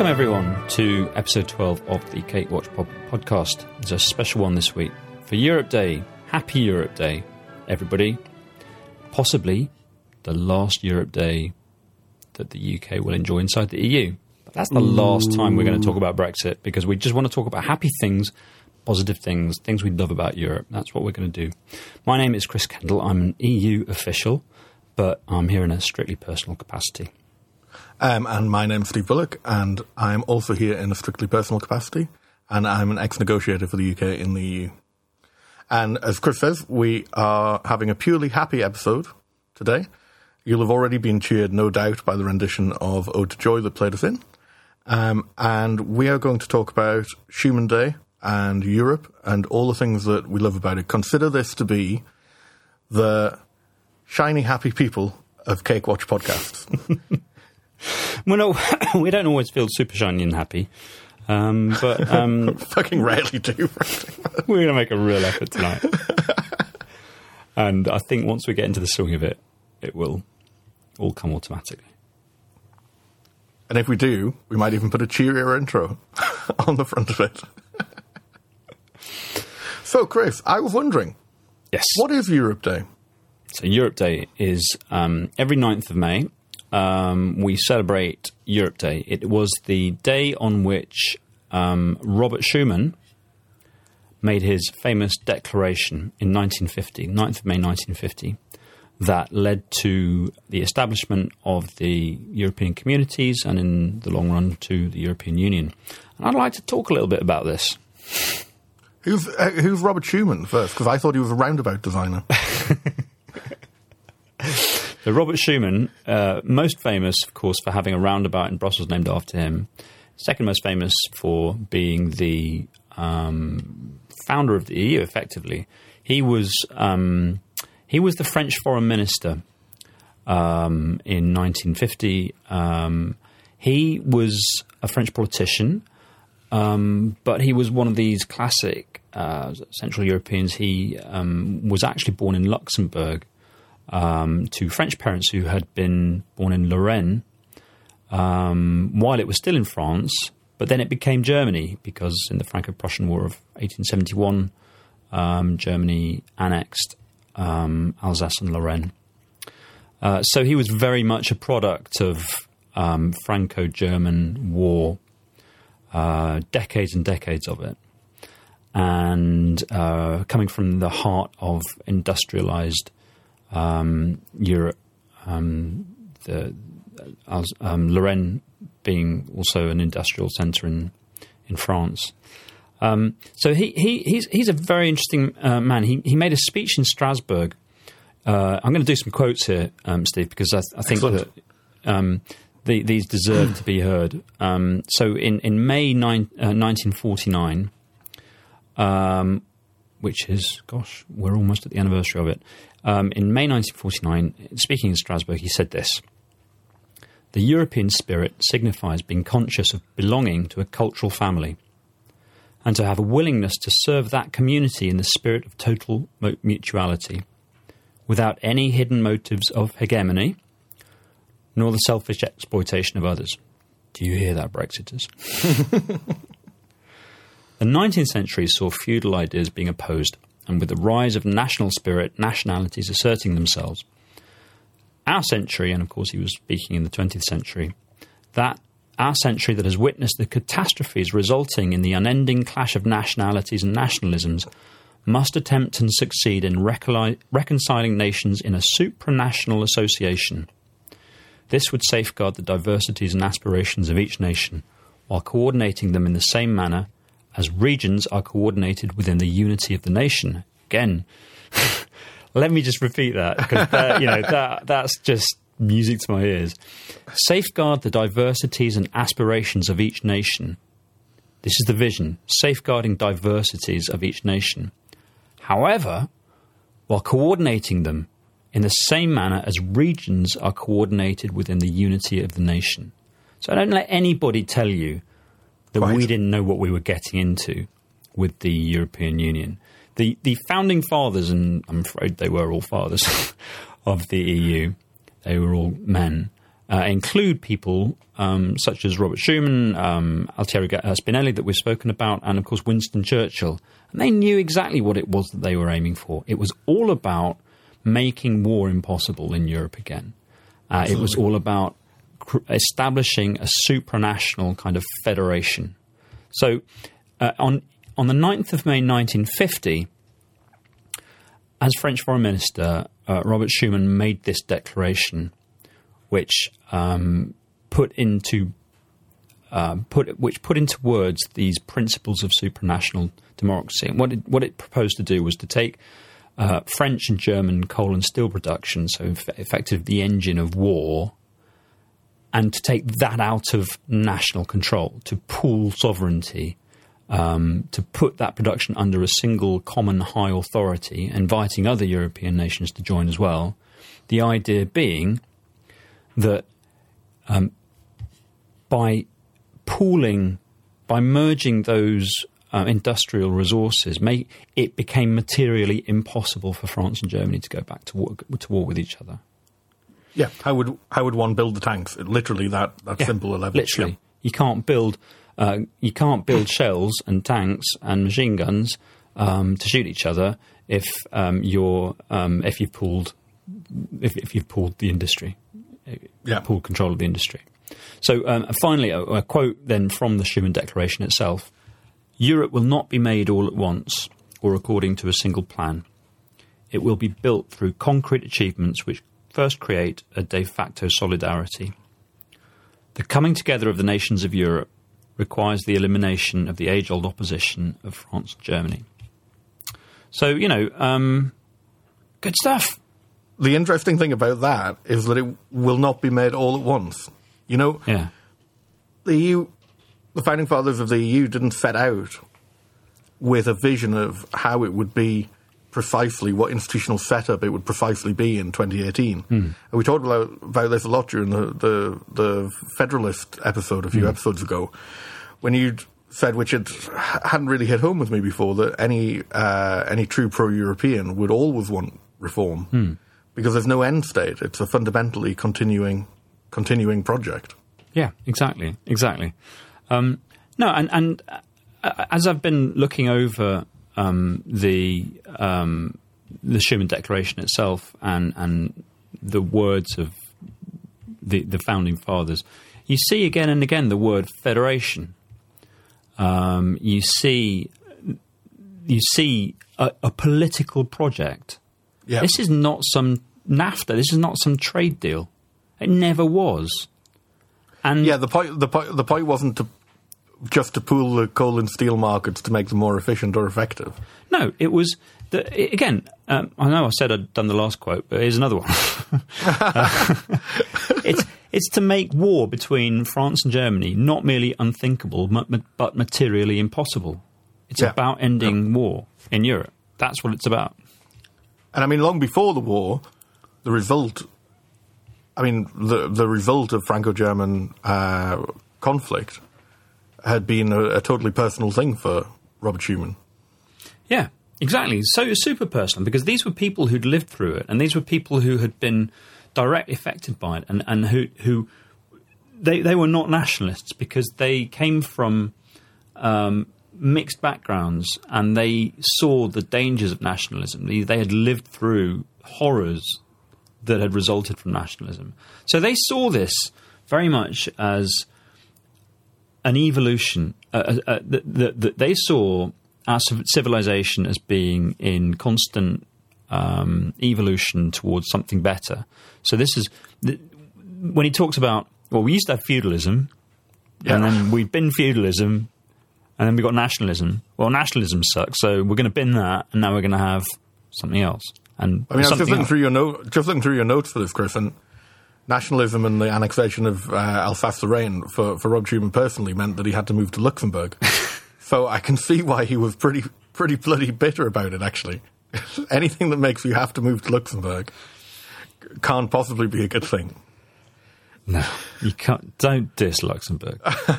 Welcome, everyone, to episode 12 of the Cake Watch pod- podcast. It's a special one this week for Europe Day. Happy Europe Day, everybody. Possibly the last Europe Day that the UK will enjoy inside the EU. But that's the last time we're going to talk about Brexit because we just want to talk about happy things, positive things, things we love about Europe. That's what we're going to do. My name is Chris Kendall. I'm an EU official, but I'm here in a strictly personal capacity. Um, and my name's Steve Bullock, and I'm also here in a strictly personal capacity, and I'm an ex-negotiator for the UK in the EU. And as Chris says, we are having a purely happy episode today. You'll have already been cheered, no doubt, by the rendition of Ode to Joy that played us in. Um, and we are going to talk about Schuman Day and Europe and all the things that we love about it. Consider this to be the shiny, happy people of Cake Watch podcasts. Well, no, we don't always feel super shiny and happy, um, but um, Fucking rarely do. we're going to make a real effort tonight. and I think once we get into the swing of it, it will all come automatically. And if we do, we might even put a cheerier intro on the front of it. so, Chris, I was wondering, Yes. what is Europe Day? So Europe Day is um, every 9th of May. Um, we celebrate Europe Day. It was the day on which um, Robert Schuman made his famous declaration in 1950, 9th of May 1950, that led to the establishment of the European communities and in the long run to the European Union. And I'd like to talk a little bit about this. Who's uh, who's Robert Schuman first? Because I thought he was a roundabout designer. So Robert Schuman, uh, most famous, of course, for having a roundabout in Brussels named after him. Second most famous for being the um, founder of the EU. Effectively, he was um, he was the French foreign minister um, in 1950. Um, he was a French politician, um, but he was one of these classic uh, Central Europeans. He um, was actually born in Luxembourg um, to French parents who had been born in Lorraine um, while it was still in France, but then it became Germany because in the Franco Prussian War of 1871, um, Germany annexed um, Alsace and Lorraine. Uh, so he was very much a product of um, Franco German war, uh, decades and decades of it. And uh, coming from the heart of industrialized um, Europe, um, the uh, um, Lorraine being also an industrial centre in in France. Um, so he, he he's he's a very interesting uh, man. He he made a speech in Strasbourg. Uh, I'm going to do some quotes here, um, Steve, because I, I think Excellent. that um, the, these deserve to be heard. Um, so in in May nine, uh, 1949 um, which is, gosh, we're almost at the anniversary of it. Um, in May 1949, speaking in Strasbourg, he said this The European spirit signifies being conscious of belonging to a cultural family and to have a willingness to serve that community in the spirit of total mutuality, without any hidden motives of hegemony, nor the selfish exploitation of others. Do you hear that, Brexiters? The 19th century saw feudal ideas being opposed, and with the rise of national spirit, nationalities asserting themselves. Our century, and of course he was speaking in the 20th century, that our century that has witnessed the catastrophes resulting in the unending clash of nationalities and nationalisms, must attempt and succeed in recoli- reconciling nations in a supranational association. This would safeguard the diversities and aspirations of each nation, while coordinating them in the same manner as regions are coordinated within the unity of the nation. Again, let me just repeat that because you know that that's just music to my ears. Safeguard the diversities and aspirations of each nation. This is the vision: safeguarding diversities of each nation. However, while coordinating them in the same manner as regions are coordinated within the unity of the nation. So don't let anybody tell you that Right. we didn't know what we were getting into with the European Union. The the founding fathers, and I'm afraid they were all fathers of the EU. They were all men. uh, include people um, such as Robert Schuman, um, Altiero Spinelli, that we've spoken about, and of course Winston Churchill. And they knew exactly what it was that they were aiming for. It was all about making war impossible in Europe again. Uh, it was all about establishing a supranational kind of federation. So uh, on on the 9th of May 1950, as French Foreign Minister, uh, Robert Schuman made this declaration, which um, put into uh, put which put into words these principles of supranational democracy. And what it, what it proposed to do was to take uh, French and German coal and steel production, so eff- effective the engine of war, and to take that out of national control, to pool sovereignty, um, to put that production under a single common high authority, inviting other European nations to join as well. The idea being that um, by pooling, by merging those uh, industrial resources, make, it became materially impossible for France and Germany to go back to war, to war with each other. Yeah, how would how would one build the tanks? Literally that that Yeah, simple a level. Literally, Yeah. you can't build uh, you can't build shells and tanks and machine guns um, to shoot each other if um, you're um, if you've pulled if, if you've pulled the industry, Yeah. pulled control of the industry. So um, finally, a, a quote then from the Schuman Declaration itself: "Europe will not be made all at once or according to a single plan. It will be built through concrete achievements which first create a de facto solidarity." The coming together of the nations of Europe requires the elimination of the age old opposition of France and Germany. So, you know, um, good stuff. The interesting thing about that is that it will not be made all at once. You know, Yeah. the EU, the founding fathers of the EU didn't set out with a vision of how it would be precisely, what institutional setup it would precisely be in 2018. And we talked about, about this a lot during the, the, the Federalist episode a few episodes ago, when you said, which had, hadn't really hit home with me before, that any, uh, any true pro-European would always want reform. Because there's no end state. It's a fundamentally continuing, continuing project. Yeah, exactly, exactly. Um, no, and and uh, as I've been looking over um, the um, the Schuman Declaration itself and and the words of the the founding fathers, you see again and again the word federation. Um, you see you see a, a political project. Yeah. This is not some NAFTA. This is not some trade deal. It never was. And Yeah, the point the point the point wasn't to just to pool the coal and steel markets to make them more efficient or effective. No, it was the, again. Um, I know I said I'd done the last quote, but here's another one. Uh, it's it's to make war between France and Germany not merely unthinkable, but materially impossible. It's Yeah. about ending war in Europe. That's what it's about. And I mean, long before the war, the result. I mean, the the result of Franco-German uh, conflict had been a, a totally personal thing for Robert Schuman. Yeah, exactly. So super personal because these were people who'd lived through it, and these were people who had been directly affected by it, and, and who who they they were not nationalists because they came from um, mixed backgrounds and they saw the dangers of nationalism. They, they had lived through horrors that had resulted from nationalism, so they saw this very much as an evolution. Uh, uh, uh, that, they saw our civilization as being in constant um, evolution towards something better. So this is when he talks about. Well, we used to have feudalism, and then we've been feudalism, and then we got nationalism. Well, nationalism sucks, so we're going to bin that, and now we're going to have something else. And I mean, I was just looking else. through your note, just looking through your notes for this, and nationalism and the annexation of uh, Alsace-Lorraine for for Rob Schuman personally meant that he had to move to Luxembourg. so I can see why he was pretty pretty bloody bitter about it. Actually, anything that makes you have to move to Luxembourg can't possibly be a good thing. No, you can't. Don't diss Luxembourg. you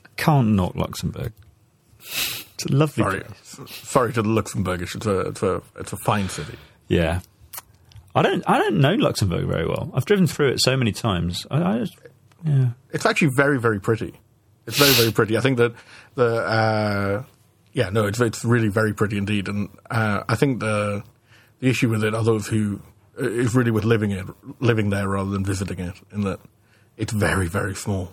can't knock Luxembourg. It's a lovely Sorry, place. Sorry to the Luxembourgish. It's a it's a it's a fine city. Yeah. I don't. I don't know Luxembourg very well. I've driven through it so many times. I, I just, yeah. It's actually very, very pretty. It's very, very pretty. I think that the uh, yeah, no, it's it's really very pretty indeed, and uh, I think the the issue with it are those who uh, really with living it, living there rather than visiting it, in that it's very, very small.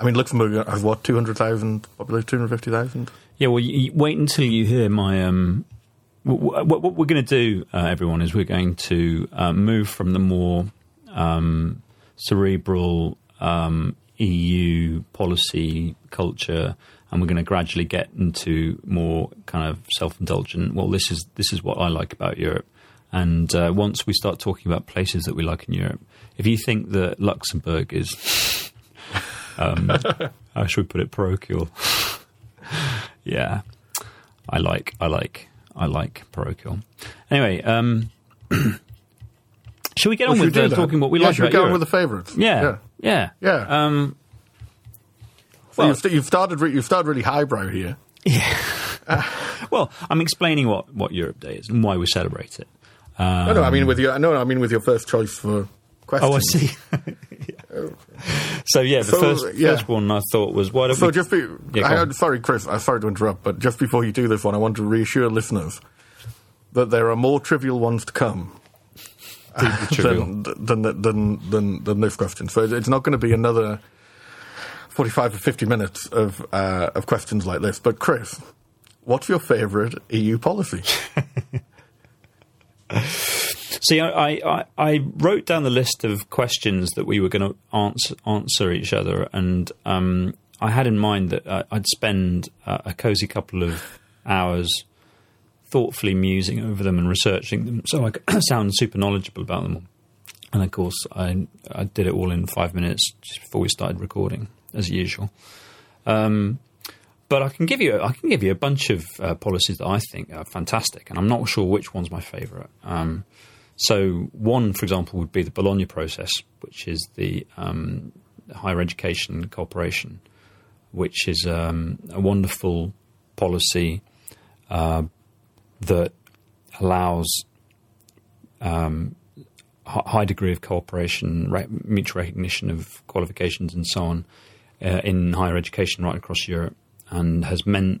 I mean, Luxembourg has what two hundred thousand population, two hundred fifty thousand. Yeah, well, you, you wait until you hear my. Um, what, what, we're going to do, uh, everyone, is we're going to uh, move from the more um, cerebral um, EU policy culture, and we're going to gradually get into more kind of self-indulgent. Well, this is this is what I like about Europe, and uh, once we start talking about places that we like in Europe, if you think that Luxembourg is, um, how should we put it, parochial? yeah, I like, I like, I like parochial. Anyway, um, should we get on with uh, talking what we yeah, like should we go on with the favourites? yeah, yeah, Yeah. Um, So well- you've, you've started. Re- you've started really highbrow here. Yeah. well, I'm explaining what, what Europe Day is and why we celebrate it. no, no. I mean with your. No, I mean with your first choice for questions. Oh, I see. so yeah, the So, first yeah. first one I thought was why don't So we? just be, Yeah, I, sorry, Chris. I'm sorry to interrupt, but just before you do this one, I want to reassure listeners that there are more trivial ones to come than, than than than than this question. So it's not going to be another forty-five or fifty minutes of uh, of questions like this. But Chris, what's your favourite EU policy? See, I, I, I wrote down the list of questions that we were going to answer, answer each other, and um, I had in mind that uh, I'd spend uh, a cozy couple of hours thoughtfully musing over them and researching them, so I could sound super knowledgeable about them. And of course, I I did it all in five minutes just before we started recording, as usual. Um, but I can give you I can give you a bunch of uh, policies that I think are fantastic, and I'm not sure which one's my favourite. Um, so one, for example, would be the Bologna process, which is the um, higher education cooperation, which is um, a wonderful policy uh, that allows um, high degree of cooperation, re- mutual recognition of qualifications, and so on uh, in higher education right across Europe, and has meant,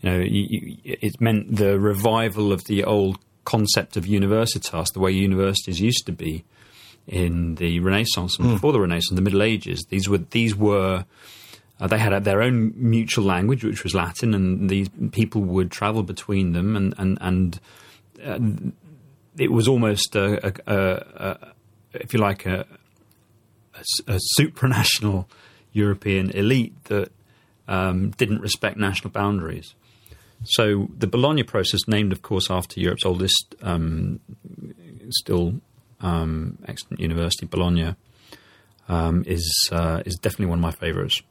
you know, you, you, it's meant the revival of the old concept of universitas, the way universities used to be in the Renaissance and before the Renaissance, the Middle Ages. These were these were. Uh, they had their own mutual language, which was Latin, and these people would travel between them, and and and uh, it was almost a, a, a, a if you like, a, supranational European elite that um, didn't respect national boundaries. So the Bologna process, named, of course, after Europe's oldest, um, still um, excellent university, Bologna, um, is uh, is definitely one of my favourites.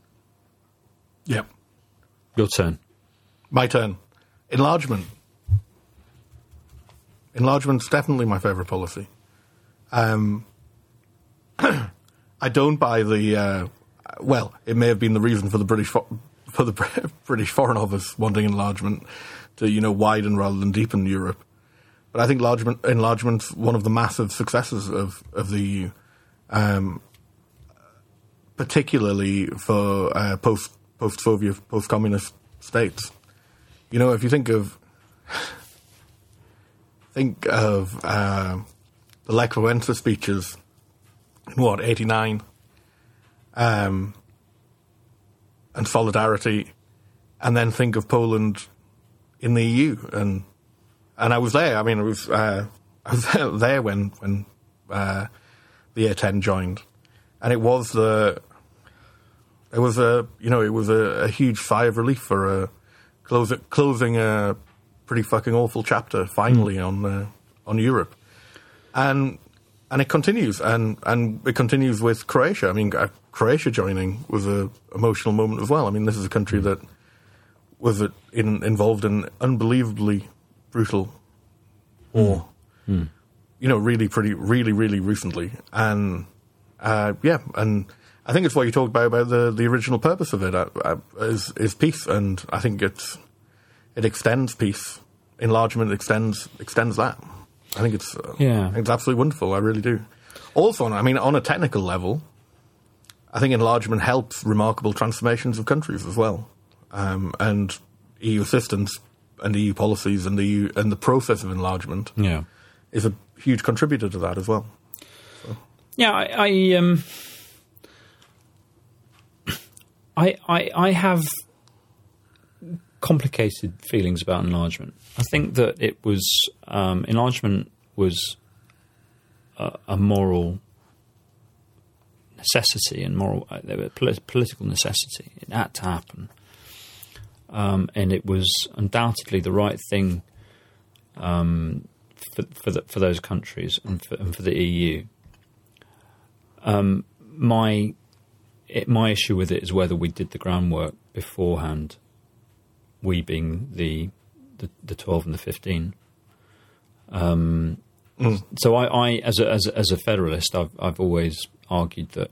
yep, Your turn. my turn. Enlargement. Enlargement's definitely my favourite policy. Um, I don't buy the. Uh, well, it may have been the reason for the British fo- for the British Foreign Office wanting enlargement to you know widen rather than deepen Europe. But I think enlargement enlargement's one of the massive successes of of the EU, um, particularly for uh, post post Soviet post communist states. You know, if you think of think of uh, the Lech Wałęsa speeches in what eighty nine, um, and solidarity, and then think of Poland in the EU, and and I was there. I mean, I was uh, I was there when when uh, the year ten joined, and it was the it was a you know it was a, a huge sigh of relief for a close, closing a pretty fucking awful chapter finally on uh, on Europe, and and it continues. And and it continues with Croatia. I mean, uh, Croatia joining was an emotional moment as well. I mean, this is a country that was in, involved in unbelievably brutal war. You know, really, pretty, really, really recently, and uh, yeah, and I think it's what you talked about about the, the original purpose of it uh, uh, is is peace, and I think it's it extends peace. Enlargement extends extends that. I think it's uh, Yeah. I think it's absolutely wonderful. I really do. Also, I mean, on a technical level, I think enlargement helps remarkable transformations of countries as well, um, and EU assistance and EU policies and the EU, and the process of enlargement Yeah. is a huge contributor to that as well. Yeah, I, I um, I, I, I have complicated feelings about enlargement. I think that it was um, enlargement was a, a moral necessity and moral uh, there political necessity. It had to happen, um, and it was undoubtedly the right thing um, for for, the, for those countries and for, and for the EU my it, my issue with it is whether we did the groundwork beforehand. We being the the, the twelve and the fifteen. Um, So I, I as a, as a, as a federalist, I've I've always argued that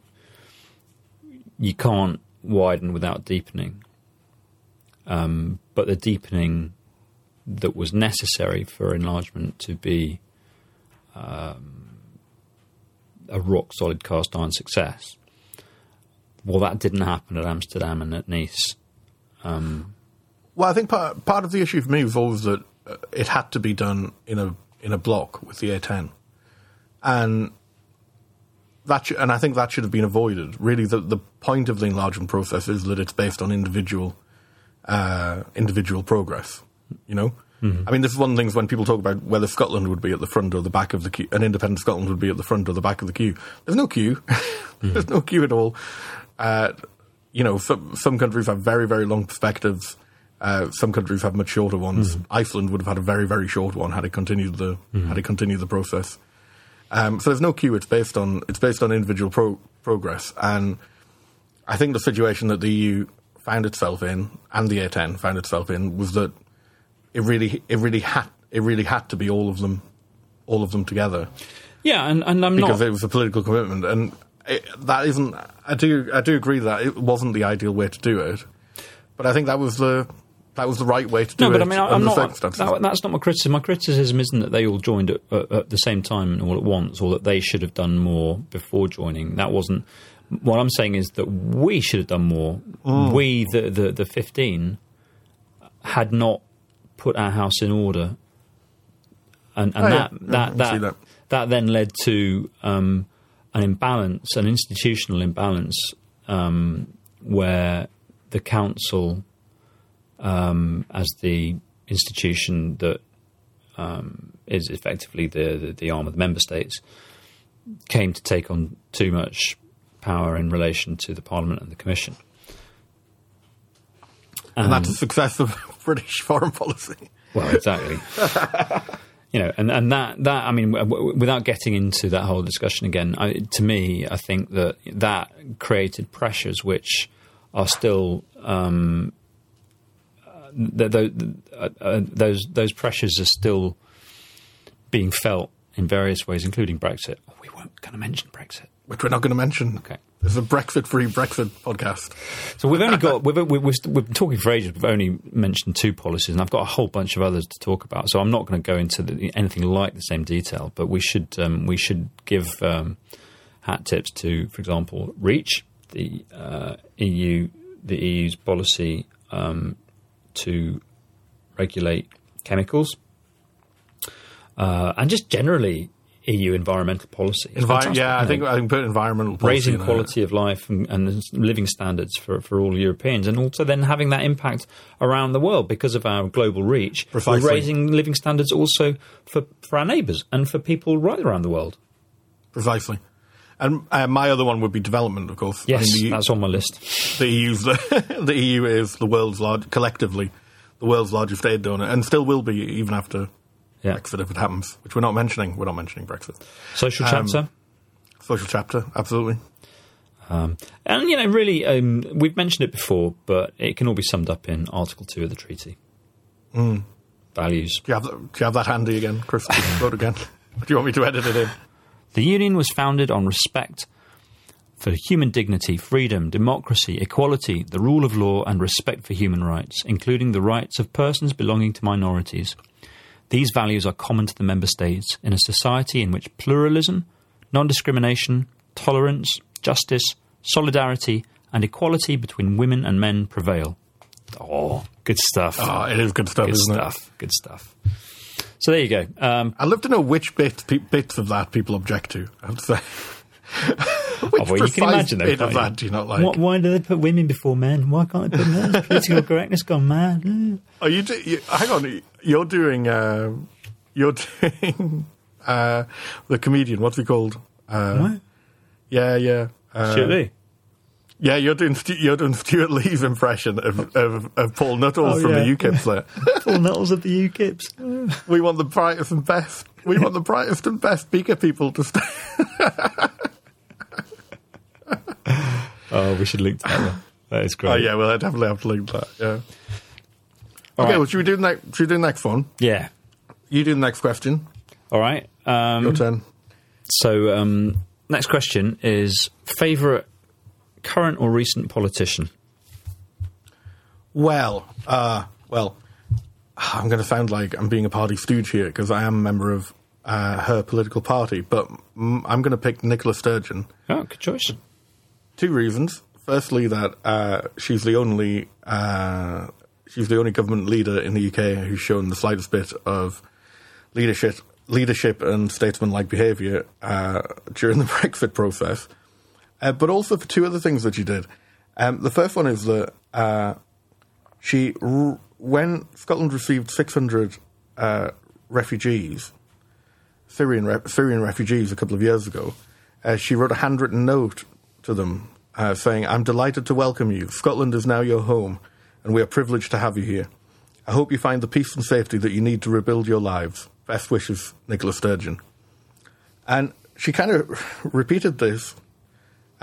you can't widen without deepening. Um, but the deepening that was necessary for enlargement to be a rock solid cast iron success. Well, that didn't happen at Amsterdam and at Nice. Well, I think part part of the issue for me was that uh, it had to be done in a in a block with the A10, and that sh- and I think that should have been avoided. Really, the the point of the enlargement process is that it's based on individual uh, individual progress. You know, I mean, this is one of the things when people talk about whether Scotland would be at the front or the back of the queue, an independent Scotland would be at the front or the back of the queue. There's no queue. There's no queue at all. Uh, you know, some, some countries have very, very long perspectives. Uh, some countries have much shorter ones. Iceland would have had a very, very short one had it continued the had it continued the process. Um, so there's no queue. It's based on it's based on individual pro- progress, and I think the situation that the EU found itself in and the A10 found itself in was that it really it really had it really had to be all of them all of them together Yeah, and, and I'm because not. it was a political commitment, and it, that isn't. I do I do agree that it wasn't the ideal way to do it, but I think that was the that was the right way to do it. no, but I mean, I, I'm not. That, that's not my criticism. My criticism isn't that they all joined at, at, at the same time and all at once, or that they should have done more before joining. That wasn't. What I'm saying is that we should have done more. Mm. We, the, the the 15, had not put our house in order, and, and Oh, that Yeah, that that, that that. then led to um, an imbalance, an institutional imbalance, um, where the council, um, as the institution that um, is effectively the, the the arm of the member states, came to take on too much power in relation to the Parliament and the Commission. and that's a success of British foreign policy. Well, exactly. you know, and, and that, that I mean, w- w- without getting into that whole discussion again, I, to me, I think that that created pressures which are still um, uh, th- th- uh, uh, those those pressures are still being felt in various ways, including Brexit. Oh, we weren't going to mention Brexit. Which we're not going to mention. Okay. This is a Brexit-free Brexit podcast. So we've only got we've, we've, we've we've been talking for ages. We've only mentioned two policies, and I've got a whole bunch of others to talk about. So I'm not going to go into the, anything like the same detail. But we should um, we should give um, hat tips to, for example, REACH, the uh, EU the EU's policy um, to regulate chemicals, uh, and just generally EU environmental policy. Envi- yeah, I think I think put environmental policy raising quality of life and, and living standards for, for all Europeans, and also then having that impact around the world because of our global reach. Precisely. We're raising living standards also for, for our neighbours and for people right around the world. precisely. And uh, my other one would be development, of course. Yes, I mean, the, that's on my list. the EU's the, the EU is the world's large collectively the world's largest aid donor, and still will be even after Yeah. Brexit if it happens. Which we're not mentioning. We're not mentioning Brexit. Social Um, chapter. Social chapter, absolutely. Um, and, you know, really, um, we've mentioned it before, but it can all be summed up in Article 2 of the treaty. Mm. Values. Do you have that, do you have that handy again, Chris? Again. Do you want me to edit it in? The Union was founded on respect for human dignity, freedom, democracy, equality, the rule of law, and respect for human rights, including the rights of persons belonging to minorities. These values are common to the member states in a society in which pluralism, non discrimination, tolerance, justice, solidarity, and equality between women and men prevail. Oh, good stuff. Oh, it is good stuff, good isn't stuff. Good stuff. So there you go. Um, I'd love to know which bit, pe- bits of that people object to. I have to say. which oh, well, you can precise imagine though, bit of you? that do you not like? why, why do they put women before men? Why can't they put men? Political correctness gone mad. Mm. Are you, do, you? Hang on, you're doing. Uh, you're doing uh, the comedian. What's he called? Uh, What? Yeah, yeah. Uh, Should we? Yeah, you're doing you're doing Stewart Lee's impression of, of, of Paul Nuttall Oh, from yeah. the UKIP there. Paul Nuttall's of the UKIPs. we want the brightest and best. We want the brightest and best speaker people to stay. Oh, we should link to that one. That is great. Oh yeah, well I definitely have to link that. Yeah. All okay, right. well should we do the next? Should we do the next one? Yeah. You do the next question. All right. Um, Your turn. so, um, next question is favourite current or recent politician? Well, uh, well, I'm going to sound like I'm being a party stooge here because I am a member of uh, her political party, but I'm going to pick Nicola Sturgeon. Oh, good choice. Two reasons. Firstly, that uh, she's the only uh, she's the only government leader in the UK who's shown the slightest bit of leadership, leadership and statesman-like behaviour uh, during the Brexit process. Uh, but also for two other things that she did. Um, the first one is that uh, she, r- when Scotland received 600 uh, refugees, Syrian re- Syrian refugees a couple of years ago, uh, she wrote a handwritten note to them uh, saying, "I'm delighted to welcome you. Scotland is now your home, and we are privileged to have you here. I hope you find the peace and safety that you need to rebuild your lives. Best wishes, Nicola Sturgeon." And she kind of repeated this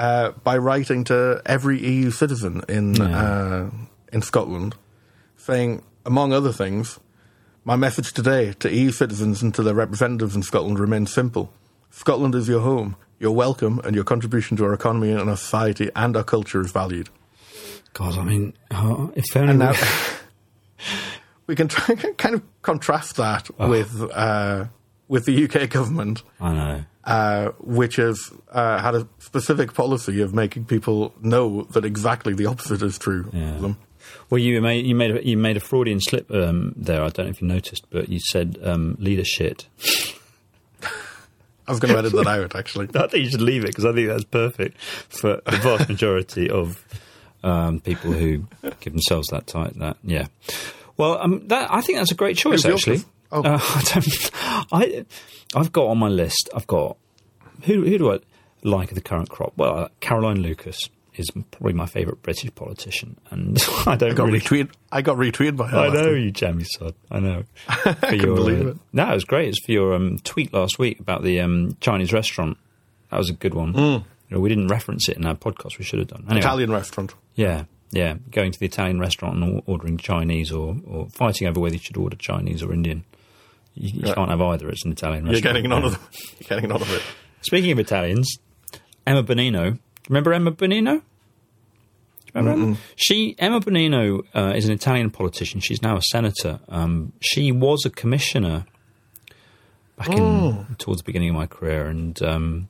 uh, by writing to every EU citizen in Yeah. uh, in Scotland, saying, among other things, my message today to EU citizens and to their representatives in Scotland remains simple: Scotland is your home. You're welcome, and your contribution to our economy and our society and our culture is valued. God, I mean, oh, if only now we can try kind of contrast that with uh, with the UK government. I know. Uh, which has uh, had a specific policy of making people know that exactly the opposite is true Yeah. of them. Well, you made you made a, you made a Freudian slip um, there. I don't know if you noticed, but you said um, leader shit. I was going to edit that out, actually. I think you should leave it because I think that's perfect for the vast majority of um, people who give themselves that tight. That yeah. Well, um, that I think that's a great choice. Actually, Oh. uh, I don't. I I've got on my list. I've got who who do I like of the current crop? Well, uh, Caroline Lucas is probably my favourite British politician, and I don't I got really retweeted. I got retweeted by her. I know you jammy sod. I know. For couldn't believe it. No, it was great. It's for your um, tweet last week about the um, Chinese restaurant. That was a good one. You know, we didn't reference it in our podcast. We should have done. Anyway. Italian restaurant. Yeah, yeah. Going to the Italian restaurant and or- ordering Chinese, or, or fighting over whether you should order Chinese or Indian. You, you Yeah. can't have either. It's an Italian You're getting none of them. You're getting none of it. Speaking of Italians, Emma Bonino. Remember Emma Bonino? Do you Remember Emma? She Emma Bonino uh, is an Italian politician. She's now a senator. Um, she was a commissioner back in towards the beginning of my career, and um,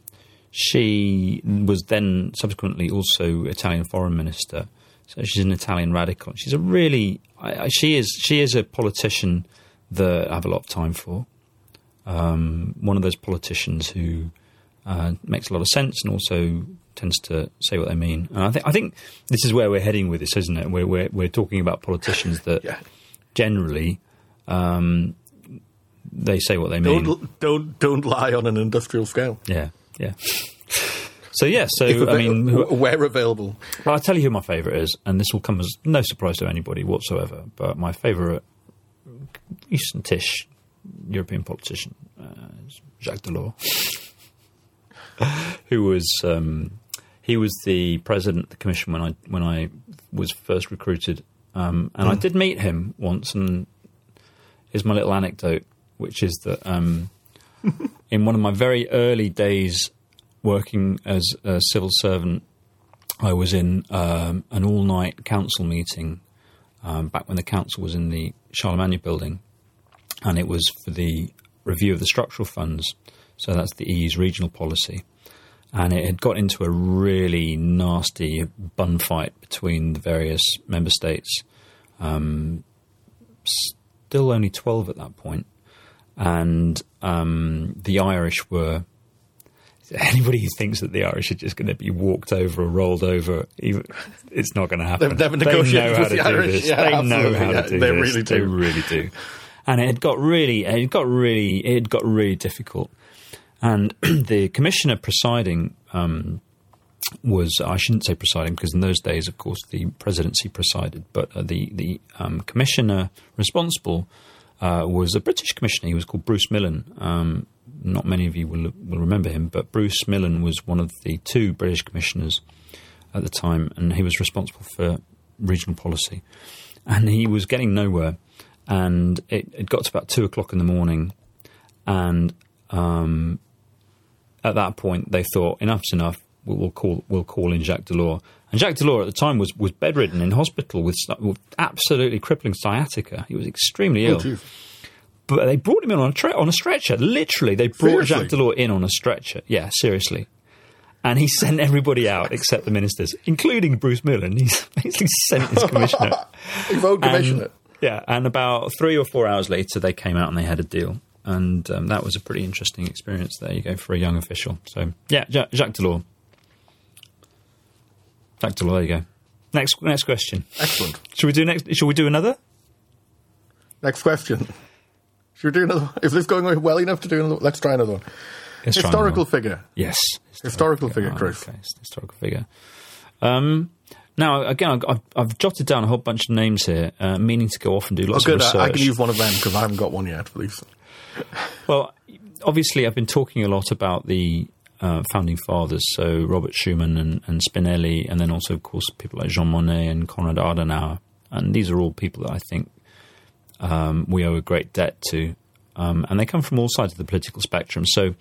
she was then subsequently also Italian foreign minister. So she's an Italian radical. She's a really I, I, she is she is a politician that I have a lot of time for um, one of those politicians who uh, makes a lot of sense and also tends to say what they mean. And I think I think this is where we're heading with this, isn't it? We're we're, we're talking about politicians that Yeah. generally um, they say what they mean. Don't don't don't lie on an industrial scale. Yeah, yeah. So yeah, so If I mean, who, where available. well, I'll tell you who my favourite is, and this will come as no surprise to anybody whatsoever. But my favourite recentish European politician uh, Jacques Delors, who was um, he was the president of the commission when I when I was first recruited, um, and I did meet him once. And here's my little anecdote, which is that um, in one of my very early days working as a civil servant I was in um, an all night council meeting um, back when the council was in the Charlemagne building. and it was for the review of the structural funds. So that's the EU's regional policy. And it had got into a really nasty bun fight between the various member states. Um, still only 12 at that point. And um, the Irish were. Anybody who thinks that the Irish are just going to be walked over or rolled over, even, it's not going to happen. They've never they negotiated know how with the do Irish. this. Yeah, they know how Yeah, to do they this. really They do. really do. And it got really, it got really, it got really difficult. And the commissioner presiding um, was, I shouldn't say presiding because in those days, of course, the presidency presided, but uh, the the um, commissioner responsible uh, was a British commissioner. He was called Bruce Millan. Um, not many of you will will remember him, but Bruce Millan was one of the two British commissioners at the time, and he was responsible for regional policy. And he was getting nowhere, and it, it got to about two o'clock in the morning, and um, at that point they thought enough's enough. We'll, we'll call we'll call in Jacques Delors. And Jacques Delors at the time was, was bedridden in hospital with, with absolutely crippling sciatica. He was extremely ill. geez. But they brought him in on a tre- on a stretcher. Literally, they brought Seriously? Jacques Delors in on a stretcher. Yeah, seriously. And he sent everybody out except the ministers, including Bruce Millan. He's basically sent his commissioner. You've commissioner. And, yeah, and about three or four hours later, they came out and they had a deal. And um, that was a pretty interesting experience. There you go for a young official. So yeah, Ja- Jacques Delors. Jacques Delors. There you go. Next, next question. Excellent. Should we do next? Should we do another? Next question. Should we do another? one? Is this going well enough to do another? one? Let's try another one. Let's Historical another figure. one. Yes. Historical figure, Oh, Chris. okay, historical figure. Um, now, again, I've- I've, jotted down a whole bunch of names here, uh, meaning to go off and do Oh, lots good. of research. I, I can use one of them because I haven't got one yet, please. Well, obviously, I've been talking a lot about the uh, founding fathers, so Robert Schuman and, and Spinelli, and then also, of course, people like Jean Monnet and Konrad Adenauer. And these are all people that I think um, we owe a great debt to. Um, and they come from all sides of the political spectrum. So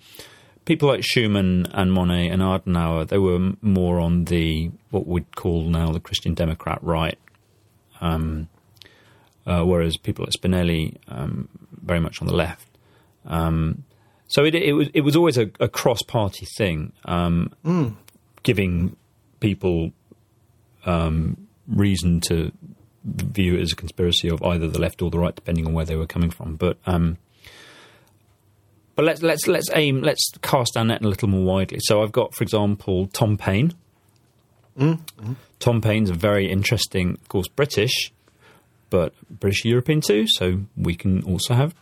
people like Schuman and Monnet and Adenauer, they were more on the what we'd call now the Christian Democrat right, um, uh, whereas people like Spinelli um, very much on the left. Um, so it, it was it was always a, a cross party thing, um, giving people um, reason to view it as a conspiracy of either the left or the right, depending on where they were coming from. But um, but let's let's let's aim let's cast our net a little more widely. So I've got, for example, Tom Paine. Tom Paine's a very interesting, of course, British, but British European too. So we can also have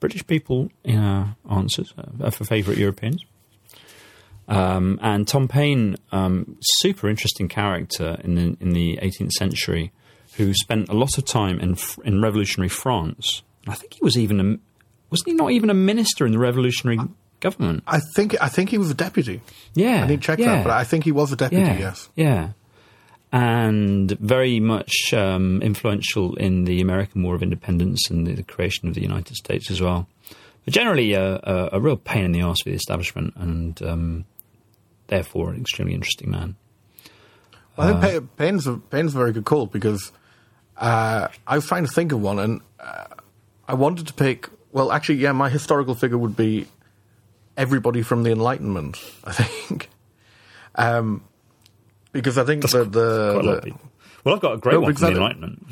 British people in our answers uh, for favourite Europeans. Um, and Tom Paine, um, super interesting character in the in the 18th century, who spent a lot of time in in revolutionary France. I think he was even a, wasn't he not even a minister in the revolutionary government? I think I think he was a deputy. Yeah, I didn't check yeah. that, but I think he was a deputy. Yeah, Yes. yeah, and very much um, influential in the American War of Independence and the, the creation of the United States as well. But generally, uh, a, a real pain in the ass for the establishment, and um, therefore an extremely interesting man. I think Paine- Paine's a, Paine's a very good call because uh, I was trying to think of one, and uh, I wanted to pick. Well, actually, yeah, my historical figure would be everybody from the Enlightenment. I think, um, because I think the lot the. Well, I've got a great No, one from the Enlightenment.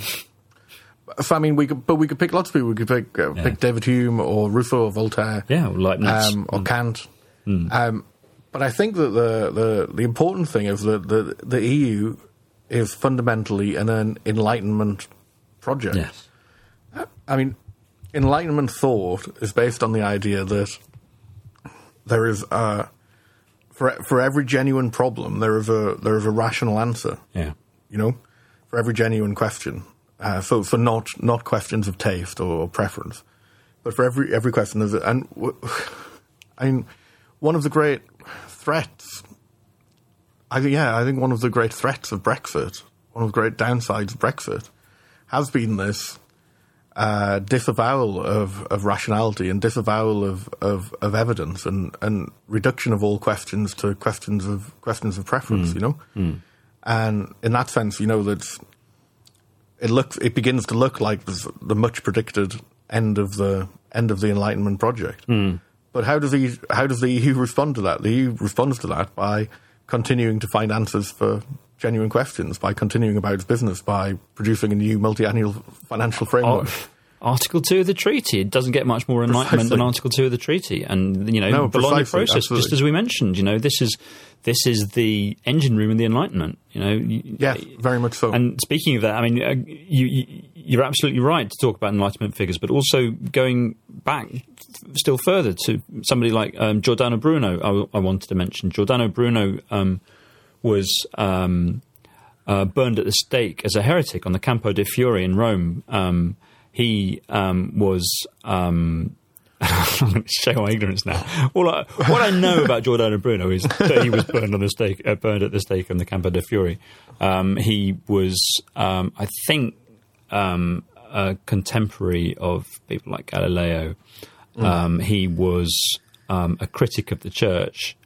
so, I mean, we could, but we could pick lots of people. We could pick uh, Yeah. pick David Hume or Rousseau or Voltaire. Yeah, or Leibniz. um, or Kant. Hmm. Um, but I think that the, the, the important thing is that the, the EU is fundamentally an, an enlightenment project. yes. I mean, enlightenment thought is based on the idea that there is a, for for every genuine problem there is a there is a rational answer. Yeah. You know, for every genuine question, uh, for for not not questions of taste or, preference, but for every every question there's a, and w- I mean, one of the great threats. I think yeah, I think one of the great threats of Brexit, one of the great downsides of Brexit, has been this uh, disavowal of, of rationality and disavowal of, of, of evidence and, and reduction of all questions to questions of questions of preference. Mm. You know, mm. and in that sense, you know that it looks it begins to look like the much predicted end of the end of the Enlightenment project. Mm. But how does the how does the EU respond to that? The EU responds to that by continuing to find answers for genuine questions, by continuing about its business, by producing a new multi-annual financial framework. Ar- Article two of the treaty. It doesn't get much more enlightenment than Article two of the treaty, and you know, No, Bologna process. absolutely. Just as we mentioned, you know, this is this is the engine room of the Enlightenment. You know, y- yes, very much so. And speaking of that, I mean, uh, you, you, you're absolutely right to talk about Enlightenment figures, but also going back still further to somebody like um, Giordano Bruno. I wanted to mention Giordano Bruno um, was um, uh, burned at the stake as a heretic on the Campo de Fiori in Rome. Um, he um, was. I'm going to show my ignorance now. All I, what I know about Giordano Bruno is that he was burned on the stake, uh, burned at the stake on the Campo de Fiori. Um, he was, I think, a contemporary of people like Galileo. Um, he was um, a critic of the church,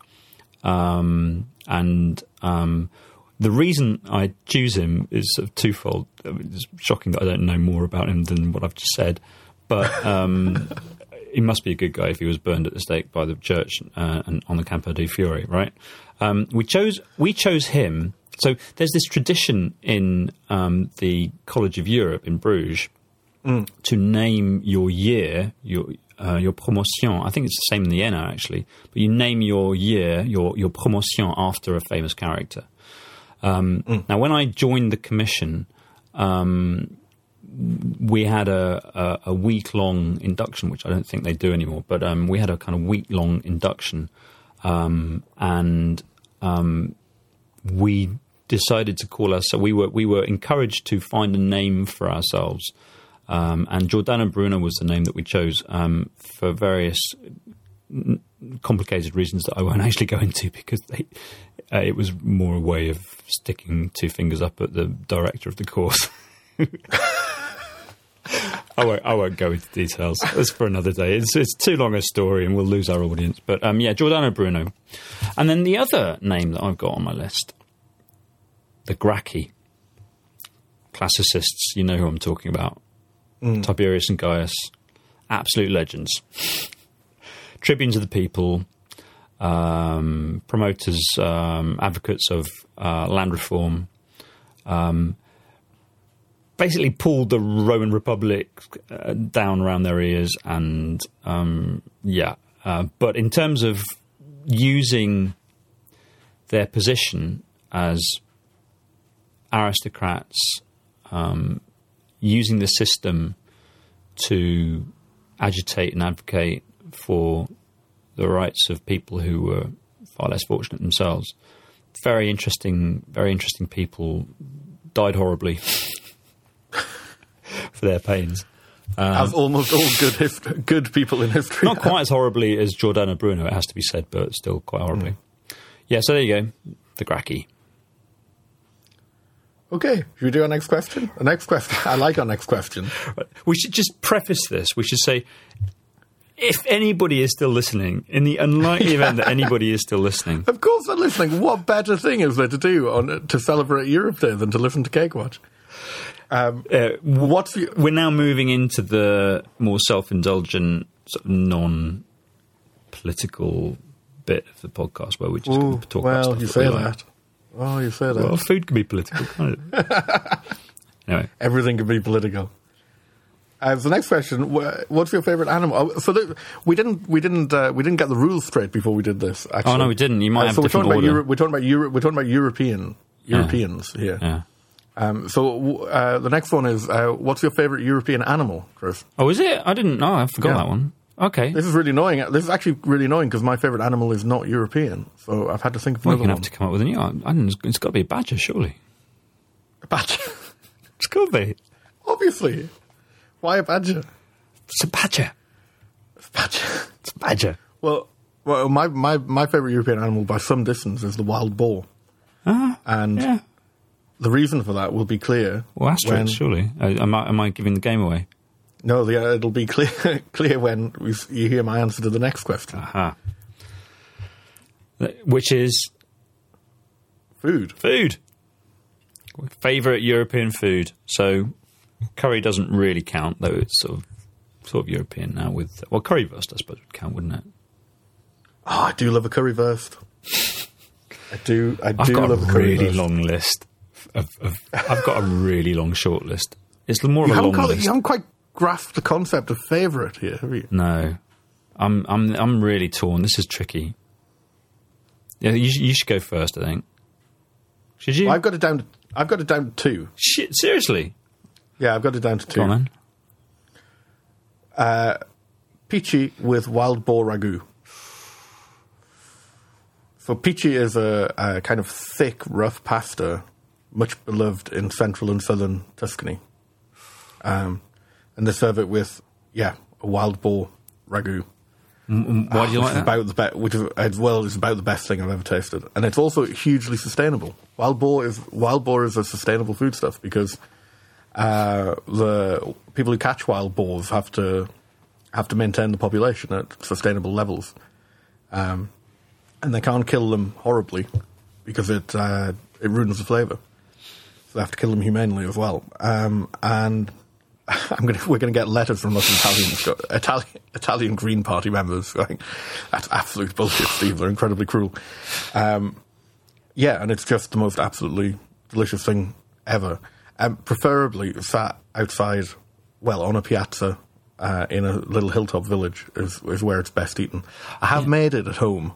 um, and um, the reason I choose him is sort of twofold. I mean, It's shocking that I don't know more about him than what I've just said, but um, he must be a good guy if he was burned at the stake by the church uh, and on the Campo de Fiori, right? Um, we chose we chose him. So there's this tradition in um, the College of Europe in Bruges to name your year, your uh, your promotion. I think it's the same in the ENA actually, but you name your year, your your promotion after a famous character. Um, Now, when I joined the commission, um, we had a, a, a week long induction, which I don't think they do anymore, but um, we had a kind of week long induction, um, and um, we decided to call us. So we were we were encouraged to find a name for ourselves, um, and Giordano Bruno was the name that we chose um, for various n- complicated reasons that I won't actually go into because they, uh, it was more a way of sticking two fingers up at the director of the course. I won't, I won't go into details. That's for another day. It's, it's too long a story and we'll lose our audience. But um, yeah, Giordano Bruno. And then the other name that I've got on my list, the Gracchi. Classicists, you know who I'm talking about. Tiberius and Gaius, absolute legends. Tribunes of the people, um, promoters, um, advocates of uh, land reform, um, basically pulled the Roman Republic uh, down around their ears, and um, yeah. Uh, but in terms of using their position as aristocrats, um, using the system to agitate and advocate for the rights of people who were far less fortunate themselves. Very interesting, very interesting people died horribly for their pains. Um, as almost all good good people in history. Not quite as horribly as Giordano Bruno, it has to be said, but still quite horribly. Mm. Yeah, so there you go. The Gracchi. Okay, should we do our next question? The next question. I like our next question. We should just preface this. We should say, if anybody is still listening, in the unlikely event that anybody is still listening, Of course, they're listening. What better thing is there to do on to celebrate Europe Day than to listen to Cake Watch? Um, uh, what's the, we're now moving into the more self-indulgent, sort of non-political bit of the podcast where we just Ooh, talk about well, stuff you that say we like. Oh, you say that. Well, food can be political, can't it? anyway, Everything can be political. Uh, so the next question: What's your favorite animal? Oh, so the, we didn't, we didn't, uh, we didn't get the rules straight before we did this. Actually. Oh, no, we didn't. You might have so we're talking. Euro- we're talking about Euro- we're talking about European Europeans here. yeah. Um, so uh, the next one is: uh, What's your favorite European animal, Chris? Oh, is it? I didn't know. I forgot Yeah. that one. Okay. This is really annoying. This is actually really annoying because my favorite animal is not European. So I've had to think of We're another going to one. have to come up with a new. I don't, know, it's got to be a badger, surely. A badger. It's got to be. Obviously. Why a badger? It's a badger. It's A badger. It's a badger. Well, well, my, my, my favorite European animal by some distance is the wild boar, Ah, and yeah. the reason for that will be clear. Well, when- surely. Uh, am, I, am I giving the game away? No, the, uh, it'll be clear clear when you hear my answer to the next question. Aha. Which is Food. food. Favorite European food. So curry doesn't really count, though it's sort of sort of European now. With well, currywurst, I suppose would count, wouldn't it? Oh, I do love a currywurst. I do. I do I've got love a a really long list. Of, of, I've got a really long short list. It's more of You a haven't, long got, list. you haven't quite grasped the concept of favourite here, have you? No, I'm I'm I'm really torn. This is tricky. Yeah, you, you should go first. I think. Should you? Well, I've got it down. To, I've got it down to two. Shit, seriously? Yeah, I've got it down to two. Go on then. Pici with wild boar ragu. So pici is a, a kind of thick, rough pasta, much beloved in central and southern Tuscany. Um, and they serve it with, yeah, a wild boar ragu. Mm, Why do you which like is that? about the be- which is, as well is about the best thing I've ever tasted, and it's also hugely sustainable. Wild boar is wild boar is a sustainable foodstuff because uh, the people who catch wild boars have to have to maintain the population at sustainable levels, um, and they can't kill them horribly because it uh, it ruins the flavour. So they have to kill them humanely as well. Um, and gonna, we're going to get letters from us Italian, Italian, Italian Green Party members going, that's absolute bullshit, Steve. They're incredibly cruel. Um, yeah, and it's just the most absolutely delicious thing ever. Um, preferably sat outside, well, on a piazza uh, in a little hilltop village is, is where it's best eaten. I have made it at home,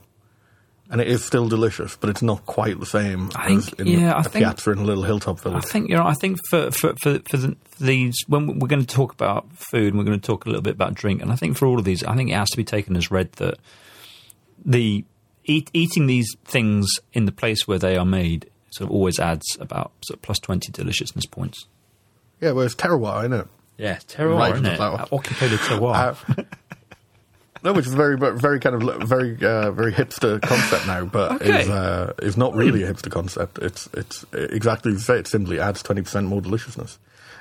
and it is still delicious, but it's not quite the same I as in yeah, a I think- piazza in a little hilltop village. I think you're right. I think for for for, for the, these when we're going to talk about food, and we're going to talk a little bit about drink, and I think for all of these, I think it has to be taken as read that the eat, eating these things in the place where they are made sort of always adds about sort of plus twenty deliciousness points. Yeah, well, it's terroir, isn't it? Yeah, terroir, Right isn't it? le terroir. Uh, no, which is very, very kind of very, uh, very hipster concept now, but Okay. is uh, is not really a hipster concept. It's it's exactly as you say. It simply adds twenty percent more deliciousness.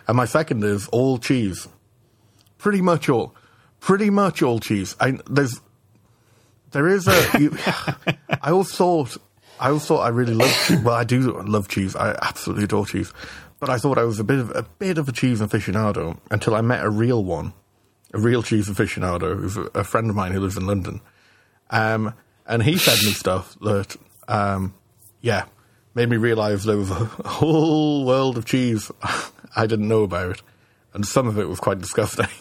And my second is all cheese, pretty much all, pretty much all cheese. I there's there is a. You, I always thought I always thought I really loved cheese. Well, I do love cheese. I absolutely adore cheese. But I thought I was a bit of a bit of a cheese aficionado until I met a real one, a real cheese aficionado, who's a, friend of mine who lives in London. Um, and he fed me stuff that, um, yeah, made me realise there was a whole world of cheese I didn't know about, and some of it was quite disgusting.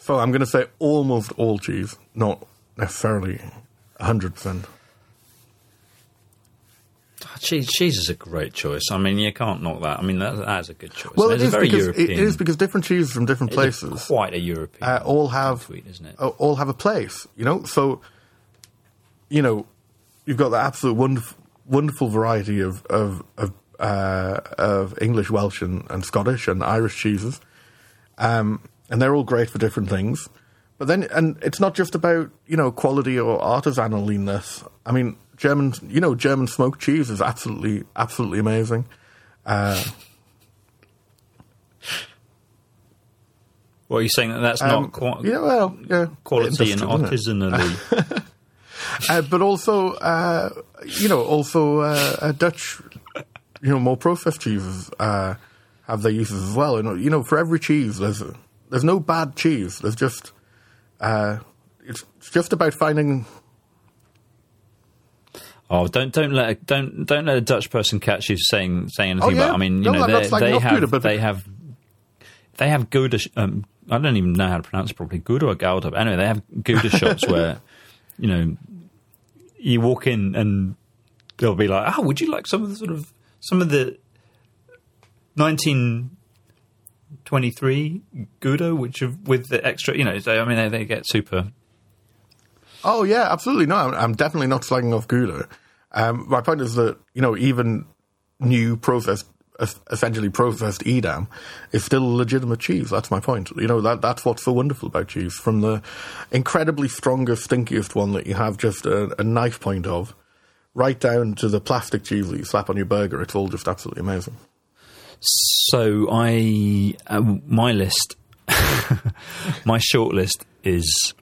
So I'm going to say almost all cheese, not necessarily hundred percent. Ah, cheese, cheese is a great choice. I mean, you can't knock that. I mean, that, that is a good choice. Well, it is because European. it is because different cheeses from different places quite a European. uh, all have tweet, isn't it? all have a place. You know, so you know you've got the absolute wonderful, wonderful variety of of of, uh, of English, Welsh, and, and Scottish and Irish cheeses, um, and they're all great for different things. But then, and it's not just about you know quality or artisanal leanness. I mean, German, you know, German smoked cheese is absolutely, absolutely amazing. Uh, Well, you're saying that that's um, not qua- yeah, well, yeah, quality and industrial, isn't it? artisanally. uh, but also, uh, you know, also uh, uh, Dutch, you know, more processed cheeses uh, have their uses as well. And you know, for every cheese, there's there's no bad cheese. There's just uh, it's just about finding. Oh, don't don't let a, don't don't let a Dutch person catch you saying saying anything Oh, yeah? about. I mean, you No, know, they, slagging they have but- they have they have Gouda. sh- Um, I don't even know how to pronounce it properly. Gouda or Gouda. But anyway, they have Gouda shops where you know you walk in and they'll be like, "Oh, would you like some of the sort of some of the 1923 Gouda, which have, with the extra, you know, so, I mean, they, they get super Oh yeah, absolutely. No, I'm, I'm definitely not slagging off Gouda. Um, my point is that you know even new processed, essentially processed Edam is still legitimate cheese. That's my point. You know that that's what's so wonderful about cheese. From the incredibly strongest, stinkiest one that you have just a, a knife point of, right down to the plastic cheese that you slap on your burger. It's all just absolutely amazing. So I, uh, my list, my short list is,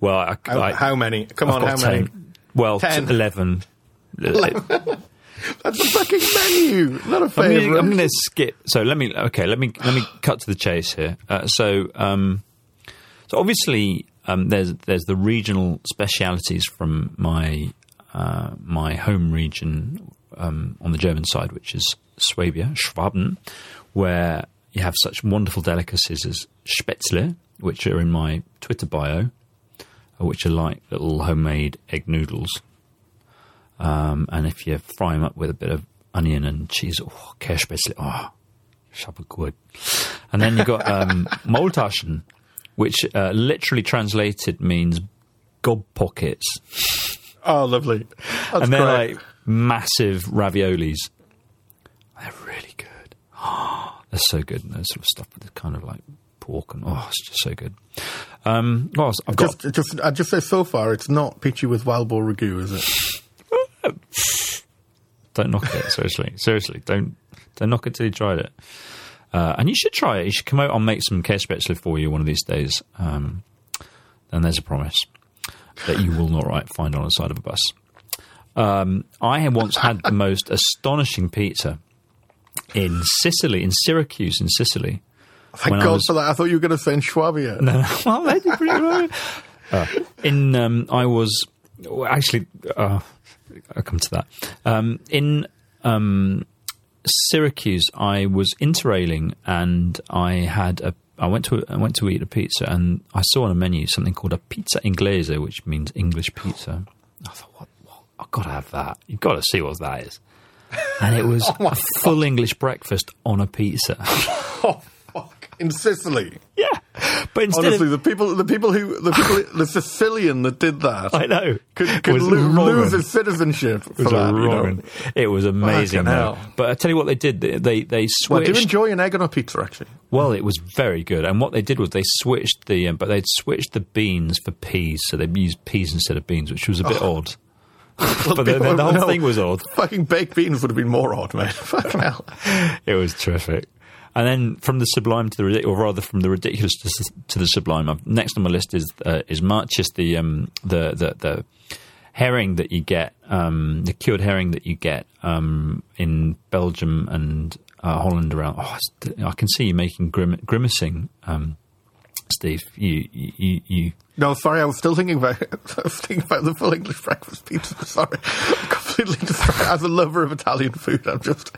well, I, How, I, how many? Come I've on, how many? Well, Ten. t- eleven. That's a fucking menu, not a I'm going to skip. So let me. Okay, let me let me cut to the chase here. Uh, so um, So obviously, um, there's there's the regional specialities from my uh, my home region um, on the German side, which is Swabia, Schwaben, where you have such wonderful delicacies as Spätzle, which are in my Twitter bio, which are like little homemade egg noodles. Um, and if you fry them up with a bit of onion and cheese, oh, Käsespätzle, oh, super good. And then you've got um, Maultaschen, which uh, literally translated means gob pockets. Oh, lovely. That's and they're great. like massive raviolis. They're really good. they're so good. And they're sort of stuffed with kind of like pork and oh, it's just so good. Um, else? I've got just, just, I'd just say so far, it's not pici with wild boar ragu, is it? don't knock it. Seriously, seriously, don't don't knock it till you tried it. Uh, and you should try it. You should come out. I'll make some Käsespätzle for you one of these days. Um, and there's a promise that you will not right, find on the side of a bus. Um, I had once had the most astonishing pizza in Sicily, in Syracuse, in Sicily. Thank When God was- for that. I thought you were going to say Schwabia. No, well, they did pretty well. Uh, in um, I was well, actually uh, I'll come to that. Um, in um, Syracuse, I was interrailing and I had a. I went to I went to eat a pizza and I saw on a menu something called a pizza inglese, which means English pizza. I thought, what? what? I've got to have that. You've got to see what that is. And it was a full English breakfast on a pizza. Oh. In Sicily. yeah, but instead Honestly, of the people, the people who, the people, the Sicilian that did that I know could, could lo- lose his citizenship for It was, that. you know. it was amazing, though. But I tell you what, they did. They they, they Well, do you enjoy an egg on a pizza? Actually, Well, it was very good. And what they did was they switched the, um, but they'd switched the beans for peas, so they used peas instead of beans, which was a bit odd. but the, the, the whole No. thing was odd. fucking baked beans would have been more odd, mate. Fucking hell. It was terrific. And then from the sublime to the ridiculous, or rather from the ridiculous to, to the sublime. I've, next on my list is uh, is maatjes, the um the the the herring that you get, um, the cured herring that you get um, in Belgium and uh, Holland around. Oh, I can see you making grim, grimacing, um, Steve. You you you. you No, sorry, I was still thinking about thinking about the full English breakfast pizza. Sorry, I'm completely distracted. As a lover of Italian food, I'm just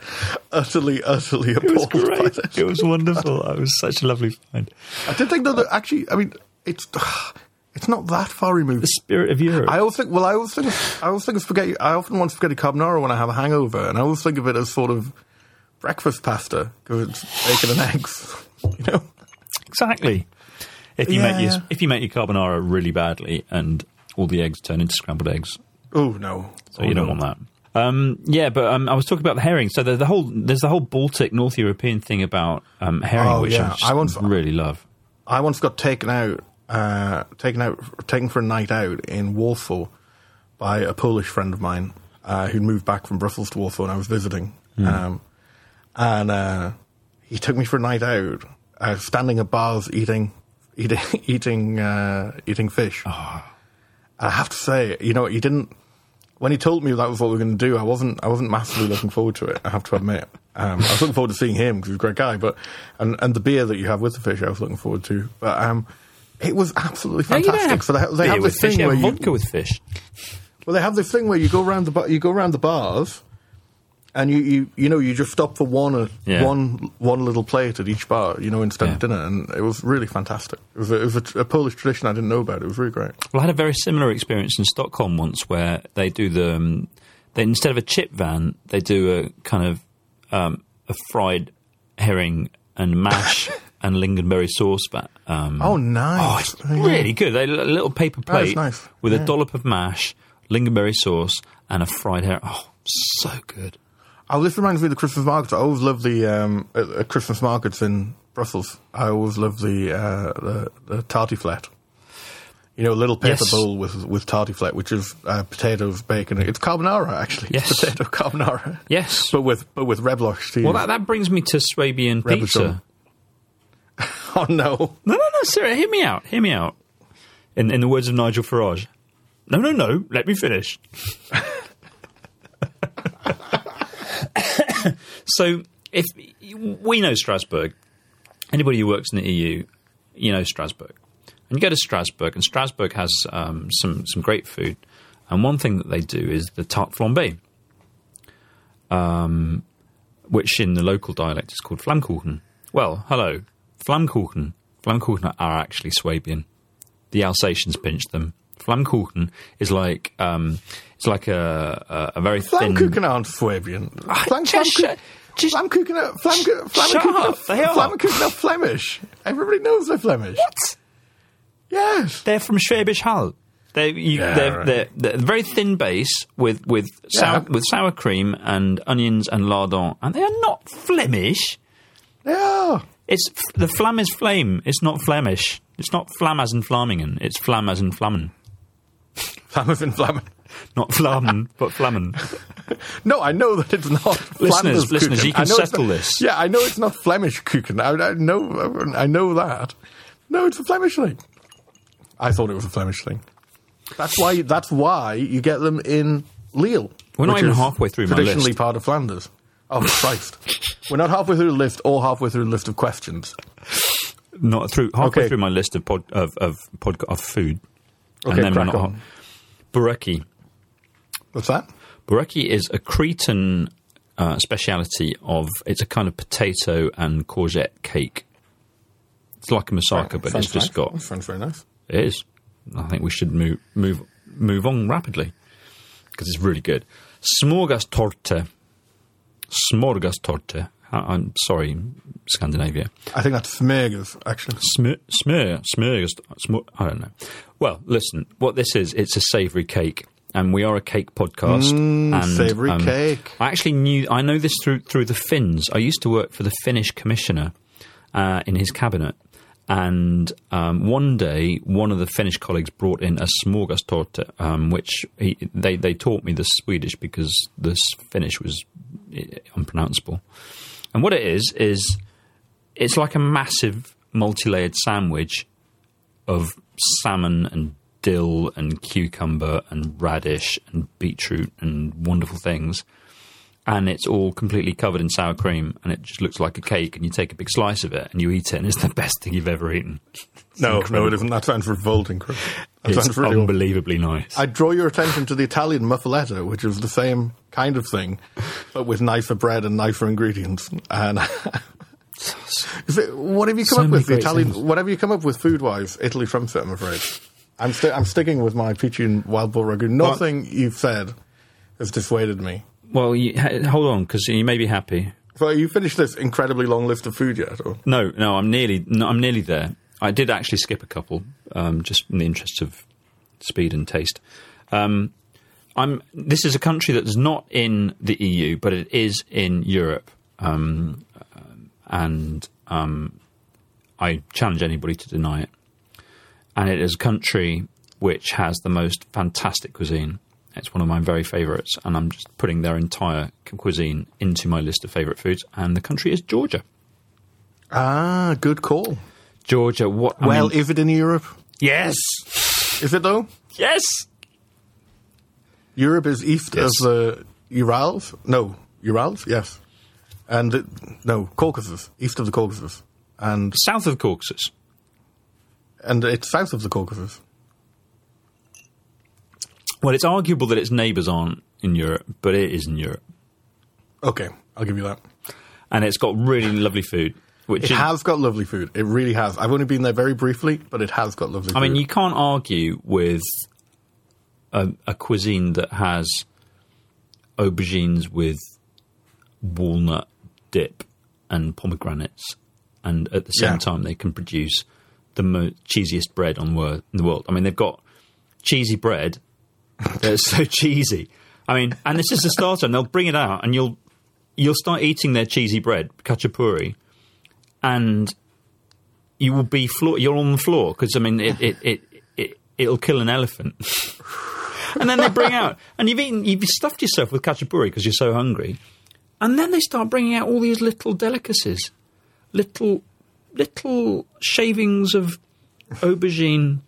utterly, utterly it was appalled by great. this. It was wonderful. It was such a lovely find. I did think though that actually, I mean, it's it's not that far removed. The spirit of Europe. I always think. Well, I always think. I always think of spaghetti. I often want spaghetti carbonara when I have a hangover, and I always think of it as sort of breakfast pasta because it's bacon and eggs. You know. Exactly. If you make Yeah. your if you make your carbonara really badly and all the eggs turn into scrambled eggs, Oh no! so you don't want that. Um, yeah, but um, I was talking about the herring. So the, the whole there's the whole Baltic North European thing about um, herring, Oh, which yeah. I, just I once- really love. I once got taken out, uh, taken out, taken for a night out in Warsaw by a Polish friend of mine uh, who'd moved back from Brussels to Warsaw, and I was visiting. Um, and uh, he took me for a night out, uh, standing at bars eating, eating, eating, uh, eating fish. And I have to say, you know, he didn't. When he told me that was what we were going to do, I wasn't. I wasn't massively looking forward to it. I have to admit. Um, I was looking forward to seeing him because he's a great guy. But and and the beer that you have with the fish, I was looking forward to. But um, it was absolutely No, you don't fantastic. so they, they beer have with this fish, thing you where have you vodka with fish. well, they have this thing where you go around the bar, you go around the bars, and you, you you know you just stop for one uh, Yeah. one one little plate at each bar, you know, instead Yeah. of dinner, and it was really fantastic. It was a, it was a, a Polish tradition I didn't know about. It was really great. Well, I had a very similar experience in Stockholm once, where they do the um, they instead of a chip van, they do a kind of um, a fried herring and mash and lingonberry sauce. But um, Oh, Oh, nice! it's really good. They a little paper plate nice. with a dollop of mash, lingonberry sauce, and a fried herring. Oh, so good. Oh, this reminds me of the Christmas markets. I always love the um, at, at Christmas markets in Brussels. I always love the uh, the, the tartiflette. You know, a little paper Yes. bowl with with tartiflette, which is uh, potatoes, bacon. It's carbonara, actually. It's Yes. potato carbonara. Yes. but with but with rebloch. Well, that, that brings me to Swabian pizza. Oh no! No, no, no, Sarah, hear me out. Hear me out. In, in the words of Nigel Farage. No, no, no. Let me finish. so, if we know Strasbourg, anybody who works in the EU, you know Strasbourg, And you go to Strasbourg, and Strasbourg has um, some some great food. And one thing that they do is the tarte flambée, um, which in the local dialect is called Flammkuchen. Well, hello, Flammkuchen. Flammkuchen are actually Swabian. The Alsatians pinched them. Flammkuchen is like um, it's like a a, a very thin. Flammkuchen aren't Swabian. Flam, just Flammkuchen, just- Flammkuchen are, Flammkuchen, Flammkuchen are, they are. Flammkuchen are Flemish. Everybody knows they're Flemish. What? Yes. They're from Schwäbisch Hall. They're, you, Yeah, they're, right. they're, they're very thin base with with sour Yeah. with sour cream and onions and lardon, and they are not Flemish. They are. It's the flam is flame. It's not Flemish. It's not flam as in Flamingen. It's flam as in Flammen. Flammers in Flammen. Not Flammen, but Flammen. No, I know that it's not Listeners, Flanders listeners, Kuchen. you can I know it's settle not- this. Yeah, I know it's not Flemish Kuchen. I, I know, I know that. No, it's a Flemish thing. I thought it was a Flemish thing. That's why. That's why you get them in Lille. We're not even halfway through my Traditionally list. part of Flanders. Oh Christ! We're not halfway through the list, or halfway through the list of questions. Not through halfway Okay. through my list of pod, of of, pod, of food, Okay, and then we're not. on. Bureki. What's that? Bureki is a Cretan uh, speciality of. It's a kind of potato and courgette cake. It's like a moussaka, but Sounds it's just nice. got. Sounds very nice. It is. I think we should move move move on rapidly because it's really good. Smorgastorte. Smorgastorte. I- I'm sorry, Scandinavia. I think that's Smegers, actually. Smir, smir, smorgast, smor, I don't know. Well, listen, what this is, it's a savoury cake. And we are a cake podcast. and, Mm, um, savoury cake. I actually knew, I know this through through the Finns. I used to work for the Finnish commissioner uh, in his cabinet. And um, one day, one of the Finnish colleagues brought in a smorgastorte, um, which he, they, they taught me the Swedish because the Finnish was eh, unpronounceable. And what it is, is it's like a massive multi-layered sandwich of salmon and dill and cucumber and radish and beetroot and wonderful things and it's all completely covered in sour cream and it just looks like a cake and you take a big slice of it and you eat it and it's the best thing you've ever eaten No, no, incredible. it isn't. That sounds revolting, Chris. That it's sounds really awful. unbelievably nice I draw your attention to the Italian muffaletta, which is the same kind of thing, but with nicer bread and nicer ingredients. And it- what have you come So up with? The Italian, things. whatever you come up with food wise, Italy trumps it. I'm afraid. I'm, sti- I'm sticking with my pici and wild boar ragu. Nothing you've said has dissuaded me. Well you, hold on because you may be happy So you finished this incredibly long list of food yet? Or? No, no, I'm nearly, no, I'm nearly there. I did actually skip a couple, um, just in the interest of speed and taste. Um, I'm. This is a country that's not in the EU, but it is in Europe, um, um, and um, I challenge anybody to deny it. And it is a country which has the most fantastic cuisine. It's one of my very favourites, and I'm just putting their entire cuisine into my list of favourite foods. And the country is Georgia. Ah, good call. Georgia, what? I well, mean- is it in Europe? yes, Is it though? yes. Europe is east Yes. of the Urals. No, Urals. Yes, and it, no Caucasus, east of the Caucasus, and South of Caucasus. and it's south of the Caucasus. Well, it's arguable that its neighbours aren't in Europe, but it is in Europe, Okay, I'll give you that. and it's got really lovely food. Which It is, has got lovely food. It really has. I've only been there very briefly, but it has got lovely food. I mean, you can't argue with a, a cuisine that has aubergines with walnut dip and pomegranates, and at the same Yeah. time they can produce the mo- cheesiest bread on wor- in the world. I mean, they've got cheesy bread that's so cheesy. I mean, and this is the starter, and they'll bring it out, and you'll you'll start eating their cheesy bread, khachapuri, and you will be floor. You're on the floor because I mean, it it, it it it'll kill an elephant. and then they bring out, and you've eaten, you've stuffed yourself with khachapuri because you're so hungry, and then they start bringing out all these little delicacies, little little shavings of aubergine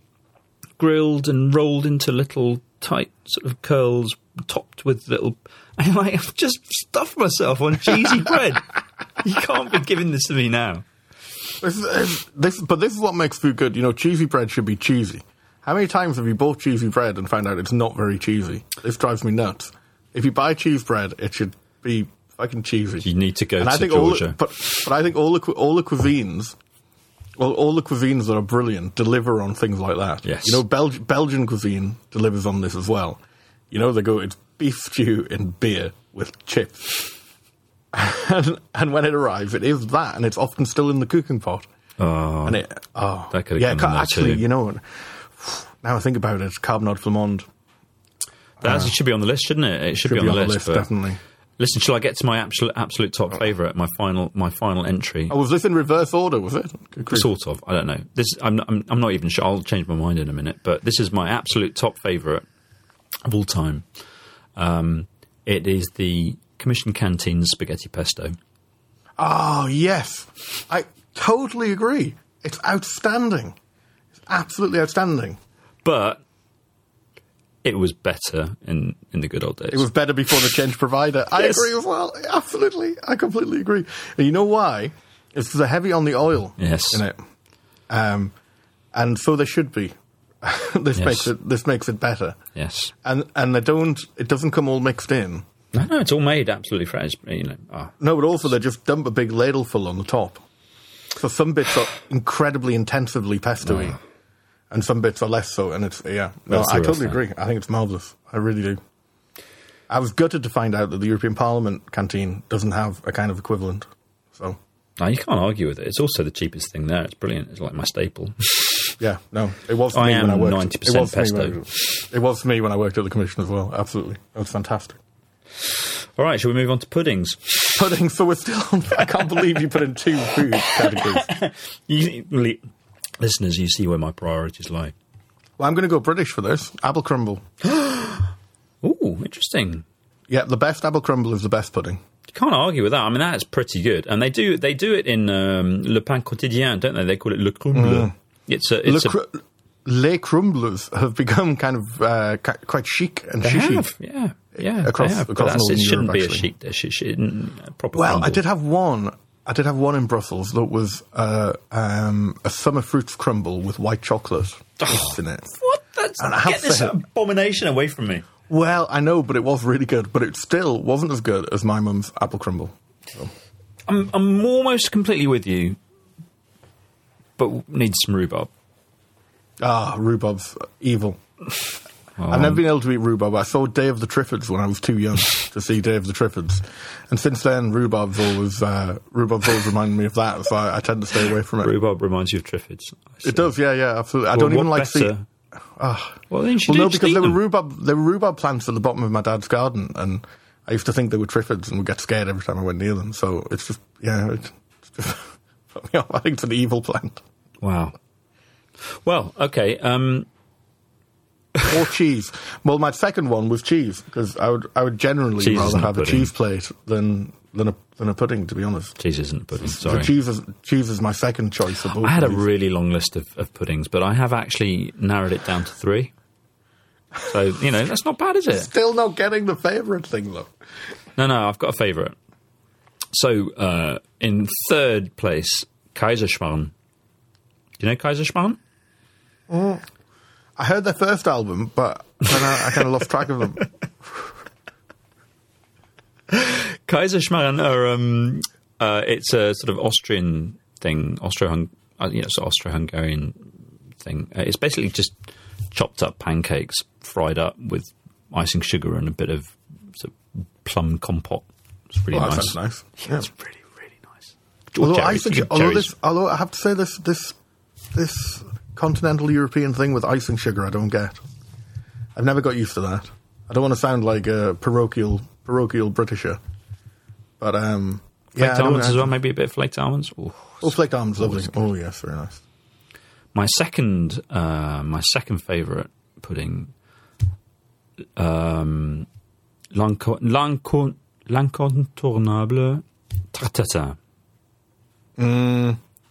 grilled and rolled into little tight sort of curls, topped with little. And I'm like, I've just stuffed myself on cheesy bread. You can't be giving this to me now. This, is, um, this, but this is what makes food good. You know, cheesy bread should be cheesy. How many times have you bought cheesy bread and found out it's not very cheesy? This drives me nuts. If you buy cheese bread, it should be fucking cheesy. You need to go and to I think Georgia. All, the- but but I think all the all the cuisines, all, all the cuisines that are brilliant deliver on things like that. Yes. You know, Belg- Belgian cuisine delivers on this as well. You know, they go it's beef stew and beer with chips. And, and when it arrives, it is that, and it's often still in the cooking pot. oh, And it, oh, That could've yeah, actually, too. you know, now I think about it, carbonade flamande that actually should be on the list, shouldn't it? It should, should be on, the list. but- definitely. Listen, shall I get to my absolute absolute top favourite, my final my final entry? Oh, was this in reverse order? Was it? Sort of. I don't know. This I'm, I'm I'm not even sure. I'll change my mind in a minute. But this is my absolute top favourite of all time. Um, it is the Commission Canteen spaghetti pesto. Oh yes, I totally agree. It's outstanding. It's absolutely outstanding. But it was better in, in the good old days. It was better before the change provider. I Yes. agree as well. Absolutely, I completely agree. And you know why? It's heavy on the oil. Yes. in it, um, and so they should be. this Yes. makes it. This makes it better. yes. And and they don't. It doesn't come all mixed in. No, no, it's all made absolutely fresh. You know, ah, No, but also they just dump a big ladle full on the top. So some bits are incredibly intensively pesto-y, and some bits are less so. And it's yeah, no, That's I totally agree. I think it's marvelous. I really do. I was gutted to find out that the European Parliament canteen doesn't have a kind of equivalent. So no, you can't argue with it. It's also the cheapest thing there. It's brilliant. It's like my staple. yeah, no, it was for I me am 90% it was me pesto. when- it was for me when I worked at the commission as well. Absolutely, it was fantastic. all right, shall we move on to puddings? Puddings. So we're still. I can't believe you put in two food categories. You, listeners, you see where my priorities lie. Well, I'm going to go British for this. Apple crumble. Ooh, interesting. Yeah, the best apple crumble is the best pudding. You can't argue with that. I mean, that's pretty good. And they do they do it in um, Le Pain Quotidien, don't they? They call it Le Crumble. It's a, Le it's a, cr- Les crumblers have become kind of uh, quite chic and they shishy. have, yeah, yeah, Across- they have. But across that's, it shouldn't Europe, be a chic dish. It should a proper. Well, crumble. I did have one. I did have one in Brussels that was uh, um, a summer fruits crumble with white chocolate chips in it. What? That's, And I get this to- abomination away from me. Well, I know, but it was really good. But it still wasn't as good as my mum's apple crumble. I'm I'm almost completely with you, but needs some rhubarb. Ah, rhubarb's evil. Oh, I've never been able to eat rhubarb. I saw Day of the Triffids when I was too young to see Day of the Triffids, and since then rhubarb's always uh, rhubarb's always reminded me of that. So I, I tend to stay away from it. Rhubarb reminds you of Triffids. It does, yeah, yeah, absolutely. I don't even like see. better? Well, then Well, no, because there were rhubarb there were rhubarb plants at the bottom of my dad's garden, and I used to think they were Triffids and would get scared every time I went near them. So it's just yeah, it's just put me off. I think it's an evil plant. Wow. Well, okay. Um, or cheese. Well, my second one was cheese because I would I would generally Cheese rather isn't have a pudding. cheese plate than than a than a pudding. To be honest, cheese isn't a pudding. so Sorry. cheese is cheese is my second choice. Of both I had a of these. really long list of, of puddings, but I have actually narrowed it down to three. So you know that's not bad, is it? Still not getting the favourite thing though. No, no, I've got a favourite. So uh, in third place, Kaiserschmarrn. Do you know Kaiserschmarrn? I heard their first album, but then I, I kind of lost track of them. Kaiserschmarrn are um, uh, it's a sort of Austrian thing, Austro, uh, you know, so Austro-Hungarian thing. Uh, it's basically just chopped up pancakes, fried up with icing sugar and a bit of, sort of plum compote. It's really Well, that nice. nice. Yeah, it's really, really nice. Although, Cherries. You although this, although I have to say this, this, this continental European thing with icing sugar, I don't get. I've never got used to that. I don't want to sound like a parochial, parochial Britisher, but um, Flaked yeah, almonds as well, maybe a bit of flaked almonds. Ooh. Oh, flaked almonds, lovely. Oh yes, very nice. My second, uh, my second favourite pudding, um, l'incontournable tarte tatin.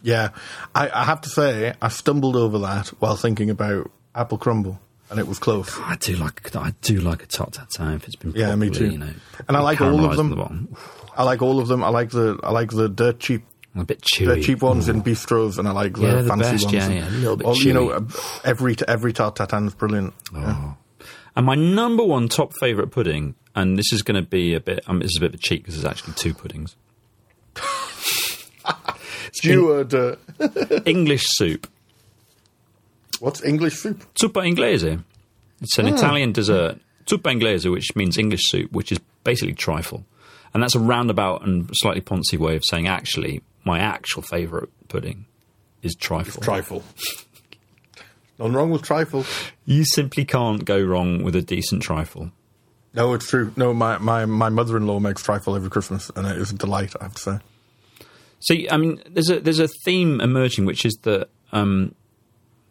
Yeah, I, I have to say, I stumbled over that while thinking about apple crumble, and it was close. I do like, I do like a tarte tatin if it's been Yeah, me too. You know, And I like all of them. the. I like all of them. I like the I like the dirt cheap A bit The chewy. cheap ones in bistros, and I like the Yeah, the fancy best, ones. yeah, yeah, a little bit Or, you know, chewy. uh, every every tarte tatin is brilliant. Yeah. And my number one top favourite pudding, and this is going to be a bit, um, this is a bit of a cheat because there's actually two puddings. Steward, uh, English soup. what's English soup? Zuppa inglese. It's an Italian dessert. Zuppa inglese, which means English soup, which is basically trifle. And that's a roundabout and slightly poncy way of saying actually, my actual favourite pudding is trifle. Trifle. Nothing wrong with trifle. you simply can't go wrong with a decent trifle. No, it's true. No, my, my, my mother in law makes trifle every Christmas, and it is a delight, I have to say. See, I mean, there's a there's a theme emerging, which is that um,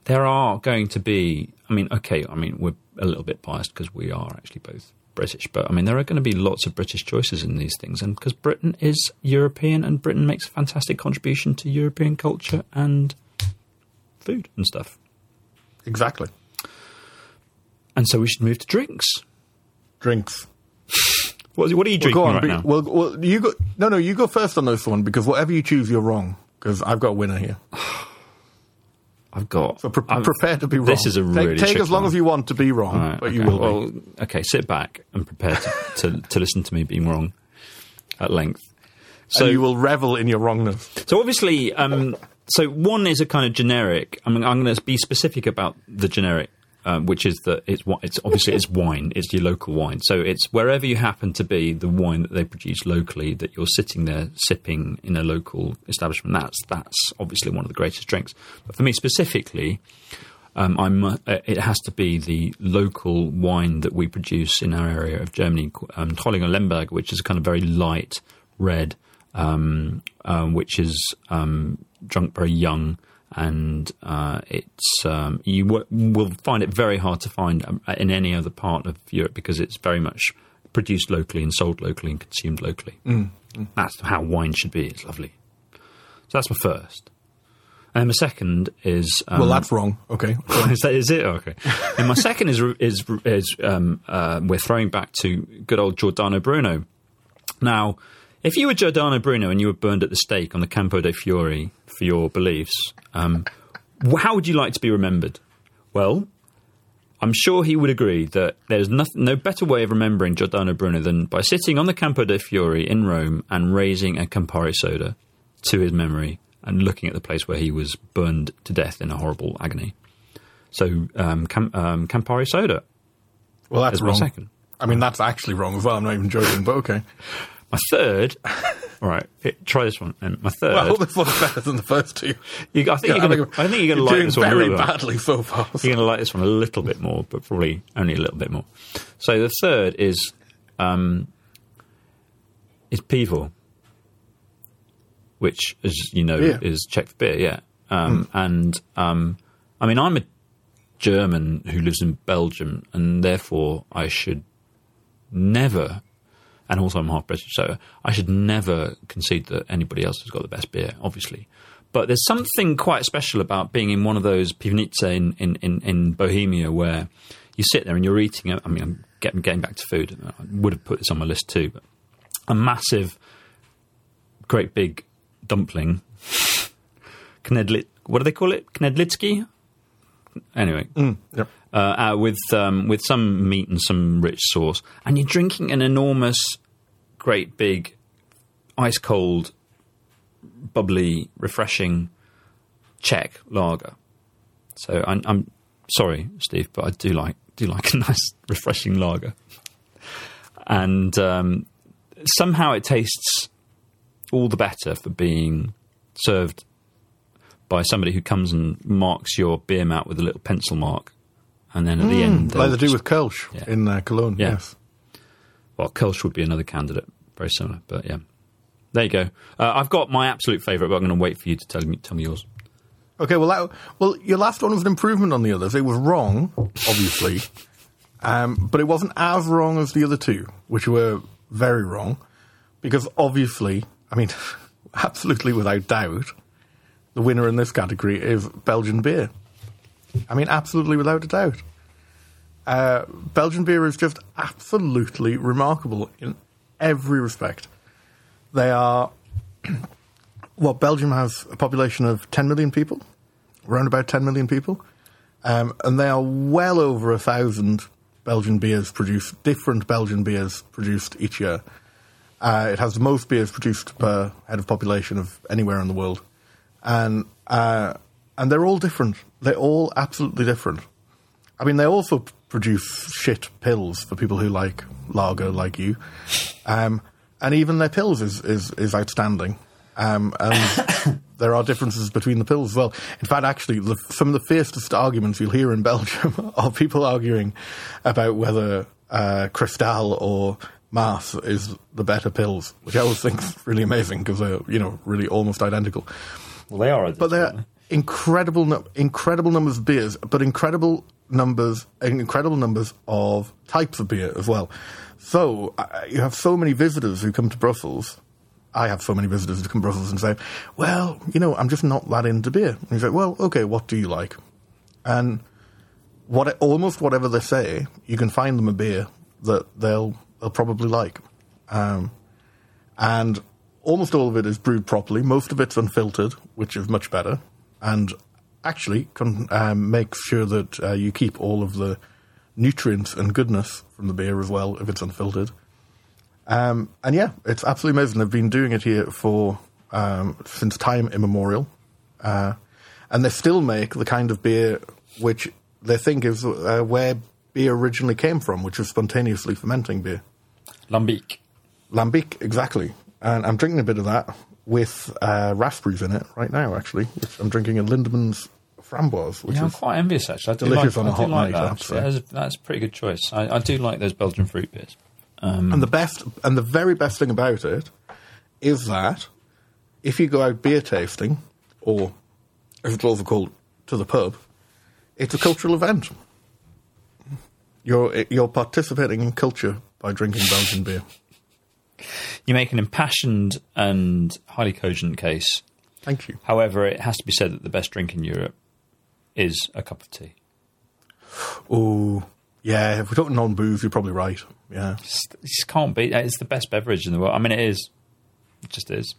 there are going to be. I mean, okay, I mean, we're a little bit biased because we are actually both British, but I mean, there are going to be lots of British choices in these things, and because Britain is European, and Britain makes a fantastic contribution to European culture and food and stuff, Exactly. and so we should move to drinks. Drinks. What, what are you Well, drinking go on. right be- now? Well, well, you go. No, no, you go first on this one because whatever you choose, you're wrong. Because I've got a winner here. I've got. So pre- I'm- prepare to be wrong. This is a take, really take tricky as long one. as you want to be wrong, Right, but okay. you will. be. Okay, sit back and prepare to, to, to listen to me being wrong at length. So and you will revel in your wrongness. So obviously, um, so one is a kind of generic. I mean, I'm going to be specific about the generic, um, which is that it's it's obviously it's wine. It's your local wine. So it's wherever you happen to be, the wine that they produce locally that you're sitting there sipping in a local establishment. That's that's obviously one of the greatest drinks. But for me specifically. Um, I'm, uh, it has to be the local wine that we produce in our area of Germany, um, Trollinger Lemberg, which is kind of very light red, um, um, which is um, drunk very young, and uh, it's um, you w- will find it very hard to find um, in any other part of Europe because it's very much produced locally and sold locally and consumed locally. That's how wine should be. It's lovely. So that's my first. And my second is um, well, that's wrong. Okay. is that is it? Okay. and my second is is is um, uh, we're throwing back to good old Giordano Bruno. Now, if you were Giordano Bruno and you were burned at the stake on the Campo de Fiori for your beliefs, um, how would you like to be remembered? Well, I'm sure he would agree that there's nothing, no better way of remembering Giordano Bruno than by sitting on the Campo dei Fiori in Rome and raising a Campari soda to his memory and looking at the place where he was burned to death in a horrible agony. So, um, Cam- um, Campari soda Well, that's wrong. second. I mean, that's actually wrong as well. I'm not even joking, but okay. My third, all right, it, try this one. And my third, Well, this one's better than the first two. you, I think Yeah, you're gonna, I think you're going to like this one very badly so far. You're going to like this one a little bit more, but probably only a little bit more. So the third is um, is Pivo, which, as you know, is Czech for beer. Yeah, um, and um, I mean, I'm a German who lives in Belgium, and therefore I should never. And also, I'm half British, so I should never concede that anybody else has got the best beer, obviously. But there's something quite special about being in one of those pivnice in, in, in, in Bohemia where you sit there and you're eating. I mean, I'm getting, getting back to food. I would have put this on my list too, but a massive, great big dumpling. Knedlit, what do they call it? Knedlitsky? Anyway, mm, Yep. Uh, uh, with um, with some meat and some rich sauce, and you're drinking an enormous, great big, ice cold, bubbly, refreshing Czech lager. So I'm, I'm sorry, Steve, but I do like do like a nice, refreshing lager, and um, somehow it tastes all the better for being served by somebody who comes and marks your beer mat with a little pencil mark, and then at the end, Like they'll do with Kölsch Yeah. in uh, Cologne. Yeah. Yes. well, Kölsch would be another candidate, very similar, but yeah. There you go. Uh, I've got my absolute favourite, but I'm going to wait for you to tell me tell me yours. Okay, well, that, well, your last one was an improvement on the others. It was wrong, obviously, um, but it wasn't as wrong as the other two, which were very wrong, because obviously, I mean, absolutely without doubt, the winner in this category is Belgian beer. I mean, absolutely without a doubt. Uh, Belgian beer is just absolutely remarkable in every respect. They are well, Belgium has a population of 10 million people, around about 10 million people, um, and they are well over a thousand Belgian beers produced, different Belgian beers produced each year. Uh, it has the most beers produced per head of population of anywhere in the world, and uh, and they're all different. They're all absolutely different. I mean, they also produce shit pils for people who like lager, like you, um, and even their pils is is, is outstanding. Um, and there are differences between the pils as well. In fact, actually, the, some of the fiercest arguments you'll hear in Belgium are people arguing about whether uh, Cristal or Maes is the better pils, which I always think is really amazing because they're you know really almost identical. Well, they are. But they're incredible, incredible numbers of beers, but incredible numbers, incredible numbers of types of beer as well. So you have so many visitors who come to Brussels. I have so many visitors who come to Brussels and say, "Well, you know, I'm just not that into beer." And you say, "Well, okay, what do you like?" And what almost whatever they say, you can find them a beer that they'll they'll probably like. Um, and almost all of it is brewed properly. Most of it's unfiltered, which is much better, and actually can, um, makes sure that uh, you keep all of the nutrients and goodness from the beer as well if it's unfiltered. Um, and yeah, it's absolutely amazing. They've been doing it here for um, since time immemorial, uh, and they still make the kind of beer which they think is uh, where beer originally came from, which is spontaneously fermenting beer. Lambic. Lambic, exactly. And I'm drinking a bit of that with uh, raspberries in it right now, actually. Which I'm drinking a Lindemans Framboise, which Yeah, I'm is quite envious actually. I do delicious like, on a I do hot like night, that. I have to actually. That's, that's a pretty good choice. I, I do like those Belgian fruit beers. And the best, and the very best thing about it is that if you go out beer tasting, or as it's also called, to the pub, it's a cultural event. You're you're participating in culture by drinking Belgian beer. You make an impassioned and highly cogent case. Thank you. However, it has to be said that the best drink in Europe is a cup of tea. Oh, yeah. If we're talking non booze, you're probably right. Yeah. It just can't be. It's the best beverage in the world. I mean, it is. It just is.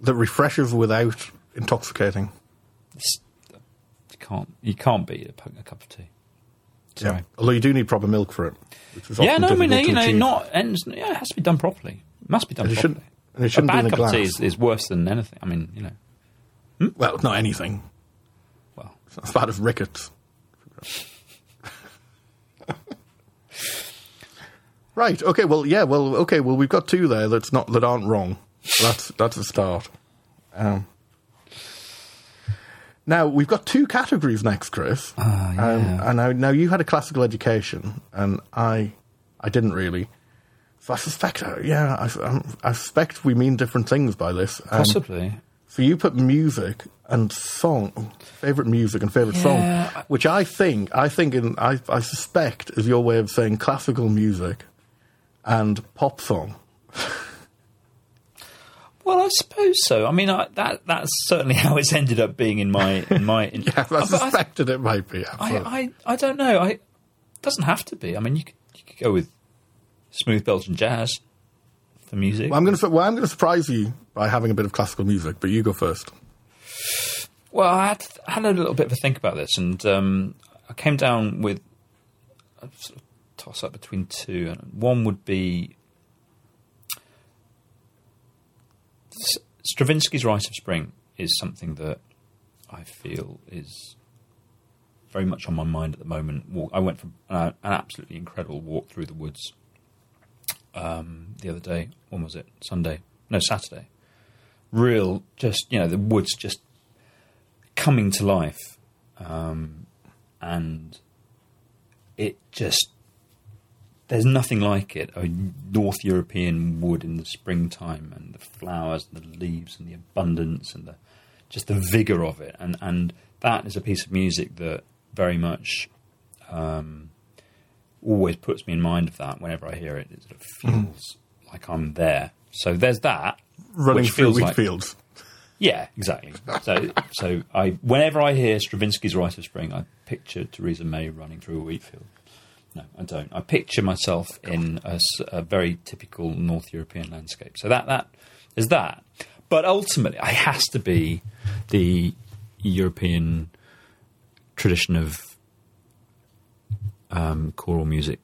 That refreshes without intoxicating. It's, you can't. You can't beat a, a cup of tea. Sorry. Yeah. Although you do need proper milk for it. Which is Yeah, no, I mean, you know, achieve. not and yeah, it has to be done properly. It must be done And it properly. shouldn't- and it a shouldn't be bad in a cup of tea is, is worse than anything. I mean, you know, Well, not anything. well, It's not as bad as rickets. right. Okay. Well, yeah. Well, okay. Well, we've got two there that's not that aren't wrong. That's that's a start. Um, now we've got two categories next, Chris. Ah, yeah. um, and now, now you had a classical education, and I, I didn't really. So I suspect, uh, yeah, I, I suspect we mean different things by this. Um, possibly. so you put music and song, favorite music and favorite Yeah, song, which I think, I think, in, I, I suspect is your way of saying classical music and pop song. Well, I suppose so. I mean, I, that that's certainly how it's ended up being in my in my. In, Yeah, I suspected it might be. I, I, I don't know. I it doesn't have to be. I mean, you could you could go with smooth Belgian jazz for music. well, I'm going to well, I'm going to surprise you by having a bit of classical music, but you go first. Well, I had, I had a little bit of a think about this, and um, I came down with a sort of toss up between two. And one would be S- Stravinsky's Rite of Spring is something that I feel is very much on my mind at the moment. I went for an, an absolutely incredible walk through the woods um, the other day. When was it? Sunday? No, Saturday. Real, just you know, the woods just coming to life, um, and it just there's nothing like it. A North European wood in the springtime, and the flowers, and the leaves, and the abundance, and the just the vigor of it, and and that is a piece of music that very much um, always puts me in mind of that. Whenever I hear it, it sort of feels like I'm there. So there's that Running through wheat like- fields. yeah, exactly. So, so I whenever I hear Stravinsky's Rite of Spring, I picture Theresa May running through a wheat field. No, I don't. I picture myself in a very typical North European landscape. So that that there's that. but ultimately, it has to be the European tradition of um, choral music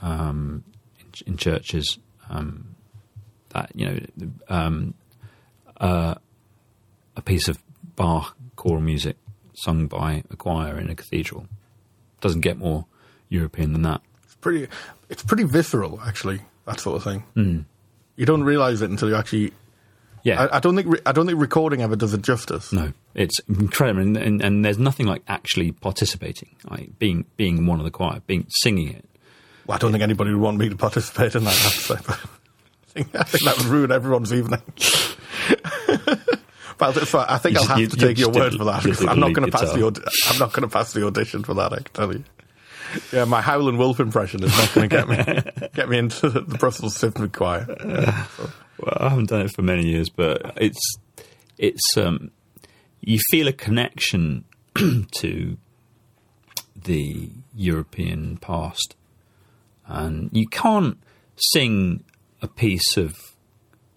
um, in, in, churches. Um, that you know, um, uh, a piece of Bach choral music sung by a choir in a cathedral doesn't get more European than that. It's pretty. It's pretty visceral, actually. That sort of thing. Mm. You don't realize it until you actually yeah, I, I, don't think re- I don't think recording ever does it justice. No, it's incredible, and, and, and there's nothing like actually participating, like being being one of the choir, being singing it. Well, I don't think anybody would want me to participate in that. I have to say, but I think, I think that would ruin everyone's evening. but I think you I'll have you, to take your word for that. I'm not going to pass the I'm not going to pass the audition for that. I can tell you. Yeah, my Howlin' Wolf impression is not going to get me get me into the Brussels Symphony Choir. So. Well, I haven't done it for many years, but it's it's um, you feel a connection to the European past, and you can't sing a piece of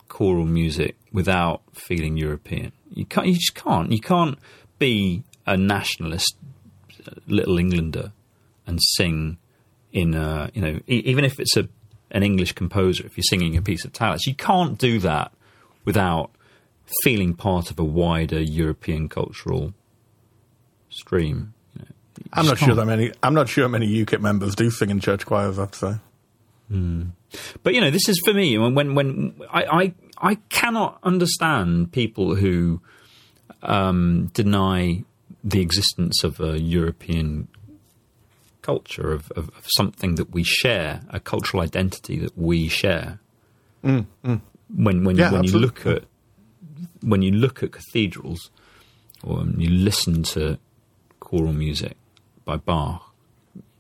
choral music without feeling European. You can't. You just can't. You can't be a nationalist, uh, little Englander, and sing in a you know even if it's a an English composer, if you're singing a piece of Tallis, you can't do that without feeling part of a wider European cultural stream. You know, I'm not can't. sure that many. I'm not sure many UKIP members do sing in church choirs. I'd say. Mm. But you know, this is for me. When when, when I, I I cannot understand people who um, deny the existence of a European culture, of, of, of, something that we share, a cultural identity that we share. Mm, mm. When when yeah, when you look at when you look at cathedrals, or you listen to choral music by Bach,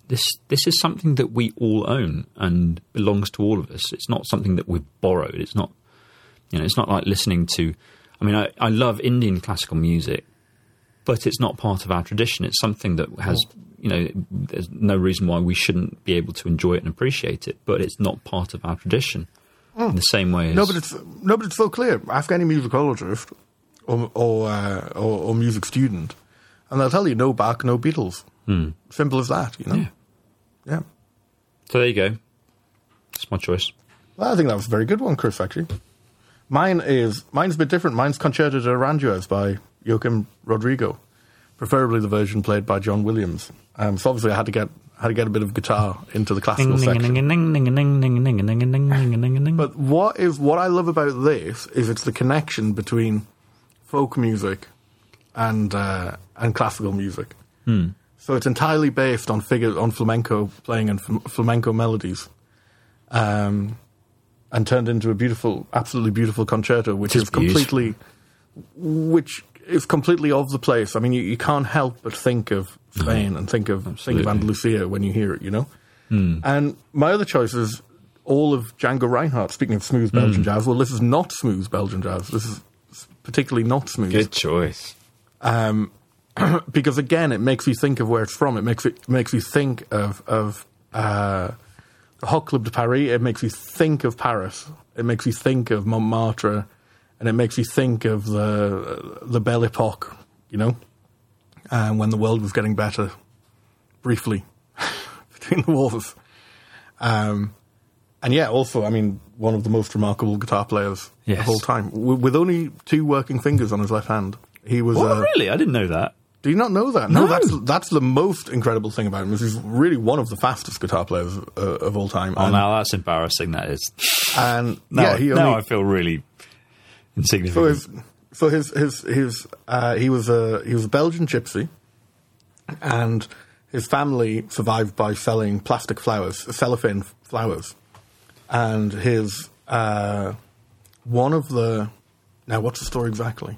this this is something that we all own and belongs to all of us. It's not something that we've borrowed. It's not you know, it's not like listening to. I mean, I, I love Indian classical music, but it's not part of our tradition. It's something that has oh you know, there's no reason why we shouldn't be able to enjoy it and appreciate it, but it's not part of our tradition mm. in the same way as. No, but it's, no, but it's so clear. Ask any musicologist or, or, uh, or, or, music student, and they'll tell you no Bach, no Beatles. Mm. Simple as that, you know? Yeah. yeah. So there you go. It's my choice. Well, I think that was a very good one, Chris, actually. Mine is mine's a bit different. Mine's Concerto de Aranjuez by Joaquín Rodrigo, preferably the version played by John Williams. Um, so obviously, I had to get had to get a bit of guitar into the classical section. But what is what I love about this is it's the connection between folk music and uh, and classical music. Hmm. So it's entirely based on figure on flamenco playing and flamenco melodies, um, and turned into a beautiful, absolutely beautiful concerto, which is completely, which is completely of the place. I mean, you, you can't help but think of Spain and think of Absolutely. think of Andalusia when you hear it, you know. Mm. And my other choice is all of Django Reinhardt. Speaking of smooth Belgian mm. jazz, well, this is not smooth Belgian jazz. This is particularly not smooth. Good choice. Um, because again, it makes you think of where it's from. It makes it makes you think of of uh, the Hot Club de Paris. It makes you think of Paris. It makes you think of Montmartre, and it makes you think of the the Belle Epoque. You know, um, when the world was getting better, briefly, between the wars. Um, and yeah, also, I mean, one of the most remarkable guitar players yes. of all time, w- with only two working fingers on his left hand. He was. Oh, uh, really? I didn't know that. Do you not know that? No, no that's that's the most incredible thing about him. Is he's really one of the fastest guitar players uh, of all time. Oh, and, now that's embarrassing. That is. And now, yeah, he only, now I feel really insignificant. So so his his his uh, he was a he was a Belgian gypsy, and his family survived by selling plastic flowers, cellophane flowers, and his uh, one of the now what's the story exactly?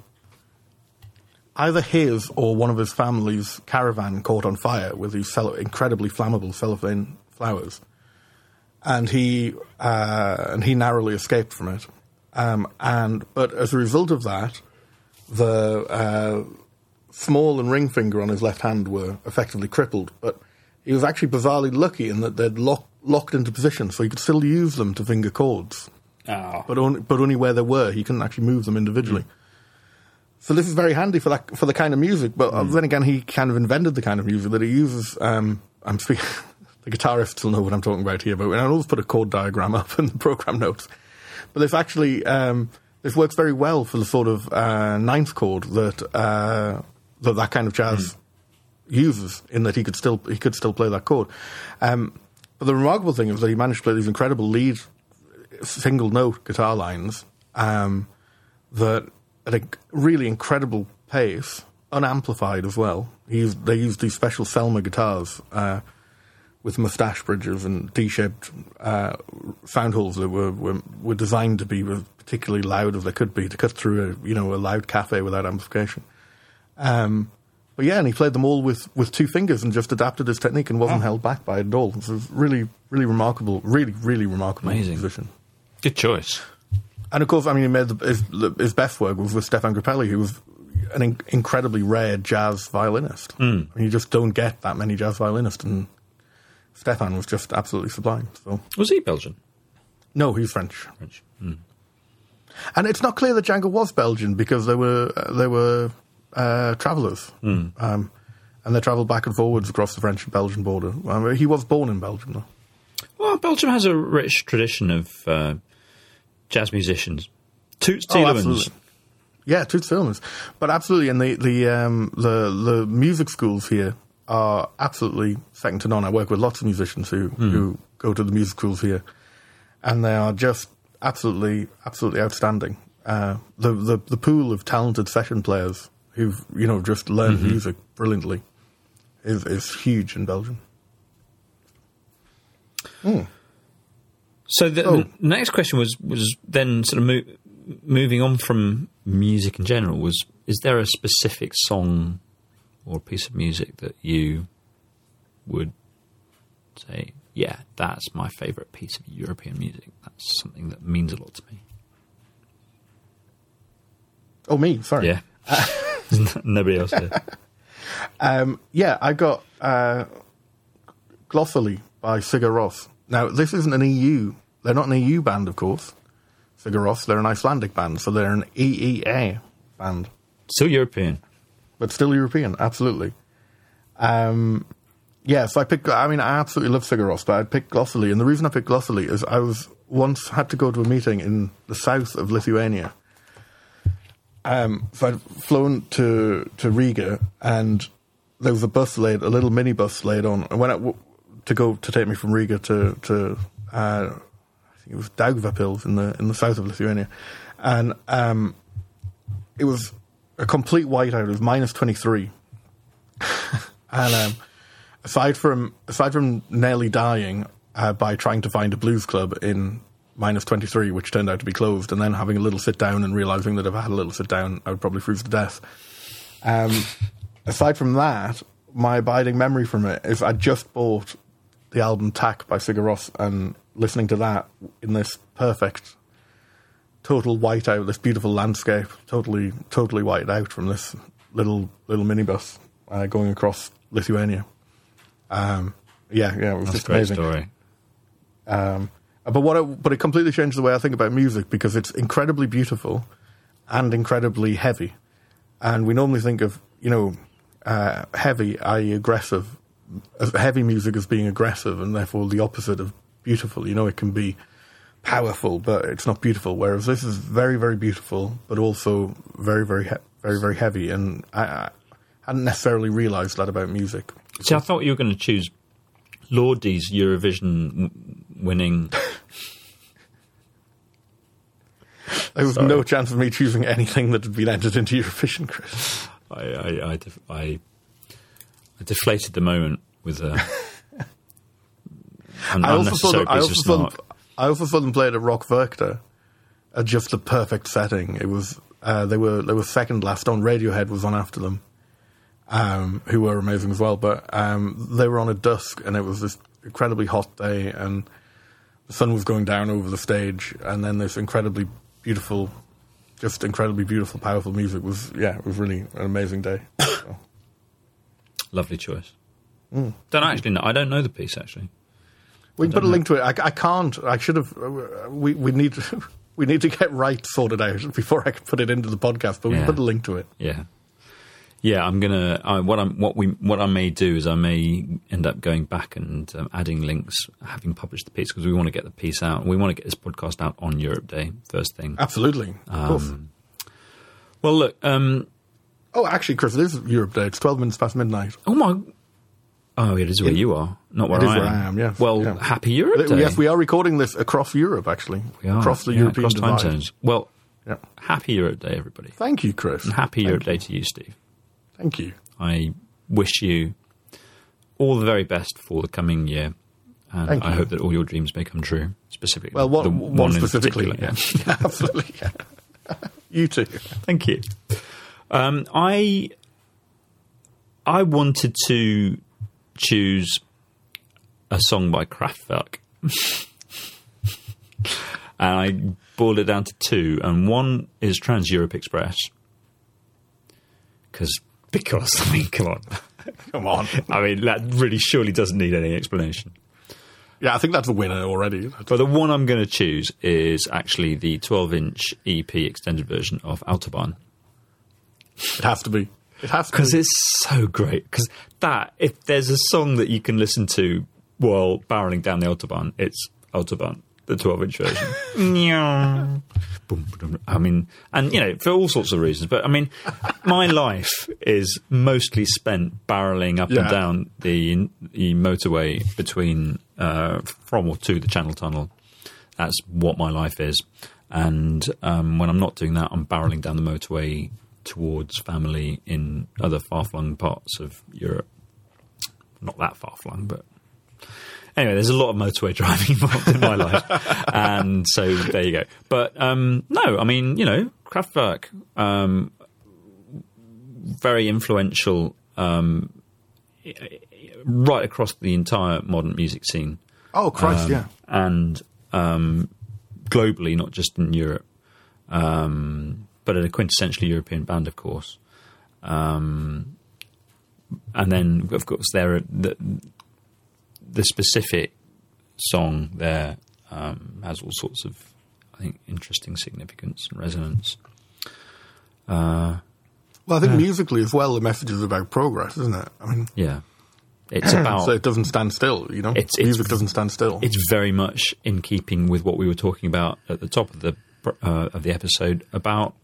Either his or one of his family's caravan caught on fire with these incredibly flammable cellophane flowers, and he uh, and he narrowly escaped from it. Um, and but as a result of that, the uh, small and ring finger on his left hand were effectively crippled, but he was actually bizarrely lucky in that they'd lock, locked into position, so he could still use them to finger chords. Oh. but only but only where there were. He couldn't actually move them individually. So this is very handy for that for the kind of music. But uh, then again, he kind of invented the kind of music that he uses. Um, I'm speaking. the guitarists will know what I'm talking about here, but I'll always put a chord diagram up in the program notes. But this actually um, this works very well for the sort of uh, ninth chord that uh, that that kind of jazz uses. In that he could still he could still play that chord. Um, but the remarkable thing is that he managed to play these incredible lead single note guitar lines um, that at a really incredible pace, unamplified as well. He used, they used these special Selmer guitars uh, with mustache bridges and D-shaped uh, sound holes that were, were were designed to be particularly loud as they could be to cut through a you know a loud cafe without amplification. Um, but yeah, and he played them all with, with two fingers and just adapted his technique and wasn't held back by it at all. It was really, really remarkable, really, really remarkable Amazing. musician. Good choice. And of course, I mean, he made the, his, his best work was with Stefan Grappelli, who was an in, incredibly rare jazz violinist. Mm. you just don't get that many jazz violinists, and Stefan was just absolutely sublime. So, Was he Belgian? no, he's French, French. and it's not clear that Django was Belgian because they were uh, they were uh, travellers, Hmm. um, and they travelled back and forwards across the French and Belgian border. Um, he was born in Belgium, though. Well, Belgium has a rich tradition of uh, jazz musicians. Toots Oh, Thielemans. absolutely. Yeah, Toots Thielemans. But absolutely, and the the um, the the music schools here are absolutely second to none. I work with lots of musicians who hmm. who go to the music schools here, and they are just absolutely absolutely outstanding. Uh, the the the pool of talented session players who've you know just learned mm-hmm. music brilliantly is is huge in Belgium. Hmm. So the, Oh. the next question was was then sort of mo- moving on from music in general. Was is there a specific song or a piece of music that you would say, yeah, that's my favourite piece of European music. That's something that means a lot to me. Oh, me, sorry. Yeah, nobody else here. Um, yeah, I got uh, by Sigur Rós. Now, this isn't an EU. They're not an EU band, of course. Sigur Rós, they're an Icelandic band, so they're an EEA band, Still European. But still European, absolutely. Um, yeah, so I picked, I mean, I absolutely love but I picked Glósóli, and the reason I picked Glósóli is I was once had to go to a meeting in the south of Lithuania. Um, so I'd flown to, to Riga, and there was a bus laid, a little mini bus laid on, and when I to go to take me from Riga to to uh, I think it was Daugavpils in the in the south of Lithuania, and um, it was a complete whiteout. It was minus twenty three, and um, aside from aside from nearly dying uh, by trying to find a blues club in minus 23, which turned out to be closed, and then having a little sit down and realizing that if I had a little sit down, I would probably freeze to death. Um, aside from that, my abiding memory from it is I just bought the album Takk by Sigur Rós and listening to that in this perfect, total whiteout, this beautiful landscape, totally, totally whited out from this little little minibus uh, going across Lithuania. Um, yeah, yeah, it was That's a just great amazing. story. Um, but what? It, but it completely changed the way I think about music because it's incredibly beautiful and incredibly heavy. And we normally think of you know uh, heavy, i.e., aggressive, heavy music as being aggressive, and therefore the opposite of beautiful. You know, it can be powerful, but it's not beautiful. Whereas this is very, very beautiful, but also very, very, he- very, very heavy. And I, I hadn't necessarily realised that about music. See, I thought you were going to choose Lordi's Eurovision winning. There was Sorry. no chance of me choosing anything that had been entered into Eurovision, Chris. I, I, I, def- I, I deflated the moment with a. an also them, I also of saw them, snark. I also saw them play at a Rock Werchter at just the perfect setting. It was uh, they were they were second last on. Radiohead was on after them, um, who were amazing as well. But um, they were on at dusk, and it was this incredibly hot day, and the sun was going down over the stage, and then this incredibly beautiful, just incredibly beautiful, powerful music was yeah, it was really an amazing day. So, Lovely choice. Mm. Don't actually know. I don't know the piece actually. We can put a link to it. I, I can't. I should have. uh, We we need. we need to get right sorted out before I can put it into the podcast. But we Yeah. can put a link to it. Yeah, yeah. I'm gonna. I, what I'm. What we. What I may do is I may end up going back and um, adding links, having published the piece because we want to get the piece out. We want to get this podcast out on Europe Day first thing. Absolutely. Of course. Well, look. Um, Oh, actually, Chris, it is Europe Day. It's 12 minutes past midnight. oh my. Oh, it is where you are, not where I am. where I am, yes, Well, yeah. happy Europe Day. Yes, we are recording this across Europe, actually. We are, Across the yeah, European across time divide. zones. Well, Yeah. happy Europe Day, everybody. Thank you, Chris. And happy Europe Day to you, Steve. Thank you. I wish you all the very best for the coming year. And Thank I you. hope that all your dreams may come true. Specifically, Well, what, the one, specifically. Yeah. Yeah, absolutely. Yeah. you too. Thank you. Um, I I wanted to choose a song by Kraftwerk, and I boiled it down to two. And one is Trans Europe Express, because because I mean, come on, Come on. I mean that really surely doesn't need any explanation. Yeah, I think that's a winner already. But the one I'm going to choose is actually the 12-inch EP extended version of Autobahn. It has to be. It has because be. it's so great. Because that, if there's a song that you can listen to while barreling down the autobahn, it's Autobahn, the 12-inch version. Meow. Boom, boom. I mean, and you know, for all sorts of reasons. But I mean, my life is mostly spent barreling up and down the the motorway between uh, from or to the Channel Tunnel. That's what my life is. And um, when I'm not doing that, I'm barreling down the motorway towards family in other far flung parts of Europe. Not that far flung, but anyway, there's a lot of motorway driving involved in my life. And so there you go. But um, no, I mean, you know, Kraftwerk, um, very influential um, right across the entire modern music scene Oh, Christ, um, yeah. and um, globally, not just in Europe, um, but a quintessentially European band, of course. Um, and then, of course, there are the, the specific song there um, has all sorts of, I think, interesting significance and resonance. Uh, Well, I think musically as well, the message is about progress, isn't it? I mean, yeah, it's about so it doesn't stand still, you know? It's- it's- Music doesn't stand still. it's very much in keeping with what we were talking about at the top of the uh, of the episode about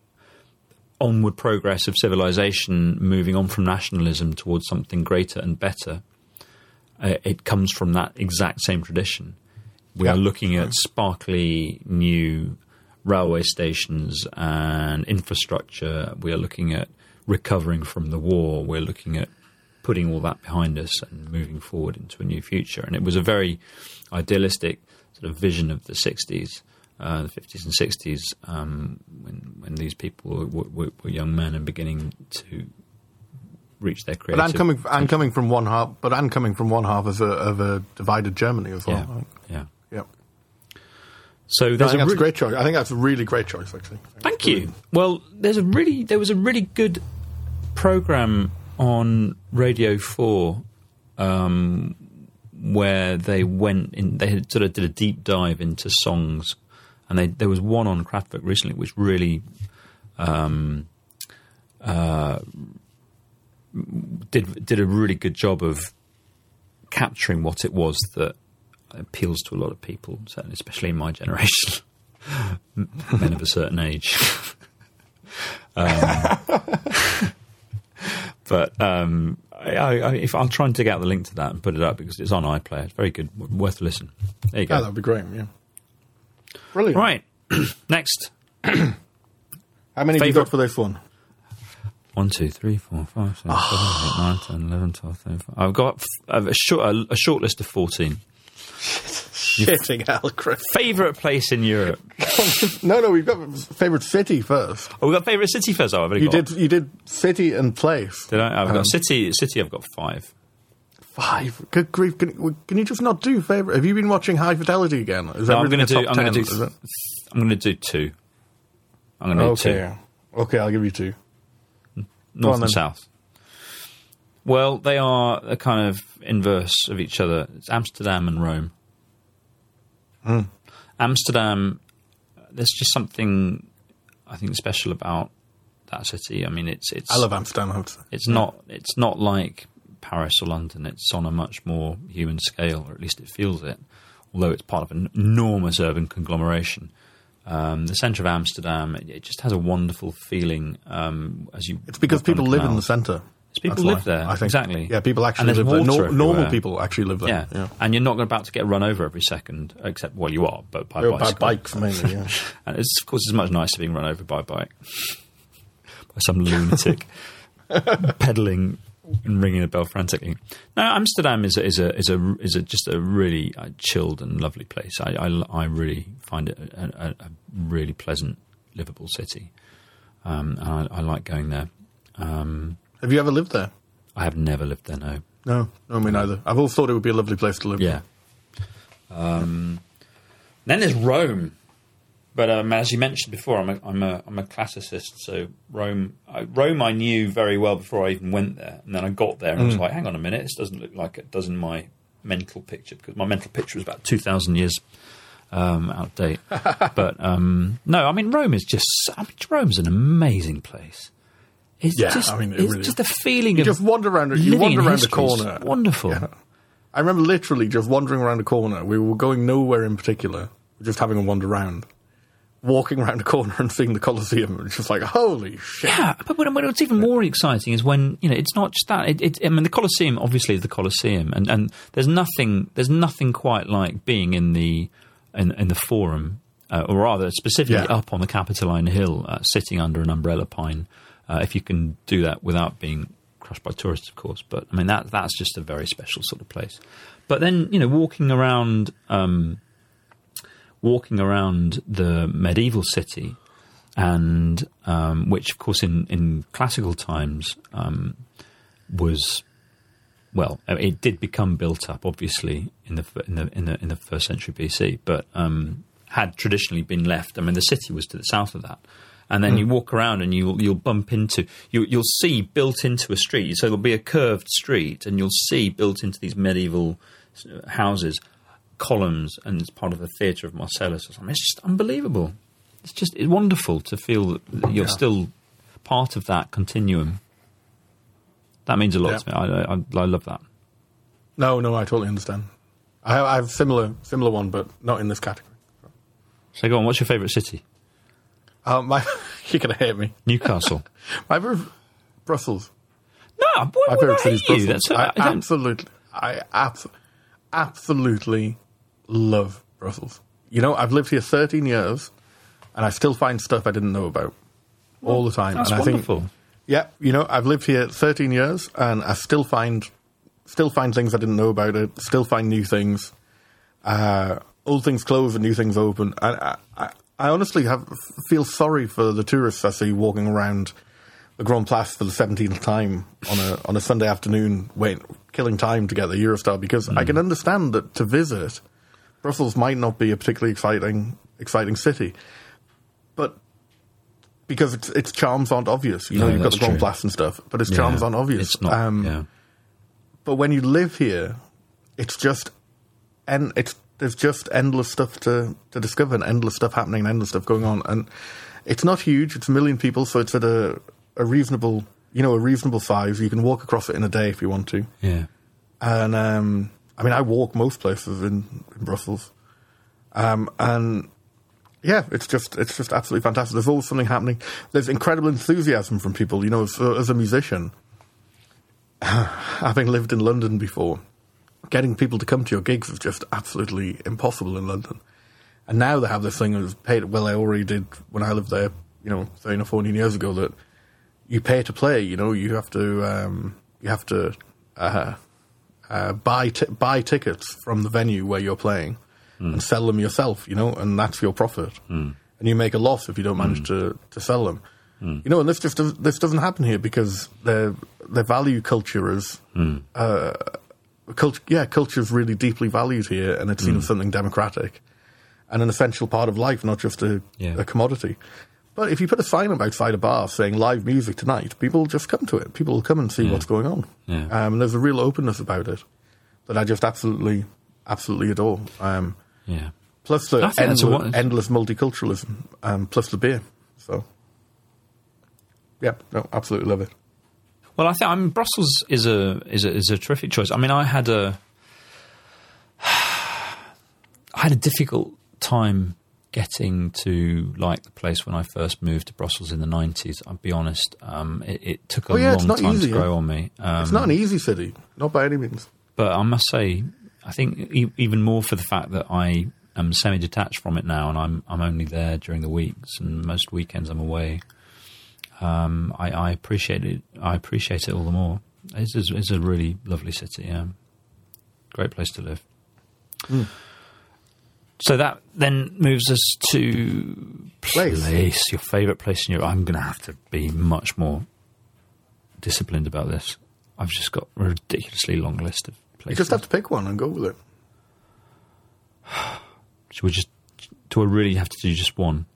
onward progress of civilization, moving on from nationalism towards something greater and better. Uh, it comes from that exact same tradition. We are looking at sparkly new railway stations and infrastructure. We are looking at recovering from the war. We're looking at putting all that behind us and moving forward into a new future. And it was a very idealistic sort of vision of the 60s, uh, the 50s and 60s, um, when, when these people were, were, were young men and beginning to reach their but creative. and coming, and coming from one half, but and coming from one half of a, of a divided Germany as well. yeah, I yeah. Yeah. So I there's think a that's re- a great choice. I think that's a really great choice, actually. Thank you. Well, there's a really there was a really good program on Radio Four um, where they went in. They had sort of did a deep dive into songs, and they, there was one on Kraftwerk recently which really um, uh, did did a really good job of capturing what it was that appeals to a lot of people, certainly especially in my generation men of a certain age. um, but um, I, I, if I'll try and dig out the link to that and put it up because it's on iPlayer. It's very good, worth a listen. There you go. that'd be great. Yeah. Brilliant. right, next. How many have you got for this one? One, two, three, four, five, six, Ah. seven, eight, nine, ten, eleven, twelve, thirteen, fourteen. I've got f- I've a short a, a short list of fourteen. Shitting hell, Chris. Favorite place in Europe? no, no, we've got favourite city first. Oh, we've got favorite city first. Oh, I've already You got. did, you did city and place. Did I? I've got Um, city. City. I've got five. Five. Good grief! Can, can you just not do favourite? Have you been watching High Fidelity again? Is No, I'm going to do. I'm going to do. I'm going to do two. I'm going to do two. Okay. Okay, I'll give you two. North on and then. south. Well, they are a kind of inverse of each other. It's Amsterdam and Rome. Hmm. Amsterdam, there's just something I think special about that city. I mean, it's it's I love Amsterdam. I it's not it's not like Paris or London. It's on a much more human scale, or at least it feels it. Although it's part of an enormous urban conglomeration. Um, the centre of Amsterdam, it, it just has a wonderful feeling. Um, as you, It's because people live in the centre. It's people That's live why, there, I think. exactly. Yeah, people actually And live there's there. Nor- normal people actually live there. Yeah. yeah. and you're not about to get run over every second, except well, you are, but by Oh, by bikes mainly. Yeah. And it's, of course, it's much nicer being run over by a bike by some lunatic pedaling and ringing the bell frantically. No, Amsterdam is a, is a is a is a just a really uh, chilled and lovely place. I I, I really find it a, a, a really pleasant, livable city, um, and I, I like going there. Um, Have you ever lived there? I have never lived there. No. No, no, me neither. I've always thought it would be a lovely place to live. Yeah. Um, then there's Rome, but um, as you mentioned before, I'm a, I'm a I'm a classicist. So Rome, I, Rome, I knew very well before I even went there, and then I got there and I was like, hang on a minute, this doesn't look like it does in my mental picture because my mental picture was about two thousand years um, out of date. but um, no, I mean Rome is just I mean, Rome's an amazing place. It's Yeah, just I mean, it it's really just the feeling You of just wander around. You wander around the corner. Wonderful. Yeah. I remember literally just wandering around a corner. We were going nowhere in particular, just having a wander around, walking around a corner and seeing the Colosseum. It's just like, holy shit! Yeah, but what, what's even more exciting is when you know it's not just that. It, it, I mean, the Colosseum obviously is the Colosseum, and, and there's nothing there's nothing quite like being in the in, in the Forum, uh, or rather specifically Yeah. up on the Capitoline Hill, uh, sitting under an umbrella pine. Uh, if you can do that without being crushed by tourists, of course. But I mean that that's just a very special sort of place. But then you know, walking around. Um, walking around the medieval city, and um, which, of course, in, in classical times um, was well, uh, it did become built up, obviously, in the in the in the, in the first century BC, but um, had traditionally been left. I mean, the city was to the south of that. And then you walk around and you'll you'll bump into you you'll see built into a street. So there'll be a curved street, and you'll see built into these medieval uh, houses columns, and it's part of the theatre of Marcellus or something. It's just unbelievable. It's just it's wonderful to feel that you're Yeah. still part of that continuum. That means a lot Yeah. to me. I, I, I love that. No, no, I totally understand. I have, I have similar similar one, but not in this category. So go on. What's your favourite city? Uh, my, you're gonna hate me. Newcastle. My Brussels. no, why My favorite I city is? Brussels. That's I, I absolutely, I abs- absolutely love Brussels. You know, I've lived here 13 years, and I still find stuff I didn't know about all the time. that's and I wonderful. think, yeah, you know, I've lived here 13 years, and I still find, still find things I didn't know about it. Still find new things. Uh, old things close and new things open. And I, I, I honestly have feel sorry for the tourists I see walking around the Grand Place for the seventeenth time on a on a Sunday afternoon, wait, killing time to get the Eurostar because I can understand that to visit Brussels might not be a particularly exciting exciting city, but because its its charms aren't obvious. You know, No, you've got the Grand. Place and stuff, but its Yeah. charms aren't obvious. It's not. Um, yeah. but when you live here, it's just and it's there's just endless stuff to to discover and endless stuff happening and endless stuff going on and it's not huge it's a million people so it's at a a reasonable you know a reasonable size you can walk across it in a day if you want to Yeah. and um i mean i walk most places in, in brussels um and yeah, it's just it's just absolutely fantastic. There's always something happening. There's incredible enthusiasm from people. You know, as, as a musician, having lived in London before, getting people to come to your gigs is just absolutely impossible in London. And now they have this thing of. Well, I already did when I lived there, you know, thirteen or fourteen years ago. That you pay to play. You know, you have to um, you have to uh, uh, buy t- buy tickets from the venue where you're playing hmm. and sell them yourself. You know, and that's your profit. Hmm. And you make a loss if you don't manage hmm. to, to sell them. You know, and this just this doesn't happen here because their their value culture is uh, culture, yeah, culture is really deeply valued here, and it's seen as something democratic and an essential part of life, not just a, Yeah. a commodity. But if you put a sign up outside a bar saying live music tonight, people just come to it. People will come and see what's going on. Yeah. Um, and there's a real openness about it that I just absolutely, absolutely adore. Um, Yeah. plus the I think that's endless, endless multiculturalism, um, plus the beer. So, yeah, no, absolutely love it. Well, I think I mean Brussels is a is a is a terrific choice. I mean, I had a I had a difficult time getting to like the place when I first moved to Brussels in the nineties. I'll be honest; um, it, it took a Oh, yeah, long time easy, to grow yeah. on me. Um, It's not an easy city, not by any means. but I must say, I think e- even more for the fact that I am semi-detached from it now, and I'm I'm only there during the weeks, and most weekends I'm away. Um, I, I appreciate it. I appreciate it all the more. It's, it's, it's a really lovely city. Yeah, great place to live. So that then moves us to Place. place your favourite place in Europe. I'm going to have to be much more disciplined about this. I've just got a ridiculously long list of places. You just have to pick one and go with it. Should we just? Do I really have to do just one?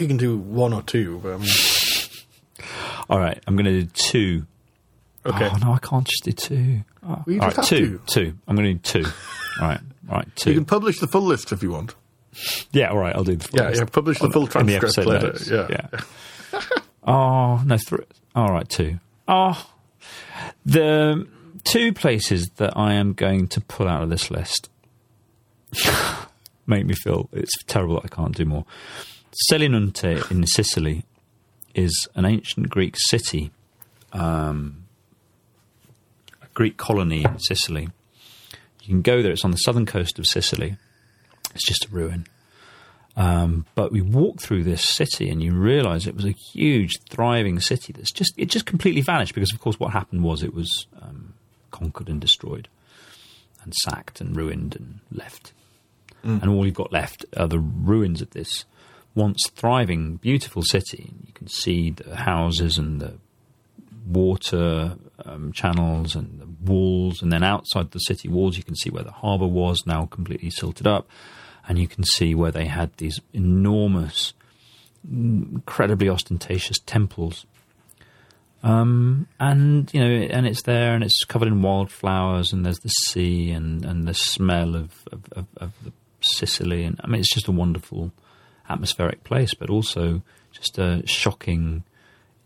You can do one or two, but I mean, All right, I'm going to do two. okay. Oh no, I can't just do two. Oh. Well, all right, have two, to. two. I'm going to do two. all right, all right, two. You can publish the full list if you want. yeah, all right, I'll do the full Yeah, list. yeah, publish the full the transcript episode later. notes. Yeah. oh no, three. All right, two. Oh, the two places that I am going to pull out of this list make me feel it's terrible that I can't do more. Selinunte in Sicily is an ancient Greek city, um, a Greek colony in Sicily. You can go there. It's on the southern coast of Sicily. It's just a ruin. Um, but we walk through this city, and you realise it was a huge, thriving city that's just it just completely vanished because, of course, what happened was it was um, conquered and destroyed, and sacked and ruined and left. And all you've got left are the ruins of this once thriving, beautiful city. You can see the houses and the water um, channels and walls, and then outside the city walls, you can see where the harbour was, now completely silted up, and you can see where they had these enormous, incredibly ostentatious temples. Um, and you know, and it's there, and it's covered in wildflowers, and there's the sea, and, and the smell of, of, of, of Sicily, and I mean, it's just a wonderful atmospheric place, but also just a shocking.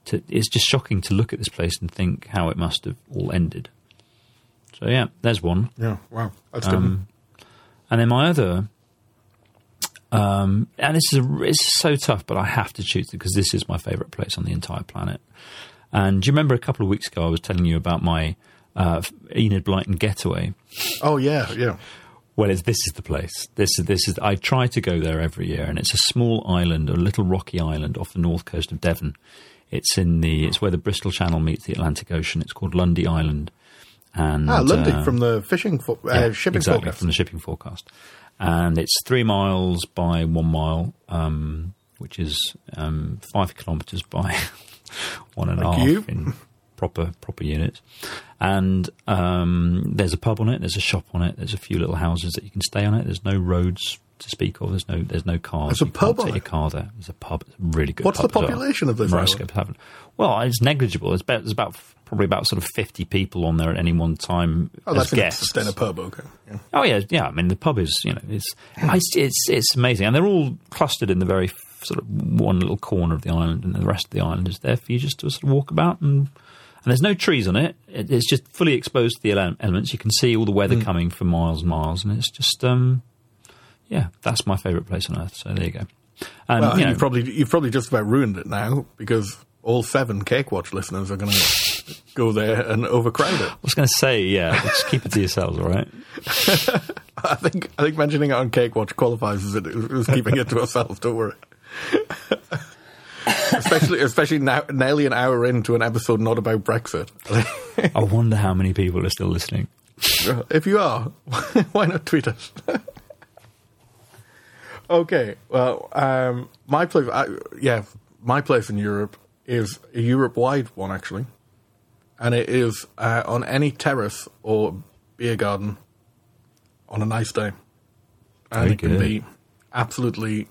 To, it's just shocking to look at this place and think how it must have all ended. So yeah, there's one. Yeah, wow. That's good. Um, and then my other, um, and this is a, it's so tough, but I have to choose it because this is my favourite place on the entire planet. And do you remember a couple of weeks ago I was telling you about my uh, Enid Blyton getaway? oh, yeah, yeah. Well, it's, this is the place. This is this is. I try to go there every year, and it's a small island, a little rocky island off the north coast of Devon. It's in the. It's where the Bristol Channel meets the Atlantic Ocean. It's called Lundy Island. And Ah, Lundy uh, from the fishing uh, yeah, shipping exactly, forecast. from the shipping forecast. And it's three miles by one mile, um, which is um, five kilometres by one and a half you. in proper proper units. And um, there's a pub on it. There's a shop on it. There's a few little houses that you can stay on it. There's no roads to speak of. There's no there's no cars. There's a You pub take your car there. There's a pub. It's a really good. What's the as well. population of this? Tavern. Well, it's negligible. It's about, there's about probably about sort of 50 people on there at any one time Oh, as that's guests. in a pub, okay. Yeah. Oh yeah, yeah. I mean, the pub is you know it's it's it's, it's amazing, and they're all clustered in the very sort of one little corner of the island, and the rest of the island is there for you just to sort of walk about and. And there's no trees on it. it it's just fully exposed to the elements. You can see all the weather coming for miles and miles, and it's just, um, yeah, that's my favourite place on earth. So there you go. And Well, you know, you've probably you've probably just about ruined it now because all seven Cake Watch listeners are going to go there and overcrowd it. I was going to say, yeah, just keep it to yourselves, all right? I think I think mentioning it on Cake Watch qualifies as it was keeping it to ourselves. Don't worry. especially especially now, nearly an hour into an episode not about Brexit. I wonder how many people are still listening. if you are, why not tweet us? Okay, well, um, my place, I, yeah, my place in Europe is a Europe-wide one actually, and it is uh, on any terrace or beer garden on a nice day, and Very it can good. be absolutely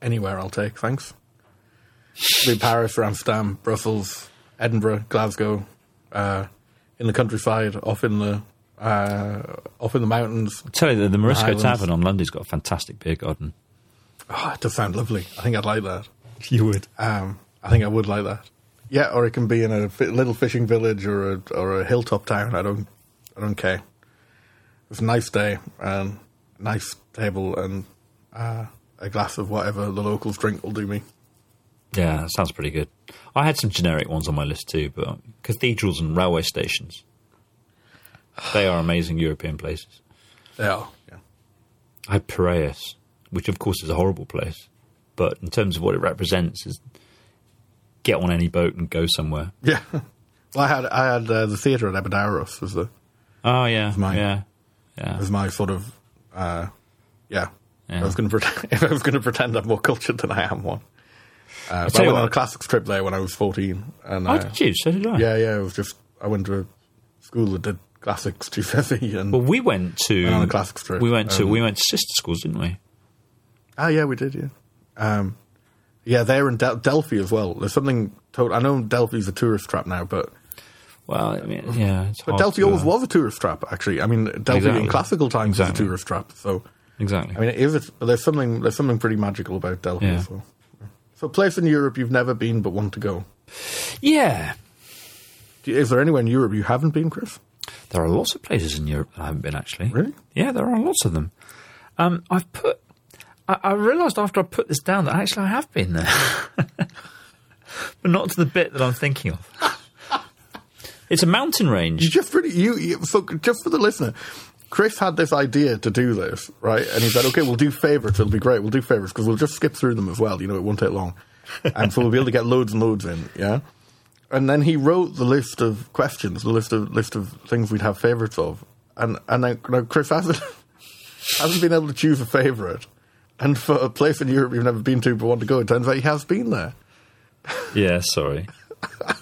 anywhere. I'll take, thanks. Be Paris, Amsterdam, Brussels, Edinburgh, Glasgow, uh, in the countryside, off in the uh, up in the mountains. I tell you, the, the Morisco Tavern on London's got a fantastic beer garden. Oh, it does sound lovely. I think I'd like that. You would. Um, I think I would like that. Yeah, or it can be in a little fishing village or a or a hilltop town. I don't, I don't care. It's a nice day and nice table and uh, a glass of whatever the locals drink will do me. Yeah, that sounds pretty good. I had some generic ones on my list too, but cathedrals and railway stations. They are amazing European places. They are. Yeah. I had Piraeus, which of course is a horrible place, but in terms of what it represents, is get on any boat and go somewhere. Yeah. Well, I had I had uh, the theatre at Epidaurus was the Oh yeah, mine. yeah, yeah. was my sort of uh, yeah. Yeah. I was going to pretend, if I was going to pretend I'm more cultured than I am one. Uh, I you went on a classics trip there when I was 14, and Oh, uh, did you? So did I. yeah, yeah, it was just I went to a school that did classics GCSE, and Well, we went to Went on a classics trip. We went to Um, we went to sister schools, didn't we? Ah, yeah, we did, yeah, um, yeah, there in Del- Delphi as well. There's something. To- I know Delphi's a tourist trap now, but Well, I mean, yeah. It's but Delphi always uh, was a tourist trap. Actually, I mean, Delphi Exactly. in classical times Exactly. was a tourist trap. So exactly. I mean, it is. But there's something. There's something pretty magical about Delphi. Yeah. So. so, a place in Europe you've never been but want to go. yeah, Is there anywhere in Europe you haven't been, Chris? there are lots of places in Europe that I haven't been actually. Really? Yeah, there are lots of them. Um, I've put. I, I realised after I put this down that actually I have been there, but not to the bit that I'm thinking of. It's a mountain You range. just really you, you. So, just for the listener, Chris had this idea to do this, right? And he said, "Okay, we'll do favorites. It'll be great. We'll do favorites because we'll just skip through them as well. You know, it won't take long, and so we'll be able to get loads and loads in. Yeah." And then he wrote the list of questions, the list of list of things we'd have favorites of, and and now, now Chris hasn't hasn't been able to choose a favorite. And for a place in Europe you've never been to but want to go, it turns out he has been there. Yeah, sorry.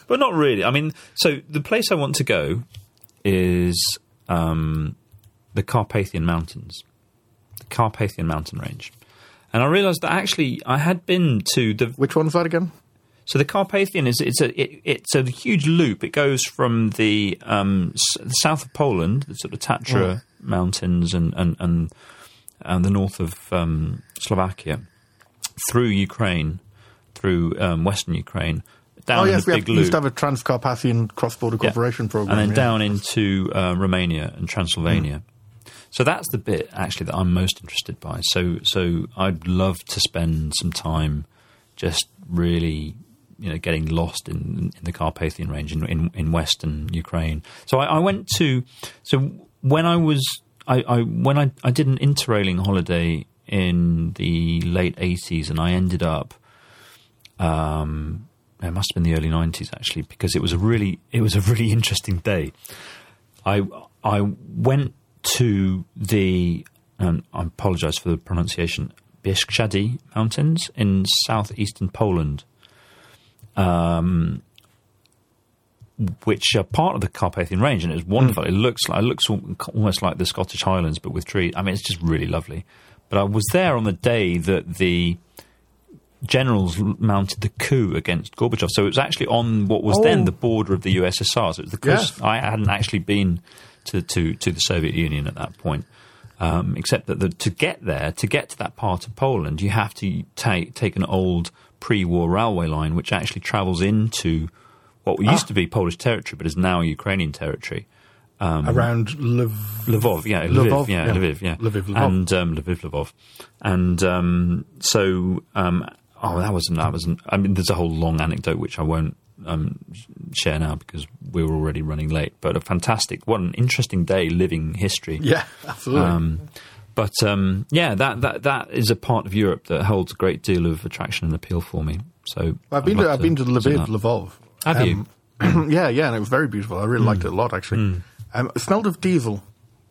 but not really. I mean, so the place I want to go is um, the Carpathian Mountains, the Carpathian mountain range. And I realised that actually I had been to the Which one's that again? so the Carpathian is it's a it, it's a huge loop. It goes from the, um, s- the south of Poland, the sort of Tatra mountains, and and and, and the north of um, Slovakia, through Ukraine, through um, western Ukraine, down Oh yes, the we big have, used to have a Trans-Carpathian cross-border Yeah. cooperation program, and then yeah. down into uh, Romania and Transylvania. So that's the bit actually that I'm most interested by. So so I'd love to spend some time just really you know getting lost in, in the Carpathian Range in, in, in western Ukraine. So I, I went to so when I was I, I when I, I did an interrailing holiday in the late 80s and I ended up um, it must have been the early 90s actually because it was a really it was a really interesting day. I I went to the and I apologize for the pronunciation Bieszczady Mountains in southeastern Poland. Um, which are part of the Carpathian Range, and it's wonderful. It looks like it looks almost like the Scottish Highlands, but with trees. I mean, it's just really lovely. But I was there on the day that the generals mounted the coup against Gorbachev, so it was actually on what was then Oh. the border of the USSR. So it was the coast. Yes. I hadn't actually been to to to the Soviet Union at that point. Um, except that the, to get there, to get to that part of Poland, you have to take take an old pre-war railway line, which actually travels into what used Ah. to be Polish territory, but is now Ukrainian territory. around Lviv. Lvov, yeah, Lviv, Lvov, yeah, yeah. Lviv, yeah, Lviv, Lvov. and um, Lviv, Lvov, and um, so um, oh, that was that was. I mean, there's a whole long anecdote which I won't um, share now because we're already running late. But a fantastic, what an interesting day, living history. Yeah, absolutely. Um, but um, yeah, that, that that is a part of Europe that holds a great deal of attraction and appeal for me. So Well, I've been to I've been to Lviv. Lvov. Have you? Um, yeah, yeah, and it was very beautiful. I really liked it a lot, actually. Hmm. Um, it smelled of diesel,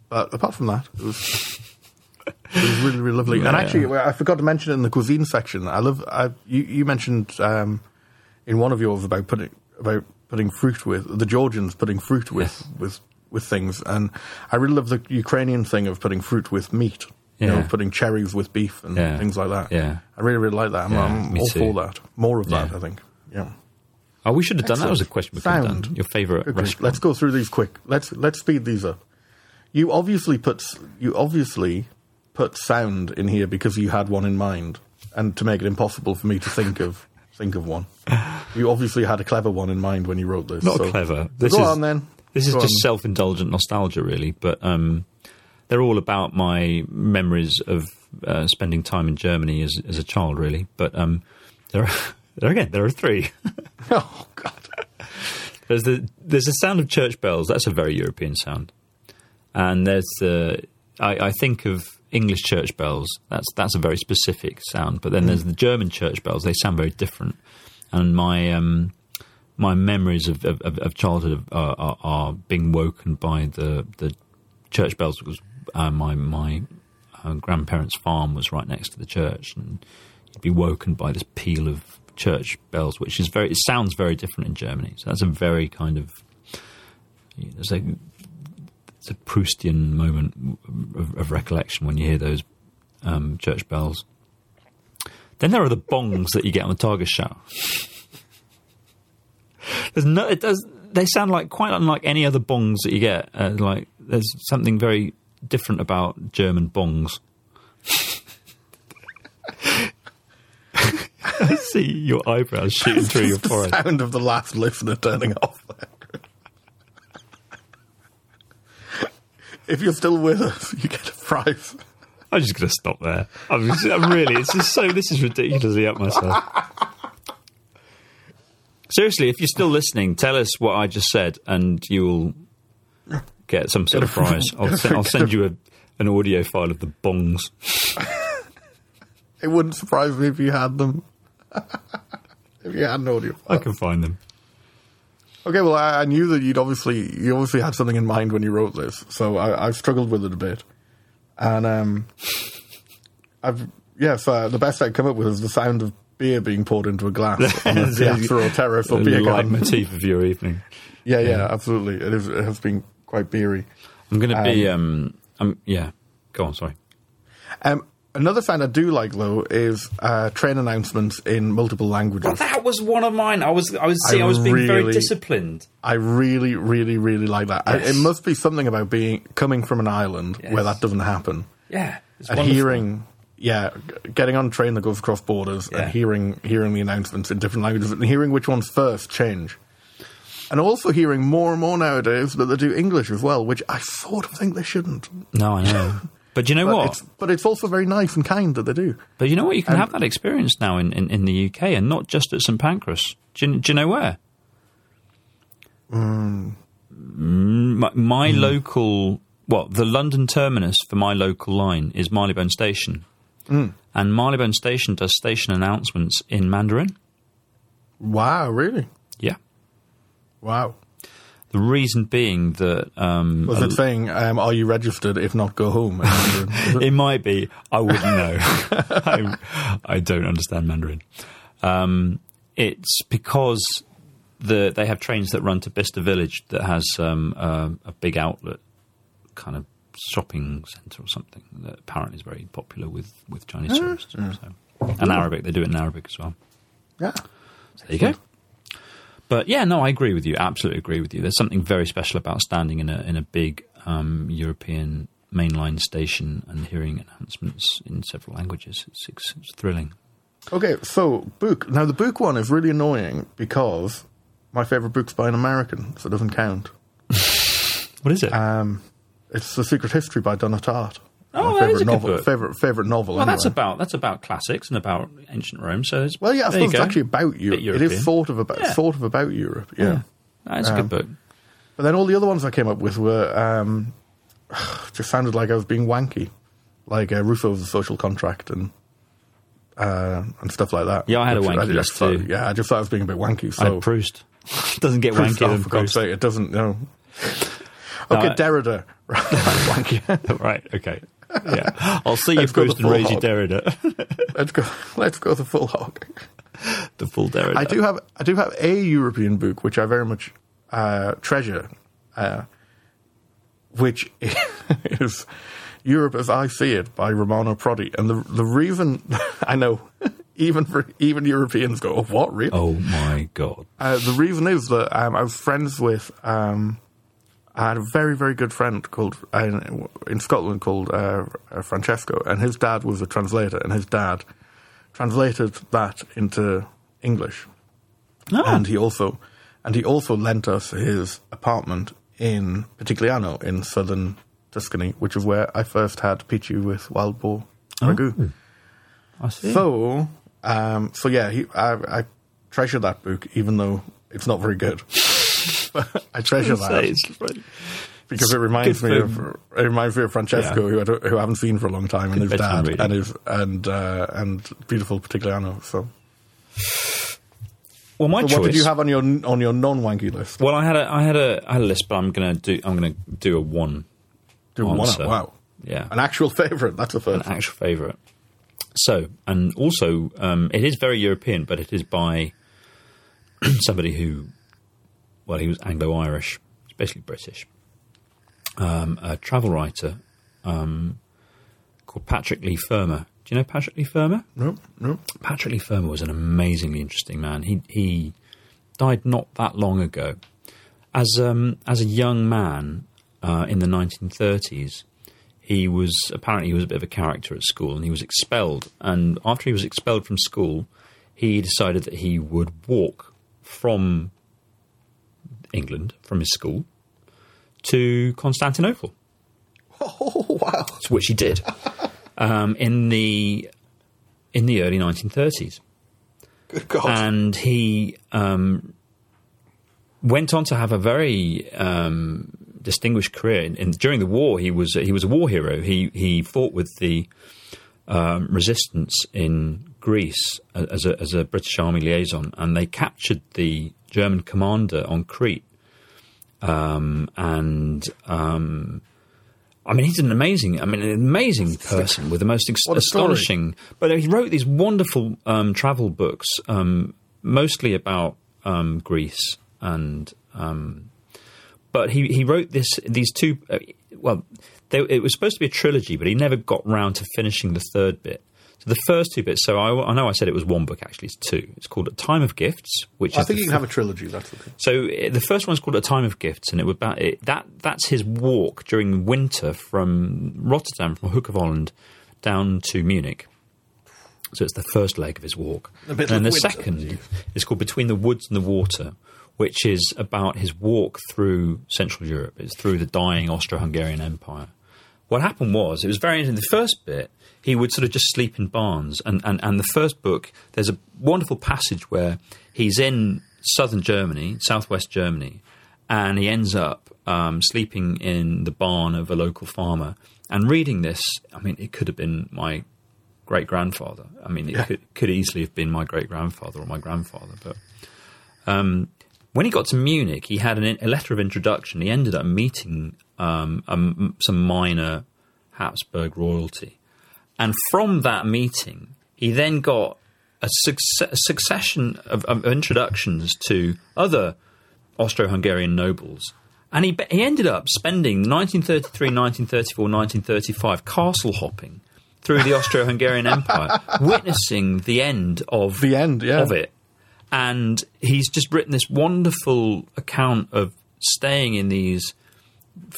but apart from that, it was it was really really lovely. And actually, I forgot to mention it in the cuisine section. I love. I, you, you mentioned um, in one of yours about putting about putting fruit with the Georgians putting fruit with Yes. with with things, and I really love the Ukrainian thing of putting fruit with meat. You know, Yeah. putting cherries with beef and Yeah. things like that. Yeah. I really, really like that. I'm, Yeah, I'm all too. for that. More of that, Yeah. I think. Yeah. Oh, we should have done that. Excellent. Was a question we could have Sound. done. Your favourite Okay, restaurant? Let's go through these quick. Let's let's speed these up. You obviously put you obviously put sound in here because you had one in mind, and to make it impossible for me to think of think of one. You obviously had a clever one in mind when you wrote this. Not so- clever. This Go is on then. This is Go just on. self-indulgent nostalgia, really. But um, they're all about my memories of uh, spending time in Germany as as a child, really. But um, there, are, there again, there are three. Oh God. There's the there's the sound of church bells. That's a very European sound. And there's the I, I think of English church bells. That's that's a very specific sound. But then there's the German church bells. They sound very different. And my um, my memories of, of, of of childhood are, are, are being woken by the the church bells. Because uh, my my uh, grandparents' farm was right next to the church, and you'd be woken by this peal of church bells, which is very. It sounds very different in Germany. So that's a very kind of there's a it's a Proustian moment of, of recollection when you hear those um, church bells. Then there are the bongs that you get on the Tagesschau. There's no, it does. They sound like quite unlike any other bongs that you get. Uh, like there's something very different about German bongs. I see your eyebrows shooting through your forehead. the sound of the last listener turning off. if you're still with us, you get a prize. I'm just going to stop there. I'm, just- I'm really, it's just so, this is ridiculously up myself. Seriously, if you're still listening, tell us what I just said and you'll get some sort of prize. I'll, send, I'll send you a, an audio file of the bongs. It wouldn't surprise me if you had them. if you had an audio. I can find them. Okay, well, I, I knew that you'd obviously you obviously had something in mind when you wrote this, so I, I've struggled with it a bit, and um, I've yes, uh, the best I come up with is the sound of beer being poured into a glass on the Teatro Terrace or beer garden. leitmotif of your evening. Yeah, yeah, absolutely. It, is, it has been quite beery. I'm going to be, um, um, yeah, go on, sorry. Um, another sound I do like though is uh, train announcements in multiple languages. Well, that was one of mine. I was, I was, see, I, I was being very disciplined. I really, really, really like that. I, it must be something about being coming from an island Yes. where that doesn't happen. Yeah. It's and wonderful. hearing yeah getting on a train that goes across borders Yeah. and hearing hearing the announcements in different languages and hearing which ones first change and also hearing more and more nowadays that they do english as well which i sort of think they shouldn't No, I know. But you know but what? it's but it's also very nice and kind that they do But you know what? You can have that experience now in, in, in the UK and not just at St Pancras. Do you, do you know where? Mm, my my local, well, the London terminus for my local line is Marylebone Station. And Marylebone Station does station announcements in Mandarin. wow really Yeah. wow The reason being that um, was it saying um, are you registered if not go home in Mandarin? Is it? it might be. I wouldn't know. I, I don't understand Mandarin. Um, it's because the they have trains that run to Bicester Village that has um, a, a big outlet kind of shopping centre or something that apparently is very popular with, with Chinese tourists. So. And Arabic, they do it in Arabic as well. yeah So there you go. But yeah, no, I agree with you. Absolutely agree with you. There's something very special about standing in a in a big um, European mainline station and hearing announcements in several languages. It's, it's, it's thrilling. okay so book now the book one is really annoying because my favorite book's by an american so it doesn't count What is it? Um, it's The Secret History by Donna Tartt. Oh, is a good novel. book. Favorite favorite novel. well, that's about that's about classics and about ancient Rome. So it's, Well, yeah, I it's actually about Europe. It is sort of about Yeah. sort of about Europe. Yeah. That's a good book. But then all the other ones I came up with were um, just sounded like I was being wanky, like uh, Rousseau's The Social Contract and uh, and stuff like that. Yeah, I had a wanky just thought- too. Yeah, I just thought I was being a bit wanky. I So had Proust. Doesn't get Proust, wankier oh, for God's sake, it doesn't. No. Okay, I- Derrida. Right, wanky. right. Okay. Yeah. I'll see you Let's go Proust the and raise hog. Derrida. let's go. Let's go the full hog. the full Derrida. I do have I do have a European book which I very much uh, treasure, uh, which is Europe as I See It by Romano Prodi, and the the reason I know even for even Europeans go, oh, what really? Oh my god. Uh, the reason is that um, I was friends with um, I had a very, very good friend called uh, in Scotland called uh, uh, Francesco, and his dad was a translator, and his dad translated that into English, Oh. and he also and he also lent us his apartment in Pitigliano in southern Tuscany, which is where I first had pici with wild boar ragu. I see. So, um, so yeah, he, I, I treasure that book, even though it's not very good. I treasure that because it reminds good me of it reminds me of Francesco, Yeah. who I, who I haven't seen for a long time, and his dad, reading. and his and uh, and beautiful Pitigliano. So, well, my so choice. what did you have on your on your non wanky list? Well, I had a, I had a, I had a list, but I'm gonna do, I'm gonna do a one. Do one. Wow, Yeah, an actual favorite. That's the an first. actual favourite. So, and also, um, it is very European, but it is by somebody who, well, he was Anglo-Irish, he's basically British, um, a travel writer um, called Patrick Leigh Fermor. Do you know Patrick Leigh Fermor? No, no. Patrick Leigh Fermor was an amazingly interesting man. He he died not that long ago. As um, as a young man uh, in the 1930s, he was apparently he was a bit of a character at school, and he was expelled. And after he was expelled from school, he decided that he would walk from England, from his school, to Constantinople Oh wow! which he did um, in the in the early 1930s, Good God! and he um, went on to have a very um, distinguished career. In, in, during the war, he was he was a war hero. He he fought with the um, resistance in Greece as a, as a British Army liaison, and they captured the German commander on Crete. Um, and um, I mean, he's an amazing, I mean, an amazing person with the most ex- What a story. astonishing. But he wrote these wonderful um, travel books, um, mostly about um, Greece, and um, but he he wrote this these two. Uh, well, they, it was supposed to be a trilogy, but he never got round to finishing the third bit. So the first two bits. So I, I know I said it was one book. Actually, it's two. It's called A Time of Gifts, which I think you can have a trilogy. That's okay. so uh, the first one's called A Time of Gifts, and it was about it, that. That's his walk during winter from Rotterdam, from Hook of Holland, down to Munich. So it's the first leg of his walk. A bit and then the winter. second is called Between the Woods and the Water, which is about his walk through Central Europe. It's through the dying Austro-Hungarian Empire. What happened was, it was very interesting. The first bit, he would sort of just sleep in barns. And, and, and the first book, there's a wonderful passage where he's in southern Germany, southwest Germany, and he ends up um, sleeping in the barn of a local farmer. And reading this, I mean, it could have been my great grandfather. I mean, it Yeah. could, could easily have been my great grandfather or my grandfather. But um, when he got to Munich, he had an, a letter of introduction. He ended up meeting um, um, some minor Habsburg royalty. And from that meeting, he then got a, succe- a succession of, of introductions to other Austro Hungarian nobles. And he, he ended up spending 1933, 1934, 1935 castle hopping through the Austro Hungarian Empire, witnessing the end of, The end, yeah. of it. And he's just written this wonderful account of staying in these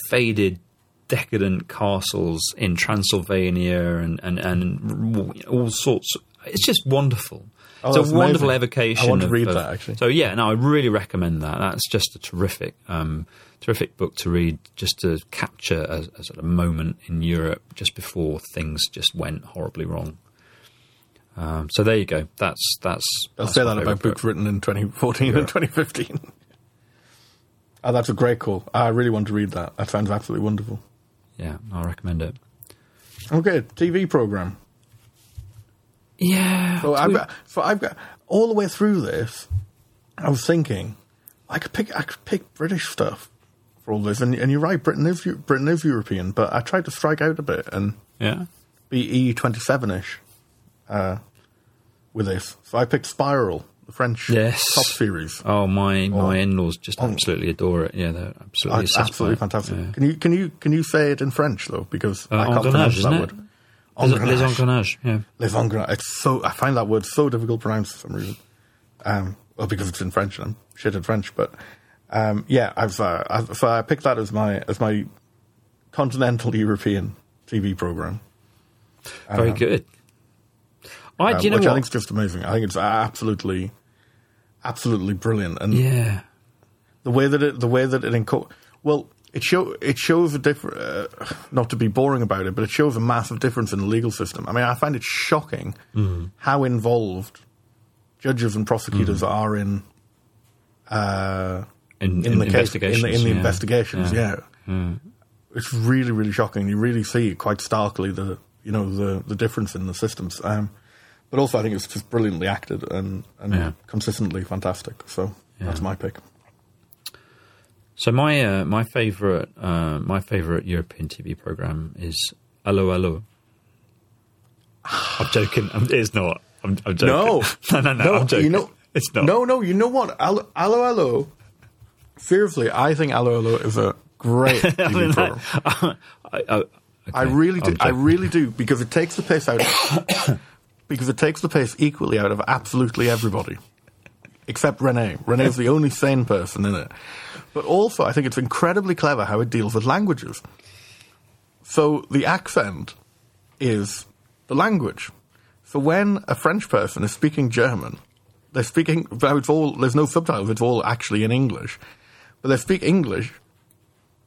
faded, decadent castles in Transylvania and, and, and all sorts. It's just wonderful. Oh, it's a wonderful amazing. evocation. I want to of- read of- that, actually. So yeah, no, I really recommend that. That's just a terrific, um, terrific book to read, just to capture a, a sort of moment in Europe just before things just went horribly wrong. Um, so there you go. That's that's. I'll that's say that about books written in 2014 and 2015. oh, that's a great call. I really want to read that. That sounds absolutely wonderful. Yeah, I recommend it. Okay, TV program. Yeah. So I've got, so I've got all the way through this. I was thinking, I could pick, I could pick British stuff for all this, and, and you're right. Britain is Britain is European, but I tried to strike out a bit and yeah. be EU 27 ish uh, with this. So I picked Spiral, French Yes. top series. Oh, my my in-laws just Oh. absolutely adore it. Yeah, they're absolutely absolutely fantastic. Yeah. Can you can you can you say it in French though? Because Uh, I can't pronounce that it? word. Les, les engrenages, yeah. Les engrenages. It's so I find that word so difficult to pronounce for some reason. Um, well, because it's in French and I'm shit at French, but um, yeah, I've, uh, I've so I picked that as my as my continental European TV program, Very good. I, um, you know which I think is just amazing. I think it's absolutely, absolutely brilliant, and yeah. the way that it the way that it enco- well it show it shows a different uh, not to be boring about it but it shows a massive difference in the legal system. I mean i find it shocking how involved judges and prosecutors are in uh, In, in, in the case in the, in the investigations, yeah. investigations yeah, it's really really shocking. You really see quite starkly the you know the the difference in the systems. Um, but also i think it's just brilliantly acted and and Yeah. consistently fantastic so that's my pick So my uh, my favorite uh, my favorite European TV program is Allo Allo. I'm joking. I'm, it's not. I'm, I'm joking. No, no, no, no, I'm joking. You know, it's not. No, no. You know what? Allo, Allo, Allo. Seriously, I think Allo, Allo is a great TV I mean, program. I, I, I, okay, I really do. I really do because it takes the piss out. Because it takes the piss equally out of absolutely everybody, except René. René's the only sane person in it. But also, I think it's incredibly clever how it deals with languages. So the accent is the language. So when a French person is speaking German, they're speaking. It's all there's no subtitles. It's all actually in English, but they speak English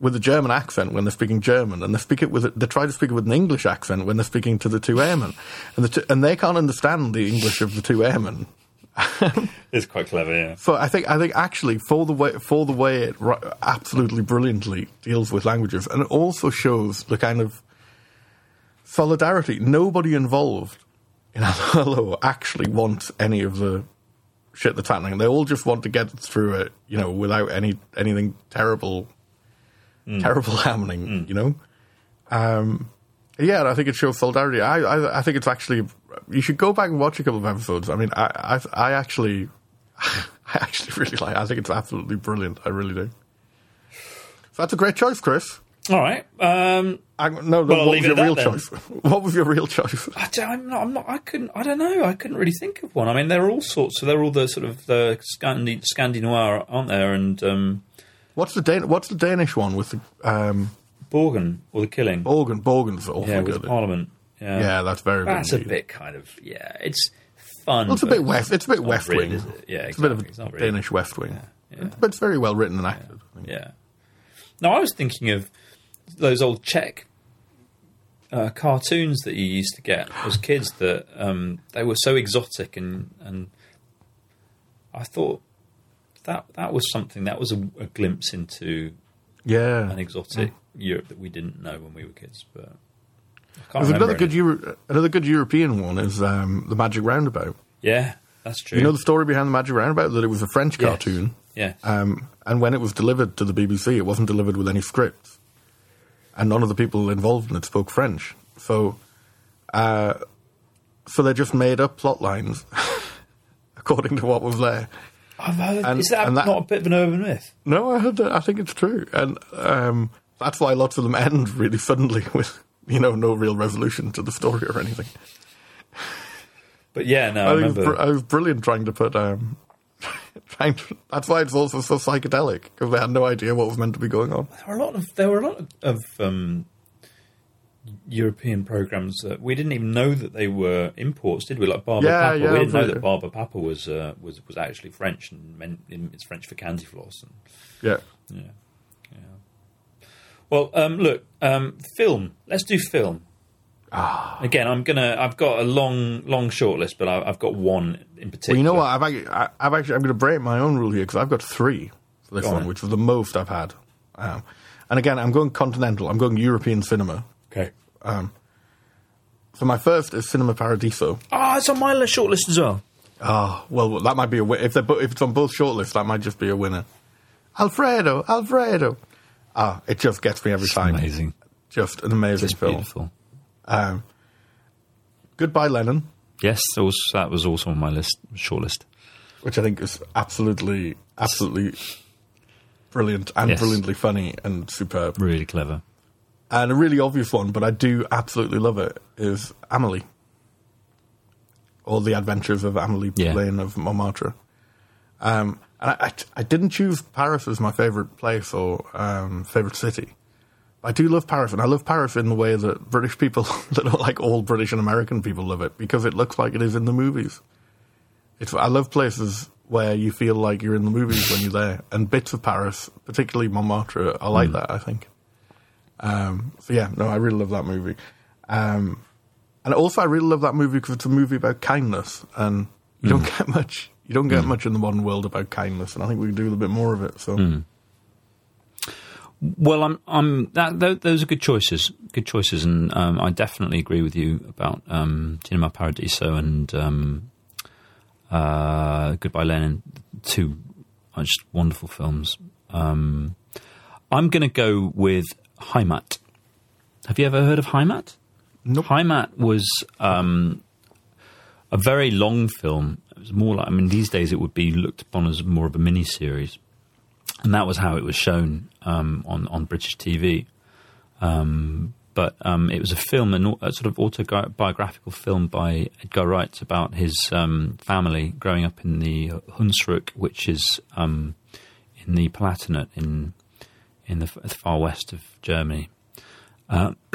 with a German accent when they're speaking German, and they speak it with a, they try to speak it with an English accent when they're speaking to the two airmen, and the two, and they can't understand the English of the two airmen. It's quite clever. Yeah. So I think I think actually for the way for the way it absolutely brilliantly deals with languages, and it also shows the kind of solidarity. Nobody involved in Hello actually wants any of the shit that's happening. They all just want to get through it, you know, without any anything terrible, terrible happening. You know. Um, yeah, and I think it shows solidarity. I, I I think it's actually you should go back and watch a couple of episodes. I mean, I I, I actually I actually really like. I think it's absolutely brilliant. I really do. So that's a great choice, Chris. All right. Um, I, no, no Well, I'll what was your real that choice? What was your real choice? I don't, I'm not. I'm not. I couldn't. I don't know. I couldn't really think of one. I mean, there are all sorts. So they're all the sort of the Scandi, Scandi noir, aren't there? And um, What's the Dan- What's the Danish one with the um, Borgen or the Killing. Borgen? Borgen's awful yeah, with good. Parliament. Yeah, Yeah, that's very. that's good a bit kind of. Yeah, it's fun. Well, it's a bit west. It's a bit West Wing. is it? Yeah, it's a bit of exactly. It's really. Danish West Wing, yeah. but it's very well written and acted. Think. Yeah. Now I was thinking of those old Czech uh, cartoons that you used to get as kids. That um, they were so exotic, and and I thought that that was something that was a, a glimpse into Yeah, an exotic Europe that we didn't know when we were kids. But I can't There's remember. another good. Euro- another good European one is um, the Magic Roundabout. yeah, that's true. You know the story behind the Magic Roundabout that it was a French Yes. cartoon, yeah, um, and when it was delivered to the BBC, it wasn't delivered with any scripts, and none of the people involved in it spoke French. So, uh, so they just made up plot lines according to what was there. I've heard, and- is that, that- not a bit of an urban myth? No, I heard that. I think it's true, and um, that's why lots of them end really suddenly with you know no real resolution to the story or anything. But yeah, no, I, I, think remember. it's br- I was brilliant trying to put. Um, trying to, that's why it's also so psychedelic because they had no idea what was meant to be going on. there were a lot of there were a lot of, of um, European programs that we didn't even know that they were imports, did we? Like Barber Yeah, Papa, yeah, we didn't know that Barbapapa was uh, was was actually French and meant it's French for candy floss. And, Yeah, yeah, yeah. Well, um, look, um, film. Let's do film. Ah. Again, I'm gonna. I've got a long, long shortlist, but I, I've got one in particular. well, you know what? I've actually, I- I've actually I'm going to break my own rule here because I've got three for this Go one, on. which was the most I've had. Um, and again, I'm going continental. I'm going European cinema. Okay. So my first is Cinema Paradiso. Ah, it's on my list, shortlist as well. Ah, well, that might be a wi- if they are if it's on both shortlists, that might just be a winner. Alfredo, Alfredo. Ah, it just gets me every time. Amazing. Just an amazing It's film. beautiful. Um, Goodbye, Lenin, Yes, that was, that was also on my list, shortlist. which I think is absolutely, absolutely brilliant and Yes. brilliantly funny and superb. Really clever. And a really obvious one, but I do absolutely love it, is Amelie. Or The Adventures of Amelie Yeah. Lane of Montmartre. Um, And I, I, I didn't choose Paris as my favorite place or um, favorite city. I do love Paris, and I love Paris in the way that British people, that like all British and American people, love it because it looks like it is in the movies. It's, I love places where you feel like you're in the movies when you're there, and bits of Paris, particularly Montmartre, are like mm. that. I think. Um, so yeah, no, I really love that movie, um, and also I really love that movie because it's a movie about kindness, and you mm. don't get much. You don't get mm. much in the modern world about kindness, and I think we can do a little bit more of it. So. Mm. Well, I'm, I'm that, those are good choices, good choices, and um, I definitely agree with you about um, Cinema Paradiso and um, uh, Goodbye Lenin. Two just wonderful films. Um, I'm going to go with Heimat. Have you ever heard of Heimat? Nope. Heimat was um, a very long film. It was more like I mean, these days it would be looked upon as more of a mini series and that was how it was shown um, on on British TV. Um, but um, it was a film, a, sort of autobiographical film by Edgar Reitz about his um, family growing up in the Hunsrück, which is um, in the Palatinate in in the far west of Germany. Uh,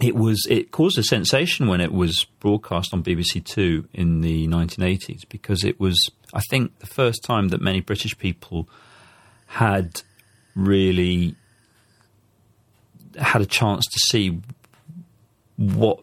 it was it caused a sensation when it was broadcast on BBC Two in the 1980s because it was, I think, the first time that many British people had really had a chance to see what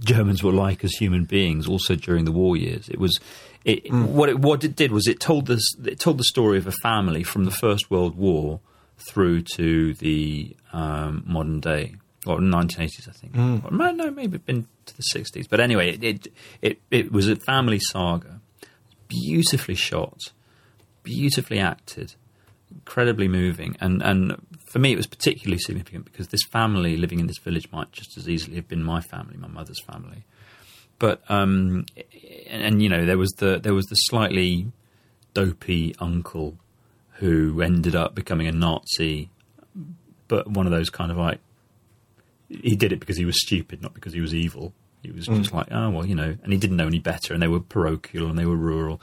Germans were like as human beings, also during the war years. It was it, mm. what it what it did was it told this it told the story of a family from the First World War through to the um, modern day or 1980s, I think. Mm. Or, no, maybe been to the 60s, but anyway, it, it it it was a family saga, beautifully shot, beautifully acted incredibly moving. And, and for me, it was particularly significant because this family living in this village might just as easily have been my family, my mother's family. But um, and, and, you know there was the there was the slightly dopey uncle who ended up becoming a Nazi, but one of those kind of like he did it because he was stupid, not because he was evil. He was mm. just like, oh well, you know, and he didn't know any better, and they were parochial and they were rural.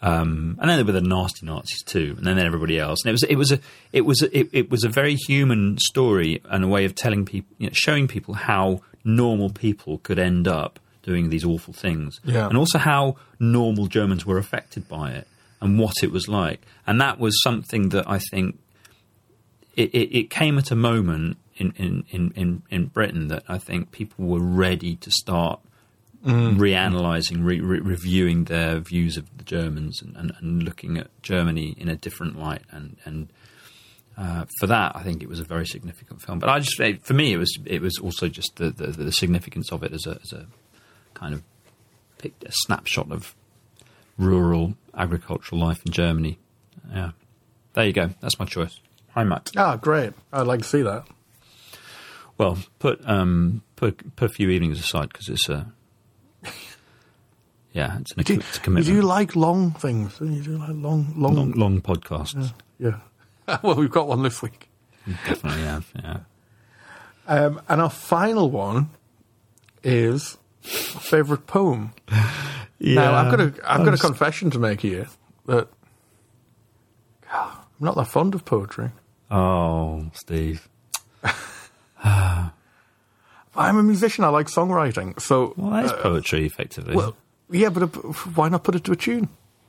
Um, and then there were the nasty Nazis too, and then everybody else. And it was it was a it was a, it, it, was a very human story and a way of telling people, you know, showing people how normal people could end up doing these awful things, yeah. and also how normal Germans were affected by it and what it was like. And that was something that I think it, it, it came at a moment in, in, in, in Britain that I think people were ready to start mm. reanalyzing, re- re- reviewing their views of the Germans and, and, and, looking at Germany in a different light. And, and uh, for that, I think it was a very significant film. But I just, for me, it was it was also just the, the, the significance of it as a, as a kind of a snapshot of rural agricultural life in Germany. Yeah, there you go. That's my choice. Heimat. Ah, great. I'd like to see that. Well, put um, put put a few evenings aside because it's a yeah, it's, an, do, it's a commitment. Do you like long things? Do you do like long, long, long, long podcasts? Yeah. yeah. well, we've got one this week. definitely have. Yeah. Um, and our final one is favorite poem. yeah. Now, I've got a I've got a confession to make here that I'm not that fond of poetry. Oh, Steve. I'm a musician. I like songwriting. So, well, that's uh, poetry, effectively. Well, yeah, but why not put it to a tune?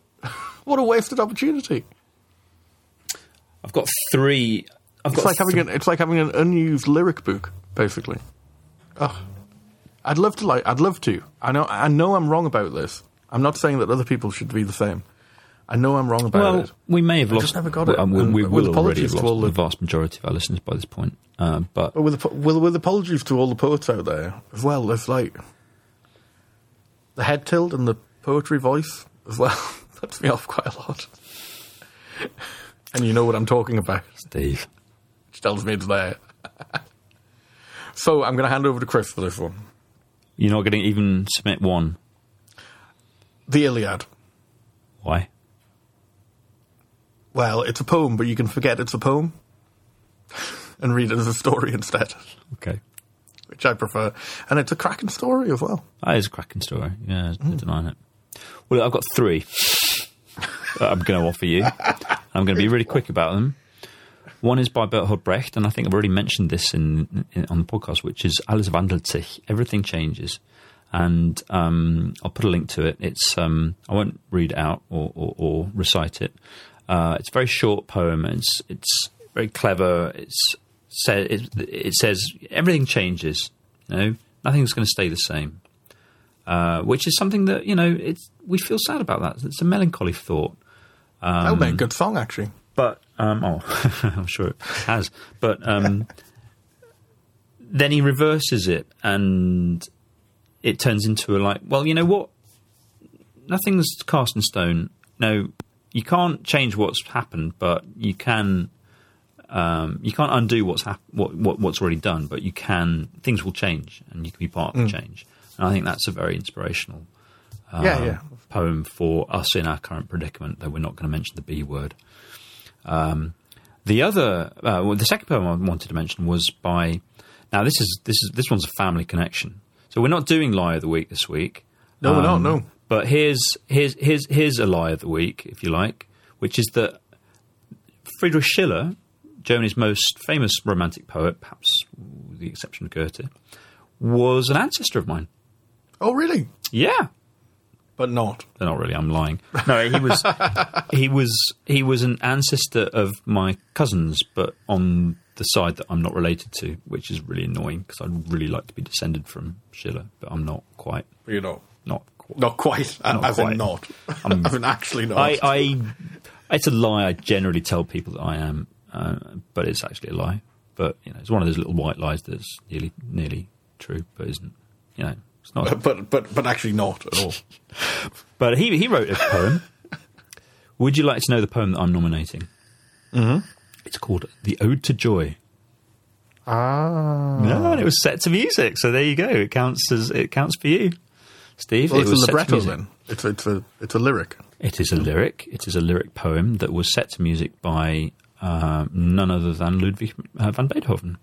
what a wasted opportunity! I've got three. I've it's got like having an, it's like having an unused lyric book, basically. Oh, I'd love to like. I'd love to. I know. I know I'm wrong about this. I'm not saying that other people should be the same. I know I'm wrong about well, it. we may have I lost. Just never got it. Um, we, we will already have lost the, the, vast majority of our listeners by this point. Uh, but with, with, with apologies to all the poets out there as well. There's like the head tilt and the poetry voice as well puts me off quite a lot. and you know what I'm talking about, Steve. Which tells me it's there. so I'm going to hand over to Chris for this one. You're not going to even submit one. The Iliad. Why? Well, it's a poem, but you can forget it's a poem and read it as a story instead. Okay. Which I prefer. And it's a cracking story as well. That is a cracking story. Yeah, mm. denying it. Well, I've got three. that I'm going to offer you. I'm going to be really quick about them. One is by Bertolt Brecht, and I think I've already mentioned this in, in on the podcast, which is Alles wandelt sich. Everything changes. And um, I'll put a link to it. It's um, I won't read it out or, or, or recite it. Uh, it's a very short poem. It's it's very clever. It's it, it says everything changes. You know, nothing's going to stay the same. Uh, which is something that you know it's we feel sad about that. It's a melancholy thought. Um, that would be a good song, actually. But um, oh, I'm sure it has. But um, then he reverses it, and it turns into a like, well, you know what? Nothing's cast in stone. No, you can't change what's happened, but you can. Um, you can't undo what's hap- what, what, what's already done, but you can. Things will change, and you can be part of the mm. change. And I think that's a very inspirational uh, yeah, yeah. poem for us in our current predicament. Though we're not going to mention the B word. Um, the other, uh, well, the second poem I wanted to mention was by. Now this is this is this one's a family connection. So we're not doing lie of the week this week. No, um, we're not. No. But here's here's here's here's a lie of the week, if you like, which is that Friedrich Schiller, Germany's most famous romantic poet, perhaps with the exception of Goethe, was an ancestor of mine. Oh, really? Yeah but not. They're not really. I'm lying. No, he was he was he was an ancestor of my cousins, but on the side that I'm not related to, which is really annoying because I'd really like to be descended from Schiller, but I'm not quite. You're not. Not. Not quite. Not as quite. in not. I'm, as in actually not. I, I. It's a lie. I generally tell people that I am, uh, but it's actually a lie. But you know, it's one of those little white lies that's nearly nearly true, but isn't. You know, it's not. But but but actually not at all. but he he wrote a poem. Would you like to know the poem that I'm nominating? Mm-hmm. It's called "The Ode to Joy." Ah, no, and it was set to music. So there you go. It counts as it counts for you, Steve. Well, it it's a libretto then. It's a, it's a it's a lyric. It is a lyric. It is a lyric poem that was set to music by uh, none other than Ludwig uh, van Beethoven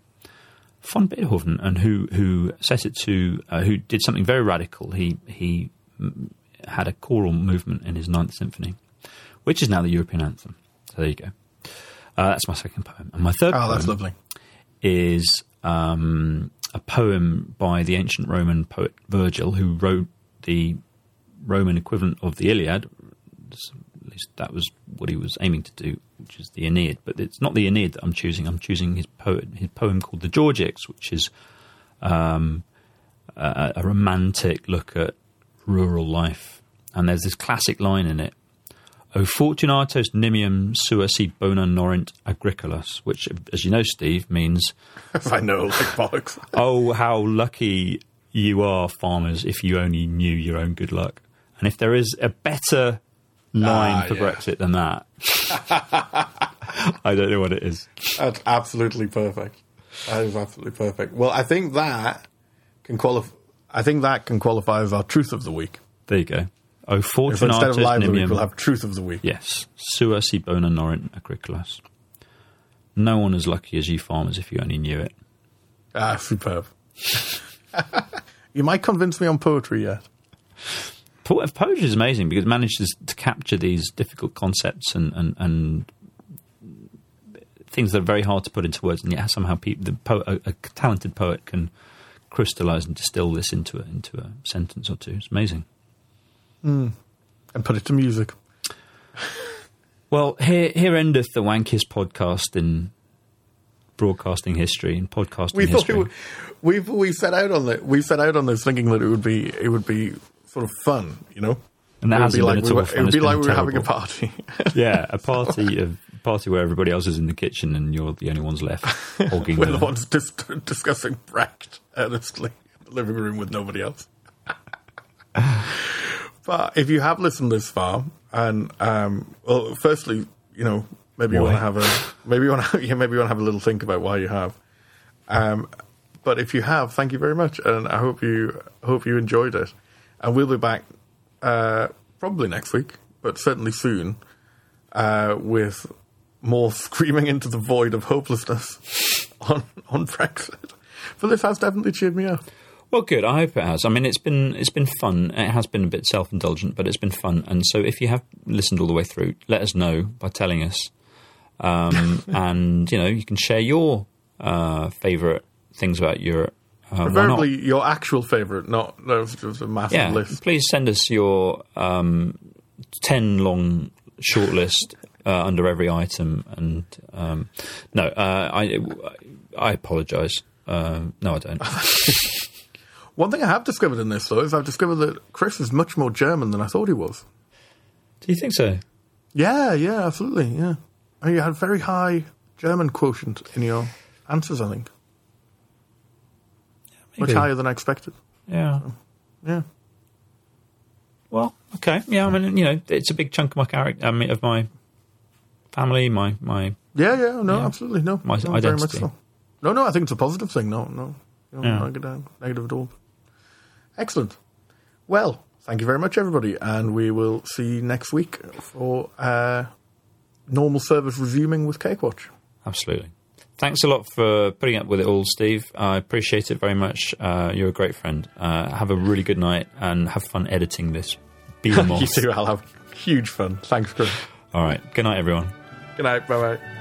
von Beethoven, and who who set it to uh, who did something very radical. He he had a choral movement in his Ninth Symphony, which is now the European anthem. So there you go. Uh, that's my second poem, and my third. Oh, that's lovely. Is um, a poem by the ancient Roman poet Virgil, who wrote the Roman equivalent of the Iliad. Least that was what he was aiming to do, which is the Aeneid. But it's not the Aeneid that I'm choosing. I'm choosing his poem, his poem called the Georgics, which is um, a, a romantic look at rural life. And there's this classic line in it O fortunatos nimium sua si bona norint agricolas, which, as you know, Steve, means. I know, like bollocks. oh, how lucky you are, farmers, if you only knew your own good luck. And if there is a better line ah, for yeah. Brexit than that. I don't know what it is. That's absolutely perfect. That is absolutely perfect. Well, I think that can qualify. I think that can qualify as our truth of the week. There you go. Oh, fortunatus instead of live nimium, the week, we'll have truth of the week. Yes, sua si bona norint agricolas. No one as lucky as you farmers if you only knew it. Ah, superb. you might convince me on poetry yet poetry is amazing because it manages to capture these difficult concepts and, and, and things that are very hard to put into words, and yet somehow people, the po- a, a, talented poet can crystallize and distill this into a, into a sentence or two. It's amazing. Mm. And put it to music. well, here here endeth the wankiest podcast in broadcasting history and podcasting we history. We, we we set out on the we set out on this thinking that it would be it would be sort of fun, you know. And that would be like we were, it would be like we were having a party. yeah, a party of party where everybody else is in the kitchen and you're the only ones left. we're the ones dis- discussing Brecht earnestly in the living room with nobody else. but if you have listened this far, and um, well, firstly, you know, maybe you want to have a maybe you want to yeah, maybe you want to have a little think about why you have. Um, but if you have, thank you very much, and I hope you hope you enjoyed it. And we'll be back uh, probably next week, but certainly soon, uh, with more screaming into the void of hopelessness on, on Brexit. But this has definitely cheered me up. Well, good. I hope it has. I mean, it's been it's been fun. It has been a bit self indulgent, but it's been fun. And so, if you have listened all the way through, let us know by telling us. Um, and you know, you can share your uh, favorite things about Europe. Uh. Preferably your actual favourite, not not just a massive yeah. list. Please send us your um, ten long short list uh, under every item. And um, no, uh, I I apologise. Um no, I don't. One thing I have discovered in this, though, is I've discovered that Chris is much more German than I thought he was. Do you think so? Yeah, yeah, absolutely, yeah. You had a very high German quotient in your answers, I think. Much higher than I expected. Yeah. Yeah. Well, okay. Yeah, I mean, you know, it's a big chunk of my character, I mean, of my family, my my. Yeah, yeah, no, Yeah. absolutely, no. My no, very much identity. so. No, no, I think it's a positive thing. No, no, no Yeah. negative, negative at all. Excellent. Well, thank you very much, everybody, and we will see you next week for uh, normal service resuming with Cake Watch. Absolutely. Thanks a lot for putting up with it all, Steve. I appreciate it very much. Uh, you're a great friend. Uh, have a really good night and have fun editing this Be you too, I'll have huge fun. Thanks, Chris. all right. Good night, everyone. Good night. Bye bye.